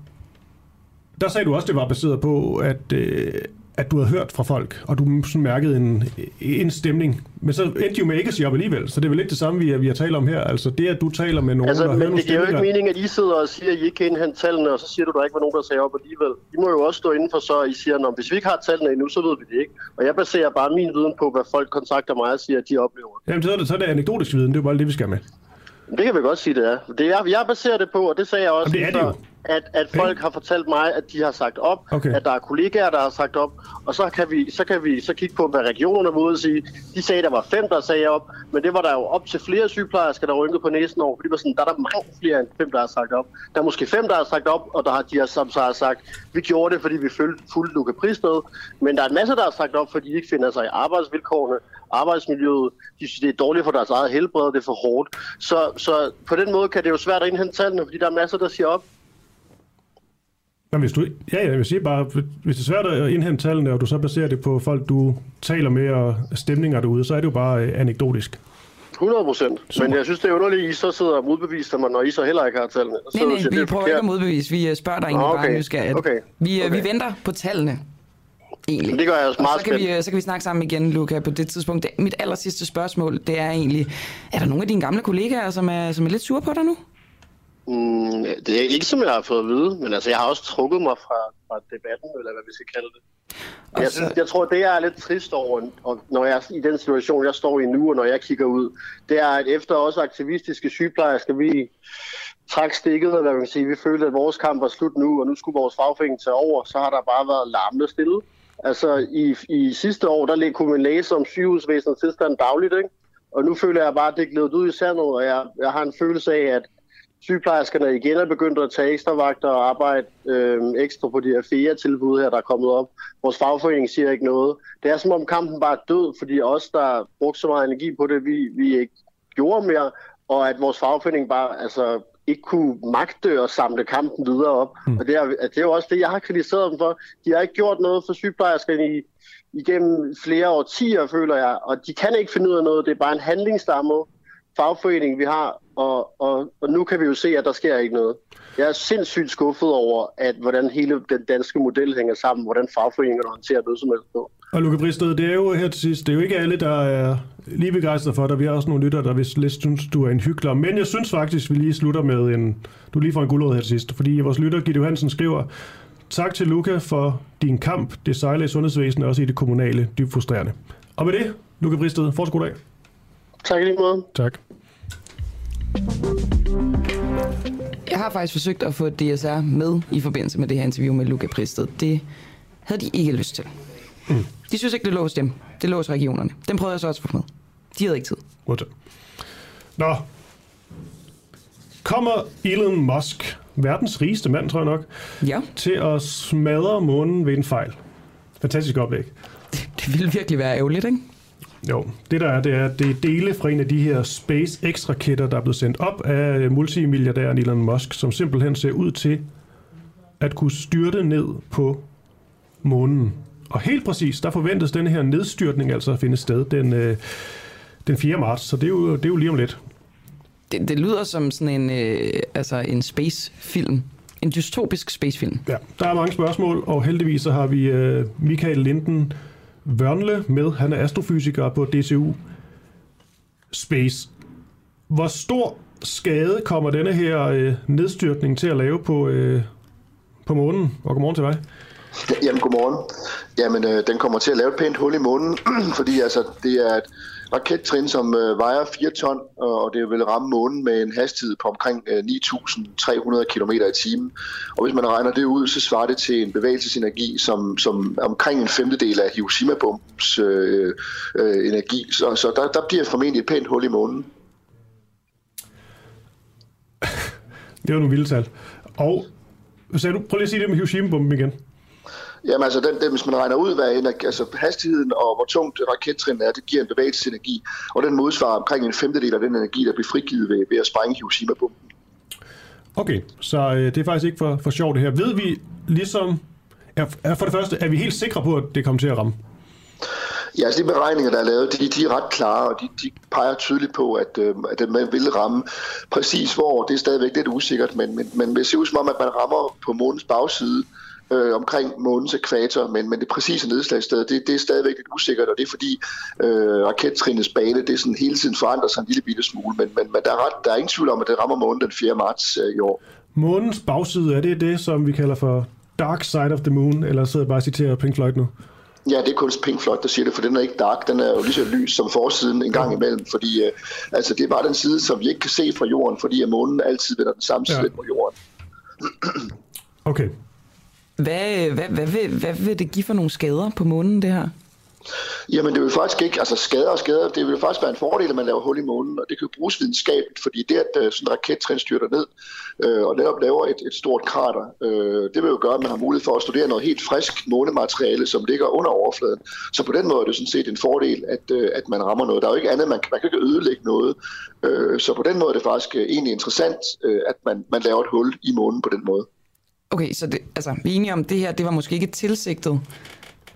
der sagde du også, det var baseret på, at, øh, at du havde hørt fra folk, og du sådan mærkede en, en stemning. Men så endte jo med ikke at sige op alligevel, så det er vel ikke det samme, vi, vi har talt om her. Altså det, at du taler med nogen, altså, der men det giver jo ikke mening, at I sidder og siger, at I ikke kan indhente tallene, og så siger du, at der ikke var nogen, der sagde op alligevel. I må jo også stå inden for så, at I siger, at hvis vi ikke har tallene endnu, så ved vi det ikke. Og jeg baserer bare min viden på, hvad folk kontakter mig og siger, at de oplever. Jamen, så er det, så er det anekdotisk viden, det er bare det, vi skal med. Det kan vi godt sige, det er. Det er jeg baserer det på, og det sagde jeg også. Jamen, det er det jo at, at folk har fortalt mig, at de har sagt op, okay. at der er kollegaer, der har sagt op, og så kan vi så, kan vi så kigge på, hvad regionerne vil ud og sige. De sagde, at der var fem, der sagde op, men det var der jo op til flere sygeplejersker, der rynkede på næsen over, fordi var sådan, der er der mange flere end fem, der har sagt op. Der er måske fem, der har sagt op, og der har de har, som så har sagt, vi gjorde det, fordi vi følte fuldt Luca Pristed, men der er en masse, der har sagt op, fordi de ikke finder sig i arbejdsvilkårene, arbejdsmiljøet, de synes, det er dårligt for deres eget helbred, det er for hårdt. Så, så på den måde kan det jo svært at indhente tallene, fordi der er masser, der siger op. Men hvis du, ja, ja, jeg vil sige bare, hvis det er svært at indhente tallene, og du så baserer det på folk, du taler med og stemninger derude, så er det jo bare øh, anekdotisk. 100 procent. Men jeg synes, det er underligt, at I så sidder og modbeviser mig, når I så heller ikke har tallene. Så nej, nej, vi prøver forkert. ikke at modbevise. Vi øh, spørger dig egentlig okay. bare nysgerrigt. Okay. Vi, øh, okay. vi venter på tallene. Egentlig. Det gør jeg også meget så kan, vi, så kan vi snakke sammen igen, Luca, på det tidspunkt. Det, mit aller sidste spørgsmål, det er egentlig, er der nogle af dine gamle kollegaer, som er, som er lidt sure på dig nu? Mm, det er ikke, som jeg har fået at vide, men altså, jeg har også trukket mig fra, fra debatten, eller hvad vi skal kalde det. Jeg, synes, jeg tror, det jeg er lidt trist over, og når jeg i den situation, jeg står i nu, og når jeg kigger ud, det er, at efter også aktivistiske sygeplejersker, vi træk stikket, og hvad man kan sige, vi følte, at vores kamp var slut nu, og nu skulle vores fagforening tage over, så har der bare været larmende stille. Altså, i, i sidste år, der kunne man læse om sygehusvæsenets tilstand dagligt, ikke? Og nu føler jeg bare, at det er glædet ud i sandet, og jeg, jeg har en følelse af, at sygeplejerskerne igen er begyndt at tage ekstra vagter og arbejde øh, ekstra på de her fire tilbud her, der er kommet op. Vores fagforening siger ikke noget. Det er som om kampen bare er død, fordi os, der brugt så meget energi på det, vi, vi ikke gjorde mere, og at vores fagforening bare altså, ikke kunne magte og samle kampen videre op. Mm. Og det er, det er jo også det, jeg har kritiseret dem for. De har ikke gjort noget for sygeplejerskerne i, igennem flere årtier, føler jeg, og de kan ikke finde ud af noget. Det er bare en handlingsstamme fagforening, vi har, og, og, og nu kan vi jo se, at der sker ikke noget. Jeg er sindssygt skuffet over, at hvordan hele den danske model hænger sammen, hvordan fagforeningerne håndterer noget som helst på. Og Luca Bristød, det er jo her til sidst, det er jo ikke alle, der er lige begejstret for dig. Vi har også nogle lytter, der vist lidt synes, du er en hyggelig. Men jeg synes faktisk, vi lige slutter med en... Du lige får en guldråd her til sidst. Fordi vores lytter, Gitte Johansen, skriver, Tak til Luca for din kamp. Det sejler i sundhedsvæsenet, også i det kommunale, dybt frustrerende. Og med det, Luca Bristød, fortsat god dag. Tak i lige måde. Tak. Jeg har faktisk forsøgt at få DSR med i forbindelse med det her interview med Luca Pristed. Det havde de ikke lyst til. Mm. De synes ikke, det lå hos dem. Det lå hos regionerne. Den prøvede jeg så også at få med. De havde ikke tid. Modtaget. Nå. Kommer Elon Musk, verdens rigeste mand, tror jeg nok, ja. til at smadre månen ved en fejl? Fantastisk oplæg. Det, det ville virkelig være ærgerligt, ikke? Jo, det der er, det er, det er dele fra en af de her SpaceX-raketter, der er blevet sendt op af multimilliardæren Elon Musk, som simpelthen ser ud til at kunne styrte ned på månen. Og helt præcis, der forventes den her nedstyrtning altså at finde sted den, øh, den 4. marts, så det er jo, det er jo lige om lidt. Det, det lyder som sådan en, øh, altså en space-film. En dystopisk space-film. Ja, der er mange spørgsmål, og heldigvis så har vi øh, Michael Linden Vørnle med. Han er astrofysiker på DCU Space. Hvor stor skade kommer denne her øh, nedstyrtning til at lave på, øh, på månen? Og godmorgen til dig. Jamen, godmorgen. Jamen, øh, den kommer til at lave et pænt hul i månen, fordi altså, det er et rakettrin, som øh, vejer 4 ton, og det vil ramme månen med en hastighed på omkring øh, 9.300 km i timen. Og hvis man regner det ud, så svarer det til en bevægelsesenergi, som, som omkring en femtedel af Hiroshima-bombens øh, øh, energi. Så, så der, der bliver formentlig et pænt hul i månen. Det var nogle vilde tal. Og så du, prøv lige at sige det med Hiroshima-bomben igen. Jamen altså, den, den, hvis man regner ud, hvad en, altså hastigheden og hvor tungt rakettrin er, det giver en bevægelsesenergi, og den modsvarer omkring en femtedel af den energi, der bliver frigivet ved, ved at sprænge Hiroshima-bomben. Okay, så øh, det er faktisk ikke for, for sjovt det her. Ved vi ligesom, er, er for det første, er vi helt sikre på, at det kommer til at ramme? Ja, altså de beregninger, der er lavet, de, de er ret klare, og de, de peger tydeligt på, at, øh, at man vil ramme præcis hvor. Det er stadigvæk lidt usikkert, men, men, men det ser ud som om, at man rammer på månens bagside, øh, omkring månens ekvator, men, men det præcise nedslagssted, det, det er stadigvæk lidt usikkert, og det er fordi øh, rakettrinets bane, det er sådan hele tiden forandrer sig en lille bitte smule, men, men, men der, er ret, der er ingen tvivl om, at det rammer månen den 4. marts øh, i år. Månens bagside, er det det, som vi kalder for dark side of the moon, eller sidder jeg bare og citerer Pink Floyd nu? Ja, det er kun Pink Floyd, der siger det, for den er ikke dark. Den er jo lige så lys som forsiden en gang imellem, fordi øh, altså, det er bare den side, som vi ikke kan se fra jorden, fordi at månen altid vender den samme side ja. på jorden. okay. Hvad, hvad, hvad, hvad, hvad vil det give for nogle skader på månen, det her? Jamen det vil faktisk ikke, altså skader og skader, det vil faktisk være en fordel, at man laver hul i månen, og det kan jo bruges videnskabeligt, fordi det, at øh, sådan en rakettrin styrter ned, øh, og netop laver et, et stort krater, øh, det vil jo gøre, at man har mulighed for at studere noget helt frisk månemateriale, som ligger under overfladen. Så på den måde er det sådan set en fordel, at, øh, at man rammer noget. Der er jo ikke andet, man, man kan ikke ødelægge noget. Øh, så på den måde er det faktisk øh, egentlig interessant, øh, at man, man laver et hul i månen på den måde. Okay, så det, altså, vi er enige om, det her det var måske ikke tilsigtet,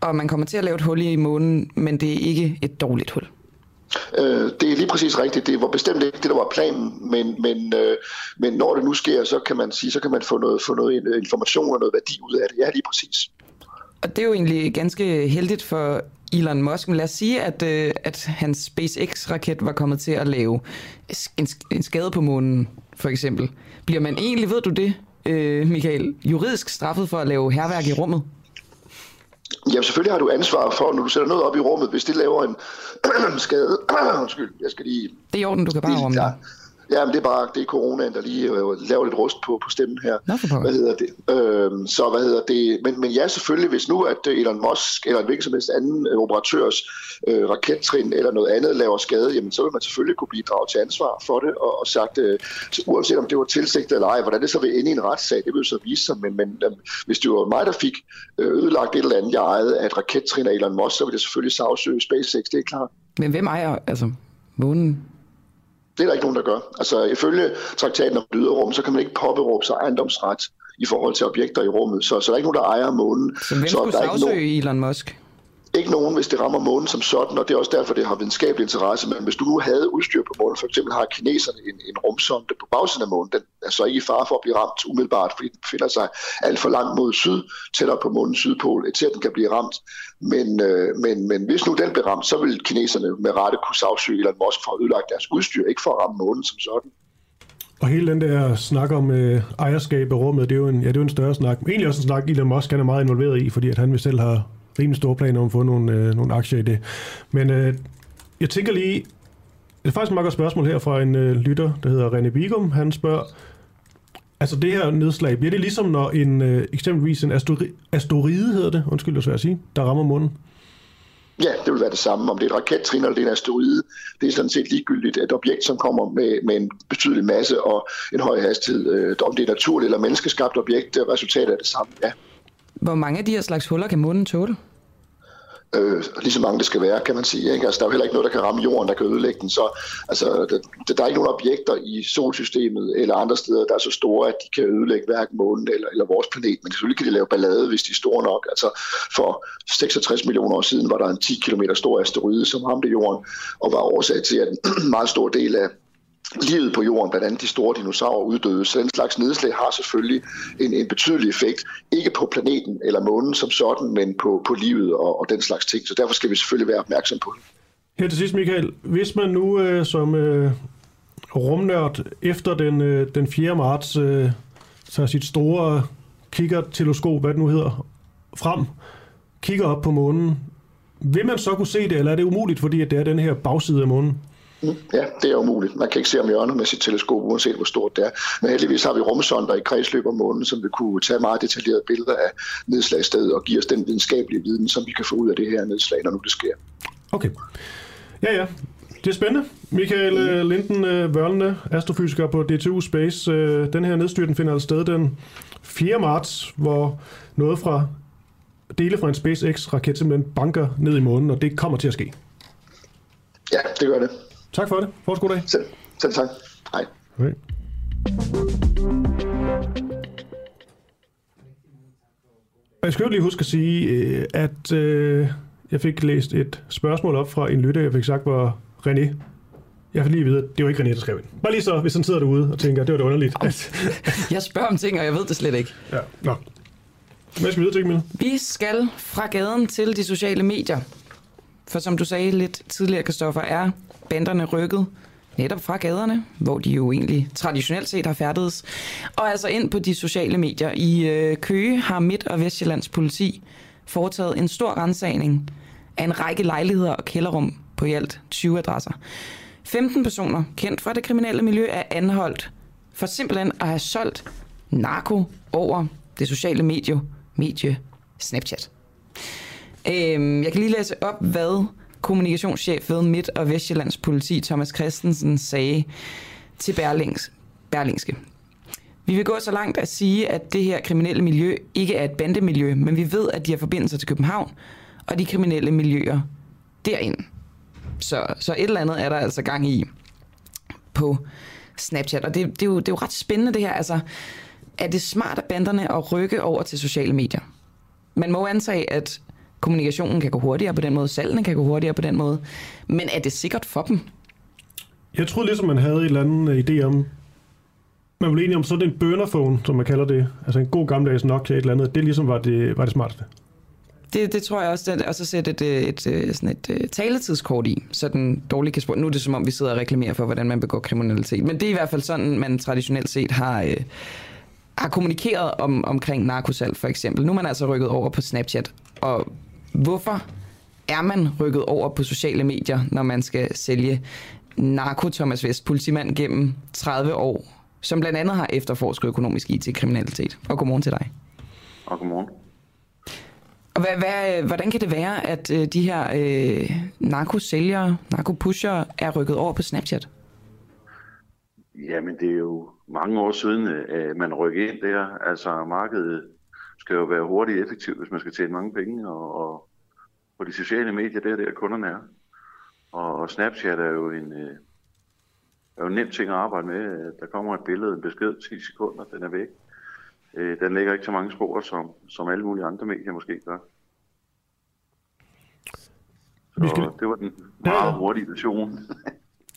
og man kommer til at lave et hul i månen, men det er ikke et dårligt hul. Øh, det er lige præcis rigtigt. Det var bestemt ikke det, der var planen, men, men, øh, men når det nu sker, så kan man sige, så kan man få noget, få noget information og noget værdi ud af det. Ja, lige præcis. Og det er jo egentlig ganske heldigt for Elon Musk. Men lad os sige, at, øh, at hans SpaceX-raket var kommet til at lave en, en skade på månen, for eksempel. Bliver man egentlig, ved du det, øh, Michael, juridisk straffet for at lave herværk i rummet? Jamen selvfølgelig har du ansvar for, når du sætter noget op i rummet, hvis det laver en skade. Undskyld, jeg skal lige... Det er i orden, du kan bare rumme. Ja, men det er bare det er coronaen, der lige øh, laver lidt rust på, på stemmen her. Hvad hedder det? Øhm, så hvad hedder det? Men, men ja, selvfølgelig, hvis nu at Elon Musk eller en hvilken som helst anden øh, operatørs øh, rakettrin eller noget andet laver skade, jamen så vil man selvfølgelig kunne blive draget til ansvar for det, og, og sagt, øh, uanset om det var tilsigtet eller ej, hvordan det så vil ende i en retssag, det vil så vise sig, men, men øh, hvis det var mig, der fik øh, ødelagt et eller andet, jeg ejede af et rakettrin af Elon Musk, så vil det selvfølgelig sagsøge SpaceX, det er klart. Men hvem ejer, altså månen? Det er der ikke nogen, der gør. Altså ifølge traktaten om yderrum, så kan man ikke påberåbe sig ejendomsret i forhold til objekter i rummet. Så, så der er ikke nogen, der ejer månen. Så hvem så skulle der sagsøge nogen... Elon Musk? Ikke nogen, hvis det rammer månen som sådan, og det er også derfor, det har videnskabelig interesse. Men hvis du havde udstyr på månen, for eksempel har kineserne en, en rumsonde på bagsiden af månen, den er så ikke i fare for at blive ramt umiddelbart, fordi den befinder sig alt for langt mod syd, tættere på månens sydpol, et den kan blive ramt. Men, øh, men, men hvis nu den bliver ramt, så vil kineserne med rette kunne sagsøge Elon Musk for at ødelægge deres udstyr, ikke for at ramme månen som sådan. Og hele den der snak om øh, ejerskab af rummet, det er, jo en, ja, det er jo en større snak. Men egentlig også en snak, Elon Musk han er meget involveret i, fordi at han vil selv have rimelig store planer om at få nogle, øh, nogle aktier i det. Men øh, jeg tænker lige, det er faktisk et meget godt spørgsmål her fra en øh, lytter, der hedder René Bigum. Han spørger, altså det her nedslag, bliver det ligesom når en, øh, eksempelvis en astori- asteroide hedder det, undskyld, det er svært at sige, der rammer månen? Ja, det vil være det samme. Om det er et rakettrin eller det er en asteroide, det er sådan set ligegyldigt. Et objekt, som kommer med, med en betydelig masse og en høj hastighed, øh, om det er naturligt eller menneskeskabt objekt, resultatet er det samme, ja. Hvor mange af de her slags huller kan månen tåle? øh, lige så mange det skal være, kan man sige. Ikke? Altså, der er jo heller ikke noget, der kan ramme jorden, der kan ødelægge den. Så altså, der, der er ikke nogen objekter i solsystemet eller andre steder, der er så store, at de kan ødelægge hverken månen eller, eller vores planet. Men selvfølgelig kan de lave ballade, hvis de er store nok. Altså, for 66 millioner år siden var der en 10 km stor asteroide, som ramte jorden, og var årsag til, at en meget stor del af livet på jorden, blandt andet de store dinosaurer, uddøde. Så den slags nedslag har selvfølgelig en, en betydelig effekt, ikke på planeten eller månen som sådan, men på, på livet og, og den slags ting. Så derfor skal vi selvfølgelig være opmærksom på det. Her til sidst, Michael. Hvis man nu øh, som øh, rumnørd efter den, øh, den 4. marts øh, tager sit store kikkerteleskop, hvad det nu hedder, frem, kigger op på månen, vil man så kunne se det, eller er det umuligt, fordi at det er den her bagside af månen? Mm, ja, det er umuligt. Man kan ikke se om hjørnet med sit teleskop, uanset hvor stort det er. Men heldigvis har vi rumsonder i kredsløb om månen, som vil kunne tage meget detaljerede billeder af nedslagsstedet og give os den videnskabelige viden, som vi kan få ud af det her nedslag, når nu det sker. Okay. Ja, ja. Det er spændende. Michael mm. Linden øh, Vørlende, astrofysiker på DTU Space. Øh, den her nedstyrten finder altså sted den 4. marts, hvor noget fra dele fra en SpaceX-raket simpelthen banker ned i månen, og det kommer til at ske. Ja, det gør det. Tak for det. Fortsat god dag. Selv, selv tak. Hej. Okay. Jeg skal jo lige huske at sige, øh, at øh, jeg fik læst et spørgsmål op fra en lytter, jeg fik sagt var René. Jeg fik lige vide, at det var ikke René, der skrev ind. Bare lige så, hvis han sidder derude og tænker, det var det underligt. At... jeg spørger om ting, og jeg ved det slet ikke. Ja, nå. Hvad skal vi videre til, Vi skal fra gaden til de sociale medier. For som du sagde lidt tidligere, Kristoffer, er banderne rykket netop fra gaderne, hvor de jo egentlig traditionelt set har færdedes, og altså ind på de sociale medier. I øh, Køge har Midt- og Vestjyllands politi foretaget en stor rensagning af en række lejligheder og kælderrum på i alt 20 adresser. 15 personer, kendt fra det kriminelle miljø, er anholdt for simpelthen at have solgt narko over det sociale medie, medie Snapchat. Øhm, jeg kan lige læse op, hvad kommunikationschef ved Midt- og Vestjyllands politi, Thomas Christensen, sagde til Berlings, Berlingske. Vi vil gå så langt at sige, at det her kriminelle miljø ikke er et bandemiljø, men vi ved, at de har forbindelser til København og de kriminelle miljøer derind. Så, så et eller andet er der altså gang i på Snapchat. Og det, det, er, jo, det er jo ret spændende det her. Altså, er det smart af banderne at rykke over til sociale medier? Man må antage, at kommunikationen kan gå hurtigere på den måde, salgene kan gå hurtigere på den måde. Men er det sikkert for dem? Jeg troede ligesom, man havde en eller anden øh, idé om, man var enig om sådan en burnerphone, som man kalder det, altså en god gammeldags Nokia et eller andet, det ligesom var det, var det smarteste. Det, det tror jeg også, at, og så sætte et, et, et, sådan et, et taletidskort i, så den dårligt kan spore. Nu er det som om, vi sidder og reklamerer for, hvordan man begår kriminalitet. Men det er i hvert fald sådan, man traditionelt set har, øh, har kommunikeret om, omkring narkosalg for eksempel. Nu er man altså rykket over på Snapchat, og Hvorfor er man rykket over på sociale medier, når man skal sælge narko Thomas Vest, politimand gennem 30 år, som blandt andet har efterforsket økonomisk IT-kriminalitet? Og godmorgen til dig. Og godmorgen. Og hvad, hvad, hvordan kan det være, at øh, de her øh, narkosælgere, narkopusher er rykket over på Snapchat? Jamen, det er jo mange år siden, øh, man rykker ind der. Altså, markedet skal jo være hurtigt og effektivt, hvis man skal tjene mange penge, og, og på de sociale medier, det er der kunderne er. Og, og Snapchat er jo en, øh, er jo en nem ting at arbejde med. Der kommer et billede, en besked, 10 sekunder, den er væk. Øh, den lægger ikke så mange spor, som, som alle mulige andre medier måske gør. Så vi skal... det var den meget hurtige version.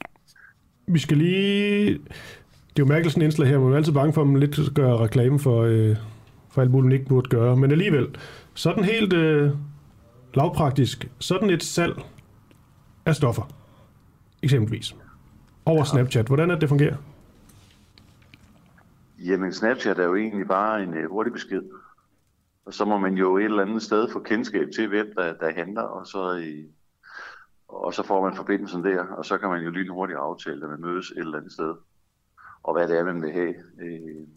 vi skal lige... Det er jo mærkeligt sådan en indslag her, man er altid bange for, at man lidt gøre reklame for, øh, for alt muligt, man ikke burde gøre. Men alligevel, sådan helt øh, lavpraktisk, sådan et salg af stoffer, eksempelvis, over ja. Snapchat, hvordan er det, det fungerer? Jamen, Snapchat er jo egentlig bare en uh, hurtig besked. Og så må man jo et eller andet sted få kendskab til, hvem der, der handler, og så, i, og så får man forbindelsen der, og så kan man jo lynhurtigt aftale, at man mødes et eller andet sted, og hvad det er, man vil have. Øh,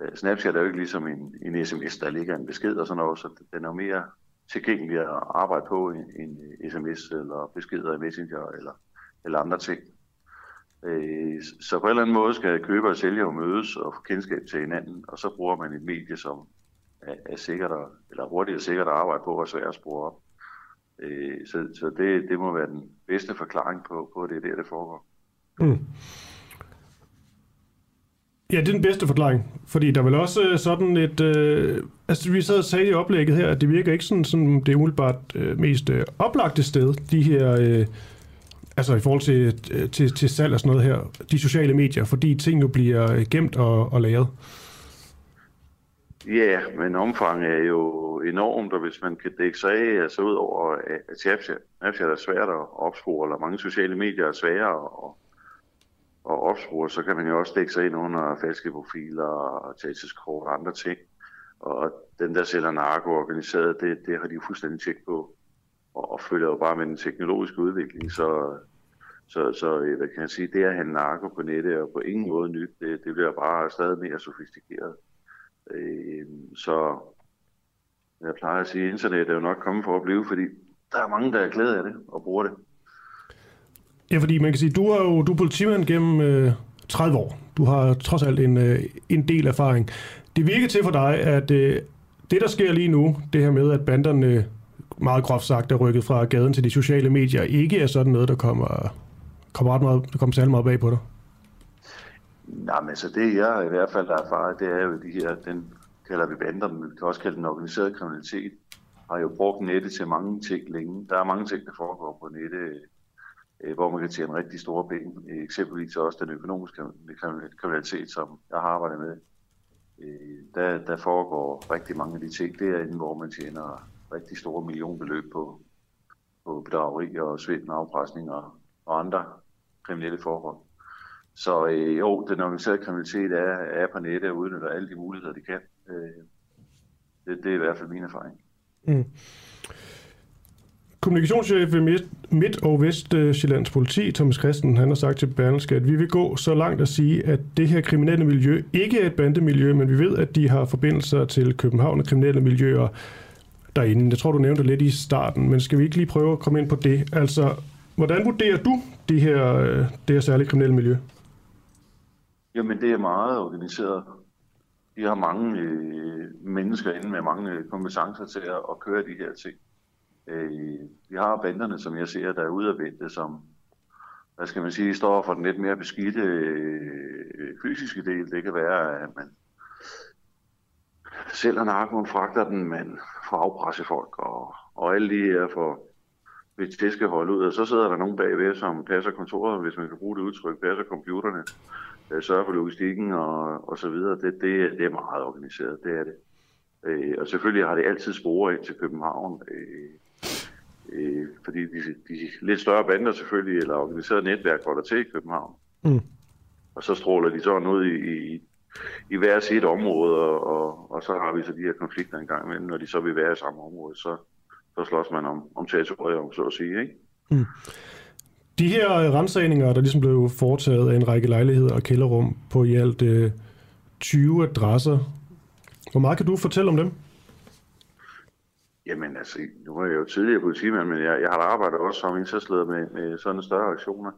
Øh, Snapchat er jo ikke ligesom en, en sms, der ligger en besked og sådan noget, så den er mere tilgængelig at arbejde på en, en sms eller beskeder i Messenger eller, eller andre ting. Øh, så på en eller anden måde skal køber og sælger jo mødes og få kendskab til hinanden, og så bruger man et medie, som er, er sikkert at, eller hurtigt og sikkert at arbejde på og svært at spore op. Øh, så så det, det må være den bedste forklaring på, på det, der det foregår. Mm. Ja, det er den bedste forklaring. Fordi der er vel også øh, sådan et... Øh, altså, vi sad og sagde i oplægget her, at det virker ikke sådan, som det umiddelbart øh, mest øh, oplagte sted, de her... Øh, altså i forhold til, øh, til, til salg og sådan noget her, de sociale medier, fordi ting jo bliver øh, gemt og, og lagret. Ja, men omfanget er jo enormt, og hvis man kan dække sig af, altså ud over, at Snapchat, Snapchat er svært at opspore, eller mange sociale medier er svære at, og opspore, så kan man jo også dække sig ind under falske profiler og tagelseskort og andre ting. Og den, der sælger narko organiseret, det, det har de jo fuldstændig tjek på, og, og følger jo bare med den teknologiske udvikling, så, så, så øh, hvad kan jeg sige, det at have narko på nettet er på ingen måde nyt, det, det bliver bare stadig mere sofistikeret. Øh, så jeg plejer at sige, at internet er jo nok kommet for at blive, fordi der er mange, der er glade af det og bruger det. Ja, fordi man kan sige, du er jo du er politimand gennem øh, 30 år. Du har trods alt en, øh, en del erfaring. Det virker til for dig, at øh, det, der sker lige nu, det her med, at banderne meget groft sagt er rykket fra gaden til de sociale medier, ikke er sådan noget, der kommer, kommer ret meget, der kommer særlig meget bag på dig? Nej, men så altså, det jeg i hvert fald har erfaret, det er jo de her, den kalder vi bander, men vi kan også kalde den organiseret kriminalitet, har jo brugt nettet til mange ting længe. Der er mange ting, der foregår på nettet, Øh, hvor man kan tjene rigtig store penge. Øh, eksempelvis også den økonomiske kriminalitet, som jeg har arbejdet med. Øh, der, der foregår rigtig mange af de ting derinde, hvor man tjener rigtig store millionbeløb på, på bedrageri og svindel, afpresning og, og andre kriminelle forhold. Så øh, jo, den organiserede kriminalitet er, er på nettet og udnytter alle de muligheder, de kan. Øh, det, det er i hvert fald min erfaring. Mm. Kommunikationschef ved Midt- og Vestjyllands politi, Thomas Christen, han har sagt til Berlingske, at vi vil gå så langt at sige, at det her kriminelle miljø ikke er et bandemiljø, men vi ved, at de har forbindelser til København og kriminelle miljøer derinde. Jeg tror, du nævnte det lidt i starten, men skal vi ikke lige prøve at komme ind på det? Altså, hvordan vurderer du det her, øh, det her særlige kriminelle miljø? Jamen, det er meget organiseret. De har mange øh, mennesker inde med mange kompetencer til at, at køre de her ting. Øh, vi har banderne, som jeg ser, der er udadvendte, som hvad skal man sige, står for den lidt mere beskidte øh, fysiske del. Det kan være, at man sælger narkoen, fragter den, men får afpresse folk, og, og alle de her for hvis det skal holde ud. Og så sidder der nogen bagved, som passer kontoret, hvis man kan bruge det udtryk, passer computerne, øh, sørger for logistikken og, og så videre. Det, det, det er meget organiseret, det er det. Øh, og selvfølgelig har det altid spore ind til København. Øh, øh, fordi de, de lidt større bander selvfølgelig, eller organiseret netværk holder til i København. Mm. Og så stråler de sådan ud i, i, i hver sit område, og, og, og så har vi så de her konflikter en gang imellem, når de så vil være i samme område, så, så slås man om, om territoriet, så at sige. Ikke? Mm. De her rensagninger, der ligesom blev foretaget af en række lejligheder og kælderrum på i alt øh, 20 adresser, hvor meget kan du fortælle om dem? Jamen altså, nu var jeg jo tidligere politimand, men jeg, jeg har arbejdet også som indsatsleder med, med sådan større aktioner.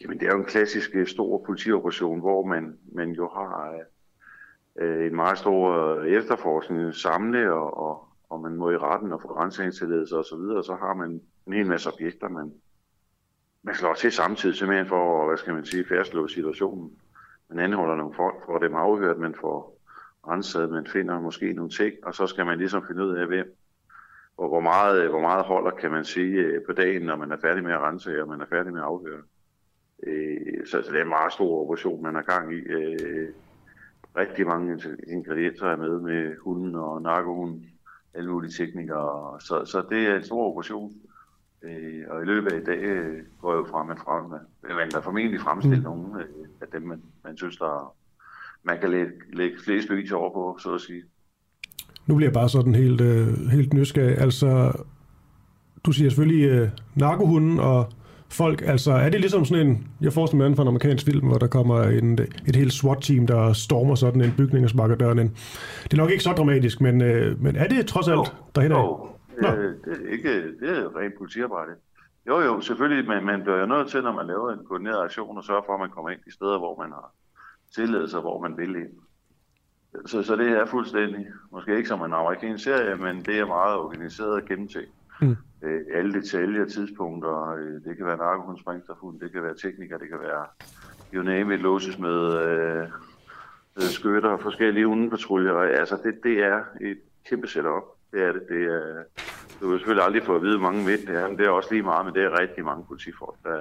Jamen det er jo en klassisk øh, stor politioperation, hvor man, man jo har øh, øh en meget stor øh, efterforskning samle, og, og, og man må i retten og få rensningstilladelse og så videre, og så har man en hel masse objekter, man, man slår til samtidig simpelthen for, hvad skal man sige, færdstlå situationen. Man anholder nogle folk, for dem afhørt, man får renset, man finder måske nogle ting, og så skal man ligesom finde ud af, hvem, og hvor meget, hvor meget holder, kan man sige, øh, på dagen, når man er færdig med at rense, og man er færdig med at afhøre. Øh, så, så det er en meget stor operation, man har gang i. Øh, rigtig mange ingredienser er med, med hunden og narkohunden, alle mulige teknikere. Så, så det er en stor operation. og i løbet af i dag går jeg jo frem, at frem med. Men der formentlig fremstille mm. nogle af dem, man, man synes, der man kan lægge, lægge flest beviser over på, så at sige. Nu bliver jeg bare sådan helt, øh, helt nysgerrig. Altså, du siger selvfølgelig øh, narkohunden og folk. Altså, er det ligesom sådan en, jeg forestiller mig fra en amerikansk film, hvor der kommer en, et helt SWAT-team, der stormer sådan en bygning og sparker døren ind. Det er nok ikke så dramatisk, men, øh, men er det trods alt derhen af? Jo, Det, er, det, er ikke, det er rent politiarbejde. Jo, jo, selvfølgelig, men man bliver jo nødt til, når man laver en koordineret aktion, og sørge for, at man kommer ind i steder, hvor man har tilladelse, hvor man vil ind. Så, så det er fuldstændig, måske ikke som en amerikansk serie, men det er meget organiseret og gennemtænkt. Mm. Øh, alle detaljer, tidspunkter, øh, det kan være narkohund, springstofhund, det kan være tekniker, det kan være you name it, låses med øh, skytter og forskellige hundepatruljer. Altså det, det er et kæmpe setup. Det er det. det er, du vil selvfølgelig aldrig få at vide, hvor mange ved det er, men det er også lige meget, men det er rigtig mange politifolk, der,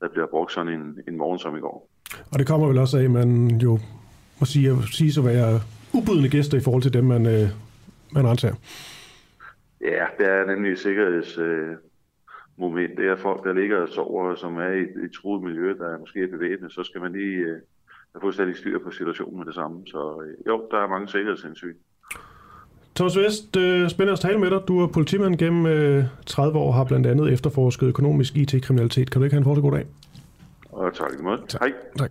der bliver brugt sådan en, en morgen som i går. Og det kommer vel også af, at man jo må sige, sige så være ubudne gæster i forhold til dem, man, øh, man antager. Ja, det er nemlig et sikkerhedsmoment. Øh, det er folk, der ligger og sover, som er i et truet miljø, der måske er bevæbnet, så skal man lige øh, have fuldstændig styr på situationen med det samme. Så øh, jo, der er mange sikkerhedshensyn. Thomas Vest, øh, spændende at tale med dig. Du er politimand gennem øh, 30 år og har blandt andet efterforsket økonomisk IT-kriminalitet. Kan du ikke have en fortsat god dag? Og tak i måde. Tak. Hej. Tak.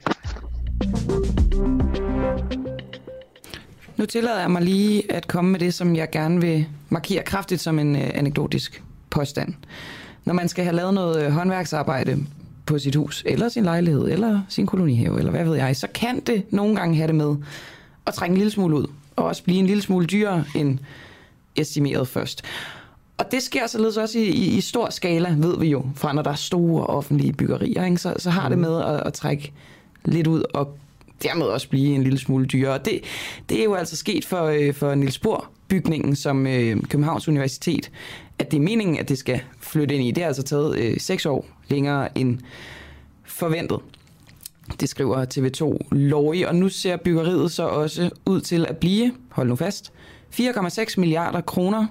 Nu tillader jeg mig lige at komme med det, som jeg gerne vil markere kraftigt som en øh, anekdotisk påstand. Når man skal have lavet noget øh, håndværksarbejde på sit hus, eller sin lejlighed, eller sin kolonihave, eller hvad ved jeg, så kan det nogle gange have det med at trænge en lille smule ud, og også blive en lille smule dyrere end estimeret først. Og det sker således også i, i, i stor skala, ved vi jo, fra når der er store offentlige byggerier, ikke? Så, så har det mm. med at, at trække lidt ud og dermed også blive en lille smule dyrere. Det, det er jo altså sket for, øh, for Niels Bohr bygningen som øh, Københavns Universitet, at det er meningen, at det skal flytte ind i. Det har altså taget øh, seks år længere end forventet. Det skriver TV2 Lorge, og nu ser byggeriet så også ud til at blive, hold nu fast, 4,6 milliarder kroner.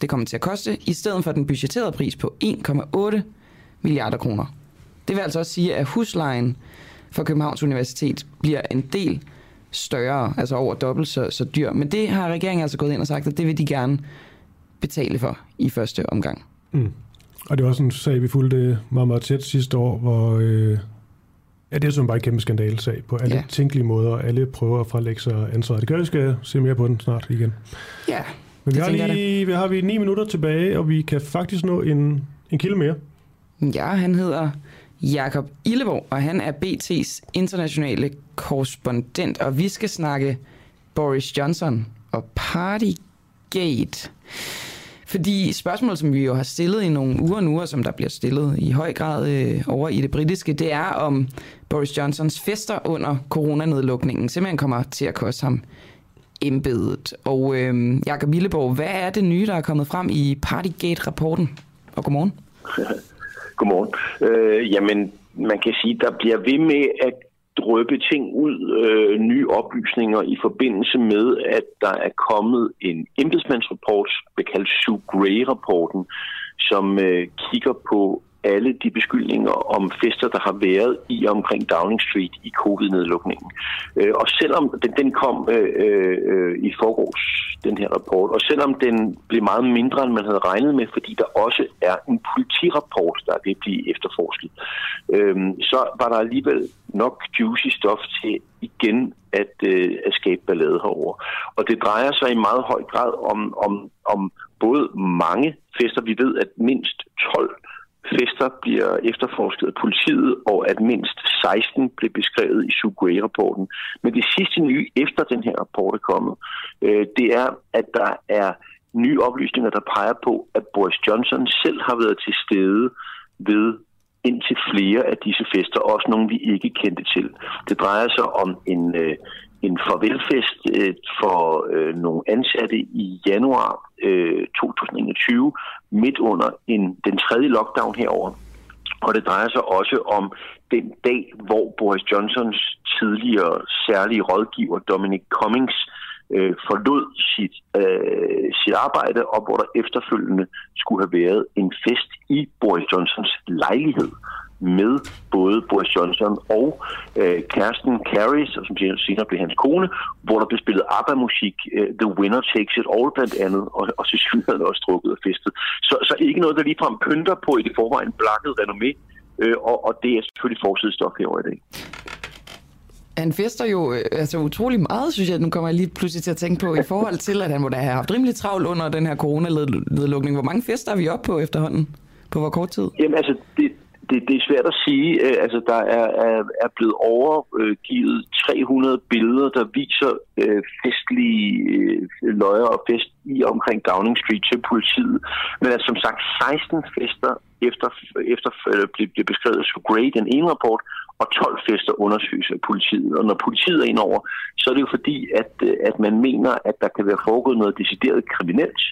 Det kommer til at koste, i stedet for den budgetterede pris på 1,8 milliarder kroner. Det vil altså også sige, at huslejen for Københavns Universitet bliver en del større, altså over dobbelt så, så dyr. Men det har regeringen altså gået ind og sagt, at det vil de gerne betale for i første omgang. Mm. Og det var også en sag, vi fulgte meget, meget tæt sidste år, hvor øh, ja, det er sådan bare en kæmpe skandalsag på alle ja. tænkelige måder. Alle prøver at frelægge sig ansvar. Det gør, vi skal se mere på den snart igen. Ja, Men vi har, lige, vi har vi ni minutter tilbage, og vi kan faktisk nå en, en kilde mere. Ja, han hedder Jakob Illeborg, og han er BT's internationale korrespondent, og vi skal snakke Boris Johnson og Partygate. Fordi spørgsmål, som vi jo har stillet i nogle uger nu, og som der bliver stillet i høj grad øh, over i det britiske, det er om Boris Johnsons fester under coronanedlukningen simpelthen kommer til at koste ham embedet. Og øh, Jakob Illeborg, hvad er det nye, der er kommet frem i Partygate-rapporten? Og godmorgen. Godmorgen. Øh, jamen, man kan sige, der bliver ved med at drøbe ting ud, øh, nye oplysninger i forbindelse med, at der er kommet en embedsmandsrapport, kaldt Sue Gray-rapporten, som øh, kigger på alle de beskyldninger om fester, der har været i omkring Downing Street i covid-nedlukningen. Øh, og selvom den, den kom øh, øh, i forgårs, den her rapport, og selvom den blev meget mindre, end man havde regnet med, fordi der også er en politirapport, der vil blive efterforsket, øh, så var der alligevel nok juicy stof til igen at, øh, at skabe ballade herover. Og det drejer sig i meget høj grad om, om, om både mange fester. Vi ved, at mindst 12 fester bliver efterforsket af politiet, og at mindst 16 blev beskrevet i Sugway-rapporten. Men det sidste nye, efter den her rapport er kommet, øh, det er, at der er nye oplysninger, der peger på, at Boris Johnson selv har været til stede ved indtil flere af disse fester, også nogle vi ikke kendte til. Det drejer sig om en, øh, en farvelfest øh, for øh, nogle ansatte i januar øh, 2021, midt under en, den tredje lockdown herover. Og det drejer sig også om den dag, hvor Boris Johnsons tidligere særlige rådgiver Dominic Cummings øh, forlod sit, øh, sit arbejde, og hvor der efterfølgende skulle have været en fest i Boris Johnsons lejlighed med både Boris Johnson og øh, kæresten Carrie, som senere blev hans kone, hvor der blev spillet ABBA-musik, øh, The Winner Takes It All blandt andet, og, og så synligheden også drukket og festet. Så, så ikke noget, der ligefrem pynter på i det forvejen blakket renommé, øh, og, og det er selvfølgelig forsidestof herovre i dag. Han fester jo øh, altså utrolig meget, synes jeg. Nu kommer jeg lige pludselig til at tænke på, i forhold til, at han må da have haft rimelig travlt under den her coronanedlukning. Hvor mange fester er vi oppe på efterhånden? På hvor kort tid? Jamen altså, det, det, det er svært at sige. Øh, altså, der er, er, er blevet overgivet 300 billeder, der viser øh, festlige øh, løjer og fest i omkring Downing Street til politiet. Men altså, som sagt, 16 fester efter, efter øh, blev, blev beskrevet så great den ene rapport, og 12 fester undersøges af politiet. Og når politiet er indover, så er det jo fordi, at, øh, at man mener, at der kan være foregået noget decideret kriminelt,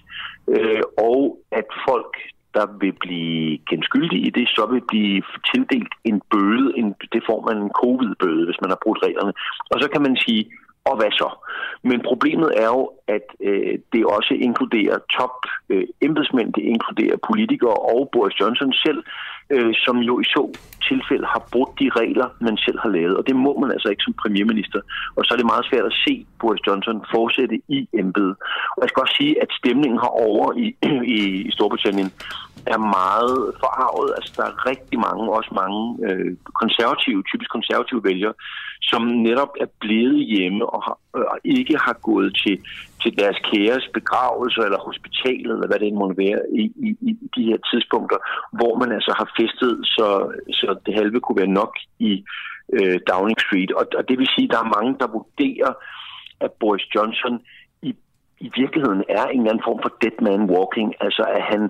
øh, og at folk, der vil blive genskyldige i det, så vil blive tildelt en bøde. En, det får man en covid-bøde, hvis man har brudt reglerne. Og så kan man sige, og hvad så? Men problemet er jo, at øh, det også inkluderer top øh, embedsmænd, det inkluderer politikere og Boris Johnson selv, øh, som jo i så tilfælde har brudt de regler, man selv har lavet. Og det må man altså ikke som premierminister. Og så er det meget svært at se Boris Johnson fortsætte i embedet. Og jeg skal også sige, at stemningen herovre i, i Storbritannien er meget forarvet. Altså, der er rigtig mange, også mange øh, konservative, typisk konservative vælgere, som netop er blevet hjemme og, har, øh, ikke har gået til, til deres kæres begravelse eller hospitalet, eller hvad det må være, i, i, i de her tidspunkter, hvor man altså har festet, så, så det halve kunne være nok i øh, Downing Street. Og, og det vil sige, at der er mange, der vurderer, at Boris Johnson i, i virkeligheden er en eller anden form for dead man walking, altså at han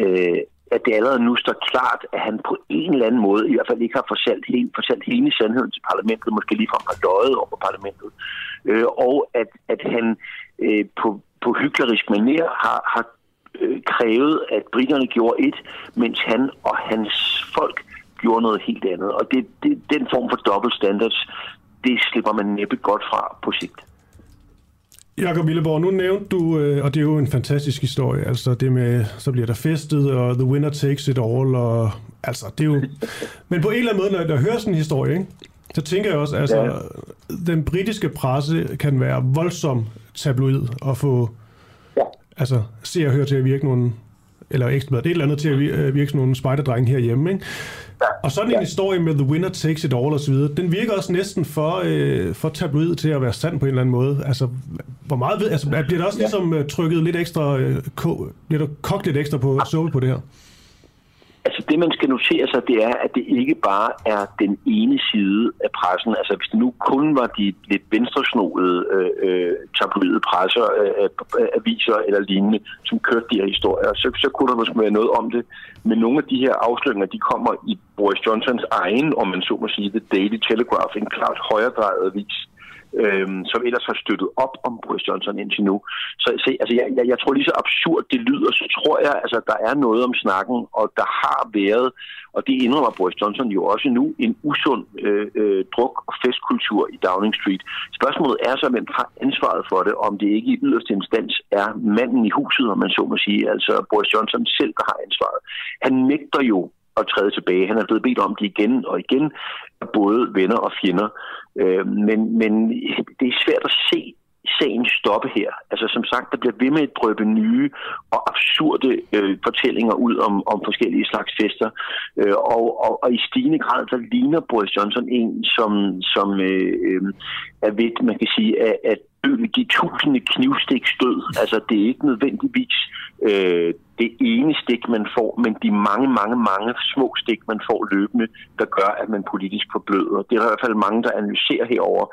øh, at det allerede nu står klart, at han på en eller anden måde i hvert fald ikke har fortalt hele, fortalt hele sandheden til parlamentet, måske lige fra har løjet over parlamentet, øh, og at, at han øh, på, på hyklerisk manér har, har øh, krævet, at britterne gjorde et, mens han og hans folk gjorde noget helt andet. Og det, det, den form for dobbeltstandards, det slipper man næppe godt fra på sigt. Jakob Willeborg, nu nævnte du, øh, og det er jo en fantastisk historie, altså det med, så bliver der festet, og the winner takes it all, og altså det er jo... Men på en eller anden måde, når jeg hører sådan en historie, ikke, så tænker jeg også, altså ja. den britiske presse kan være voldsom tabloid og få ja. altså se og høre til at virke nogle eller ekstra det er et eller andet til at virke som nogle spejderdrenge herhjemme, ikke? Og sådan en ja. historie med The Winner Takes It All osv., den virker også næsten for, øh, for tabloid til at være sand på en eller anden måde. Altså, hvor meget ved, altså, bliver der også ja. ligesom uh, trykket lidt ekstra, øh, ko, bliver der kogt lidt ekstra på suppe på det her? Altså det, man skal notere sig, det er, at det ikke bare er den ene side af pressen. Altså hvis det nu kun var de lidt venstresnodede øh, øh, tabloide presser, øh, øh, øh, aviser eller lignende, som kørte de her historier, så, så kunne der måske være noget om det. Men nogle af de her afsløringer, de kommer i Boris Johnsons egen, om man så må sige, The Daily Telegraph, en klart højredrejet avis øhm, som ellers har støttet op om Boris Johnson indtil nu. Så se, altså, jeg, jeg, jeg tror lige så absurd det lyder, så tror jeg, altså, der er noget om snakken, og der har været, og det indrømmer Boris Johnson jo også nu, en usund øh, øh, druk- og festkultur i Downing Street. Spørgsmålet er så, hvem har ansvaret for det, om det ikke i yderste instans er manden i huset, om man så må sige, altså Boris Johnson selv, der har ansvaret. Han nægter jo at træde tilbage. Han er blevet bedt om det igen og igen af både venner og fjender. Øh, men, men det er svært at se sagen stoppe her. Altså som sagt, der bliver ved med at drøbe nye og absurde øh, fortællinger ud om, om forskellige slags fester. Øh, og, og, og i stigende grad, der ligner Boris Johnson en, som, som øh, øh, er ved, man kan sige, at, at de tusinde knivstik stød. Altså det er ikke nødvendigvis øh, det ene stik, man får, men de mange, mange, mange små stik, man får løbende, der gør, at man politisk forbløder. Det er i hvert fald mange, der analyserer herover,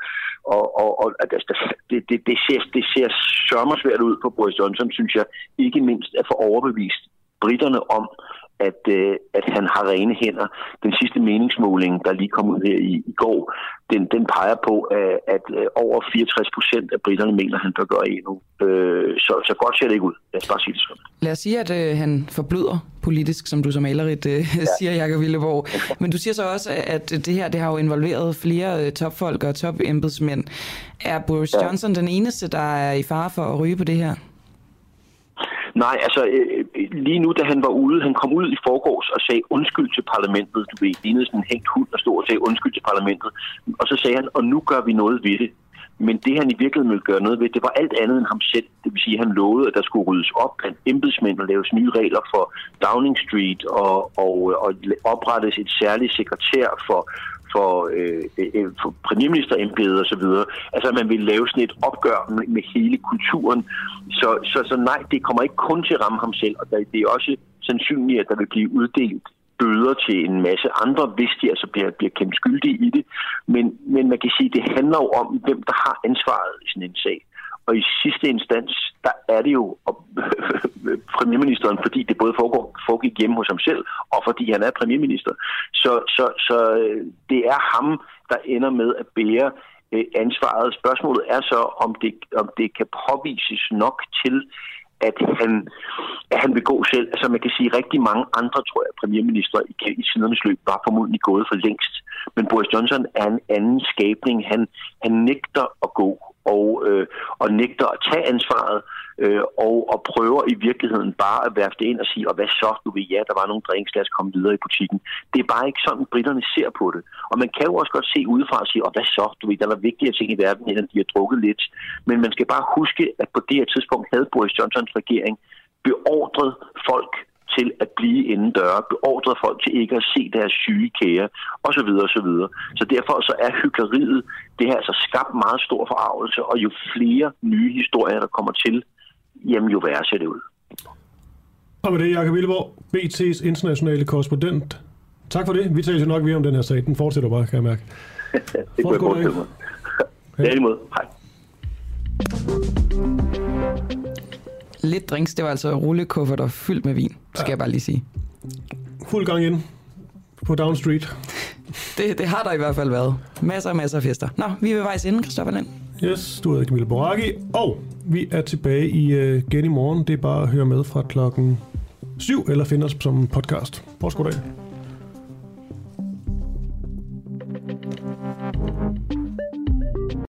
og, og, og altså, det, det, det, ser, det ser sørmersvært ud på Boris Johnson, synes jeg, ikke mindst at få overbevist britterne om, at, øh, at han har rene hænder. Den sidste meningsmåling, der lige kom ud her i, i går, den, den peger på, at, at øh, over 64 procent af britterne mener, at han bør gøre endnu. Øh, så, så godt ser det ikke ud. Lad os bare sige det sådan. Lad os sige, at øh, han forbløder politisk, som du som malerigt øh, ja. siger, Jakob Villeborg. Men du siger så også, at det her det har jo involveret flere øh, topfolk og topembedsmænd. Er Boris ja. Johnson den eneste, der er i fare for at ryge på det her? Nej, altså øh, øh, lige nu, da han var ude, han kom ud i forgårs og sagde undskyld til parlamentet. Du ved, lignede sådan en hængt hund, og stod og sagde undskyld til parlamentet. Og så sagde han, og nu gør vi noget ved det. Men det, han i virkeligheden ville gøre noget ved, det var alt andet end ham selv. Det vil sige, at han lovede, at der skulle ryddes op blandt embedsmænd og laves nye regler for Downing Street og, og, og oprettes et særligt sekretær for for, øh, øh, øh, for premierministerembedet osv. Altså, man vil lave sådan et opgør med, med hele kulturen. Så, så, så nej, det kommer ikke kun til at ramme ham selv, og det er også sandsynligt, at der vil blive uddelt bøder til en masse andre, hvis de altså bliver, bliver kendt skyldige i det. Men, men man kan sige, at det handler jo om, hvem der har ansvaret i sådan en sag. Og i sidste instans, der er det jo premierministeren, fordi det både foregår, foregik hjemme hos ham selv, og fordi han er premierminister. Så, så, så øh, det er ham, der ender med at bære øh, ansvaret. Spørgsmålet er så, om det, om det kan påvises nok til, at han, at han vil gå selv. Altså man kan sige, rigtig mange andre, tror jeg, premierminister i, i tidernes løb var formodentlig gået for længst. Men Boris Johnson er en anden skabning. Han, han nægter at gå og, øh, og nægter at tage ansvaret øh, og, og prøver i virkeligheden bare at værfte ind og sige, og hvad så, du ved, ja, der var nogle drinks, lad os komme videre i butikken. Det er bare ikke sådan, britterne ser på det. Og man kan jo også godt se udefra og sige, og hvad så, du ved, der var vigtige ting i verden, end at de har drukket lidt. Men man skal bare huske, at på det her tidspunkt havde Boris Johnsons regering beordret folk til at blive indendøre, beordret folk til ikke at se deres syge kære, osv. osv. Så derfor så er hyggeleriet, det har altså skabt meget stor forarvelse, og jo flere nye historier, der kommer til, jamen jo værre ser det ud. Og med det, Jakob Villeborg, BT's internationale korrespondent. Tak for det. Vi taler jo nok videre om den her sag. Den fortsætter bare, kan jeg mærke. det kunne jeg forestille mig. Ja, imod. Hej. Lidt drinks, det var altså rullekufferter fyldt med vin, skal ja. jeg bare lige sige. Fuld gang ind på Down Street. Det, det har der i hvert fald været. Masser og masser af fester. Nå, vi er ved vejs inden, Christoffer Lind. Yes, du hedder Camilla Boraki, og vi er tilbage i, uh, igen i morgen. Det er bare at høre med fra klokken 7, eller finde os som podcast. Vores goddag.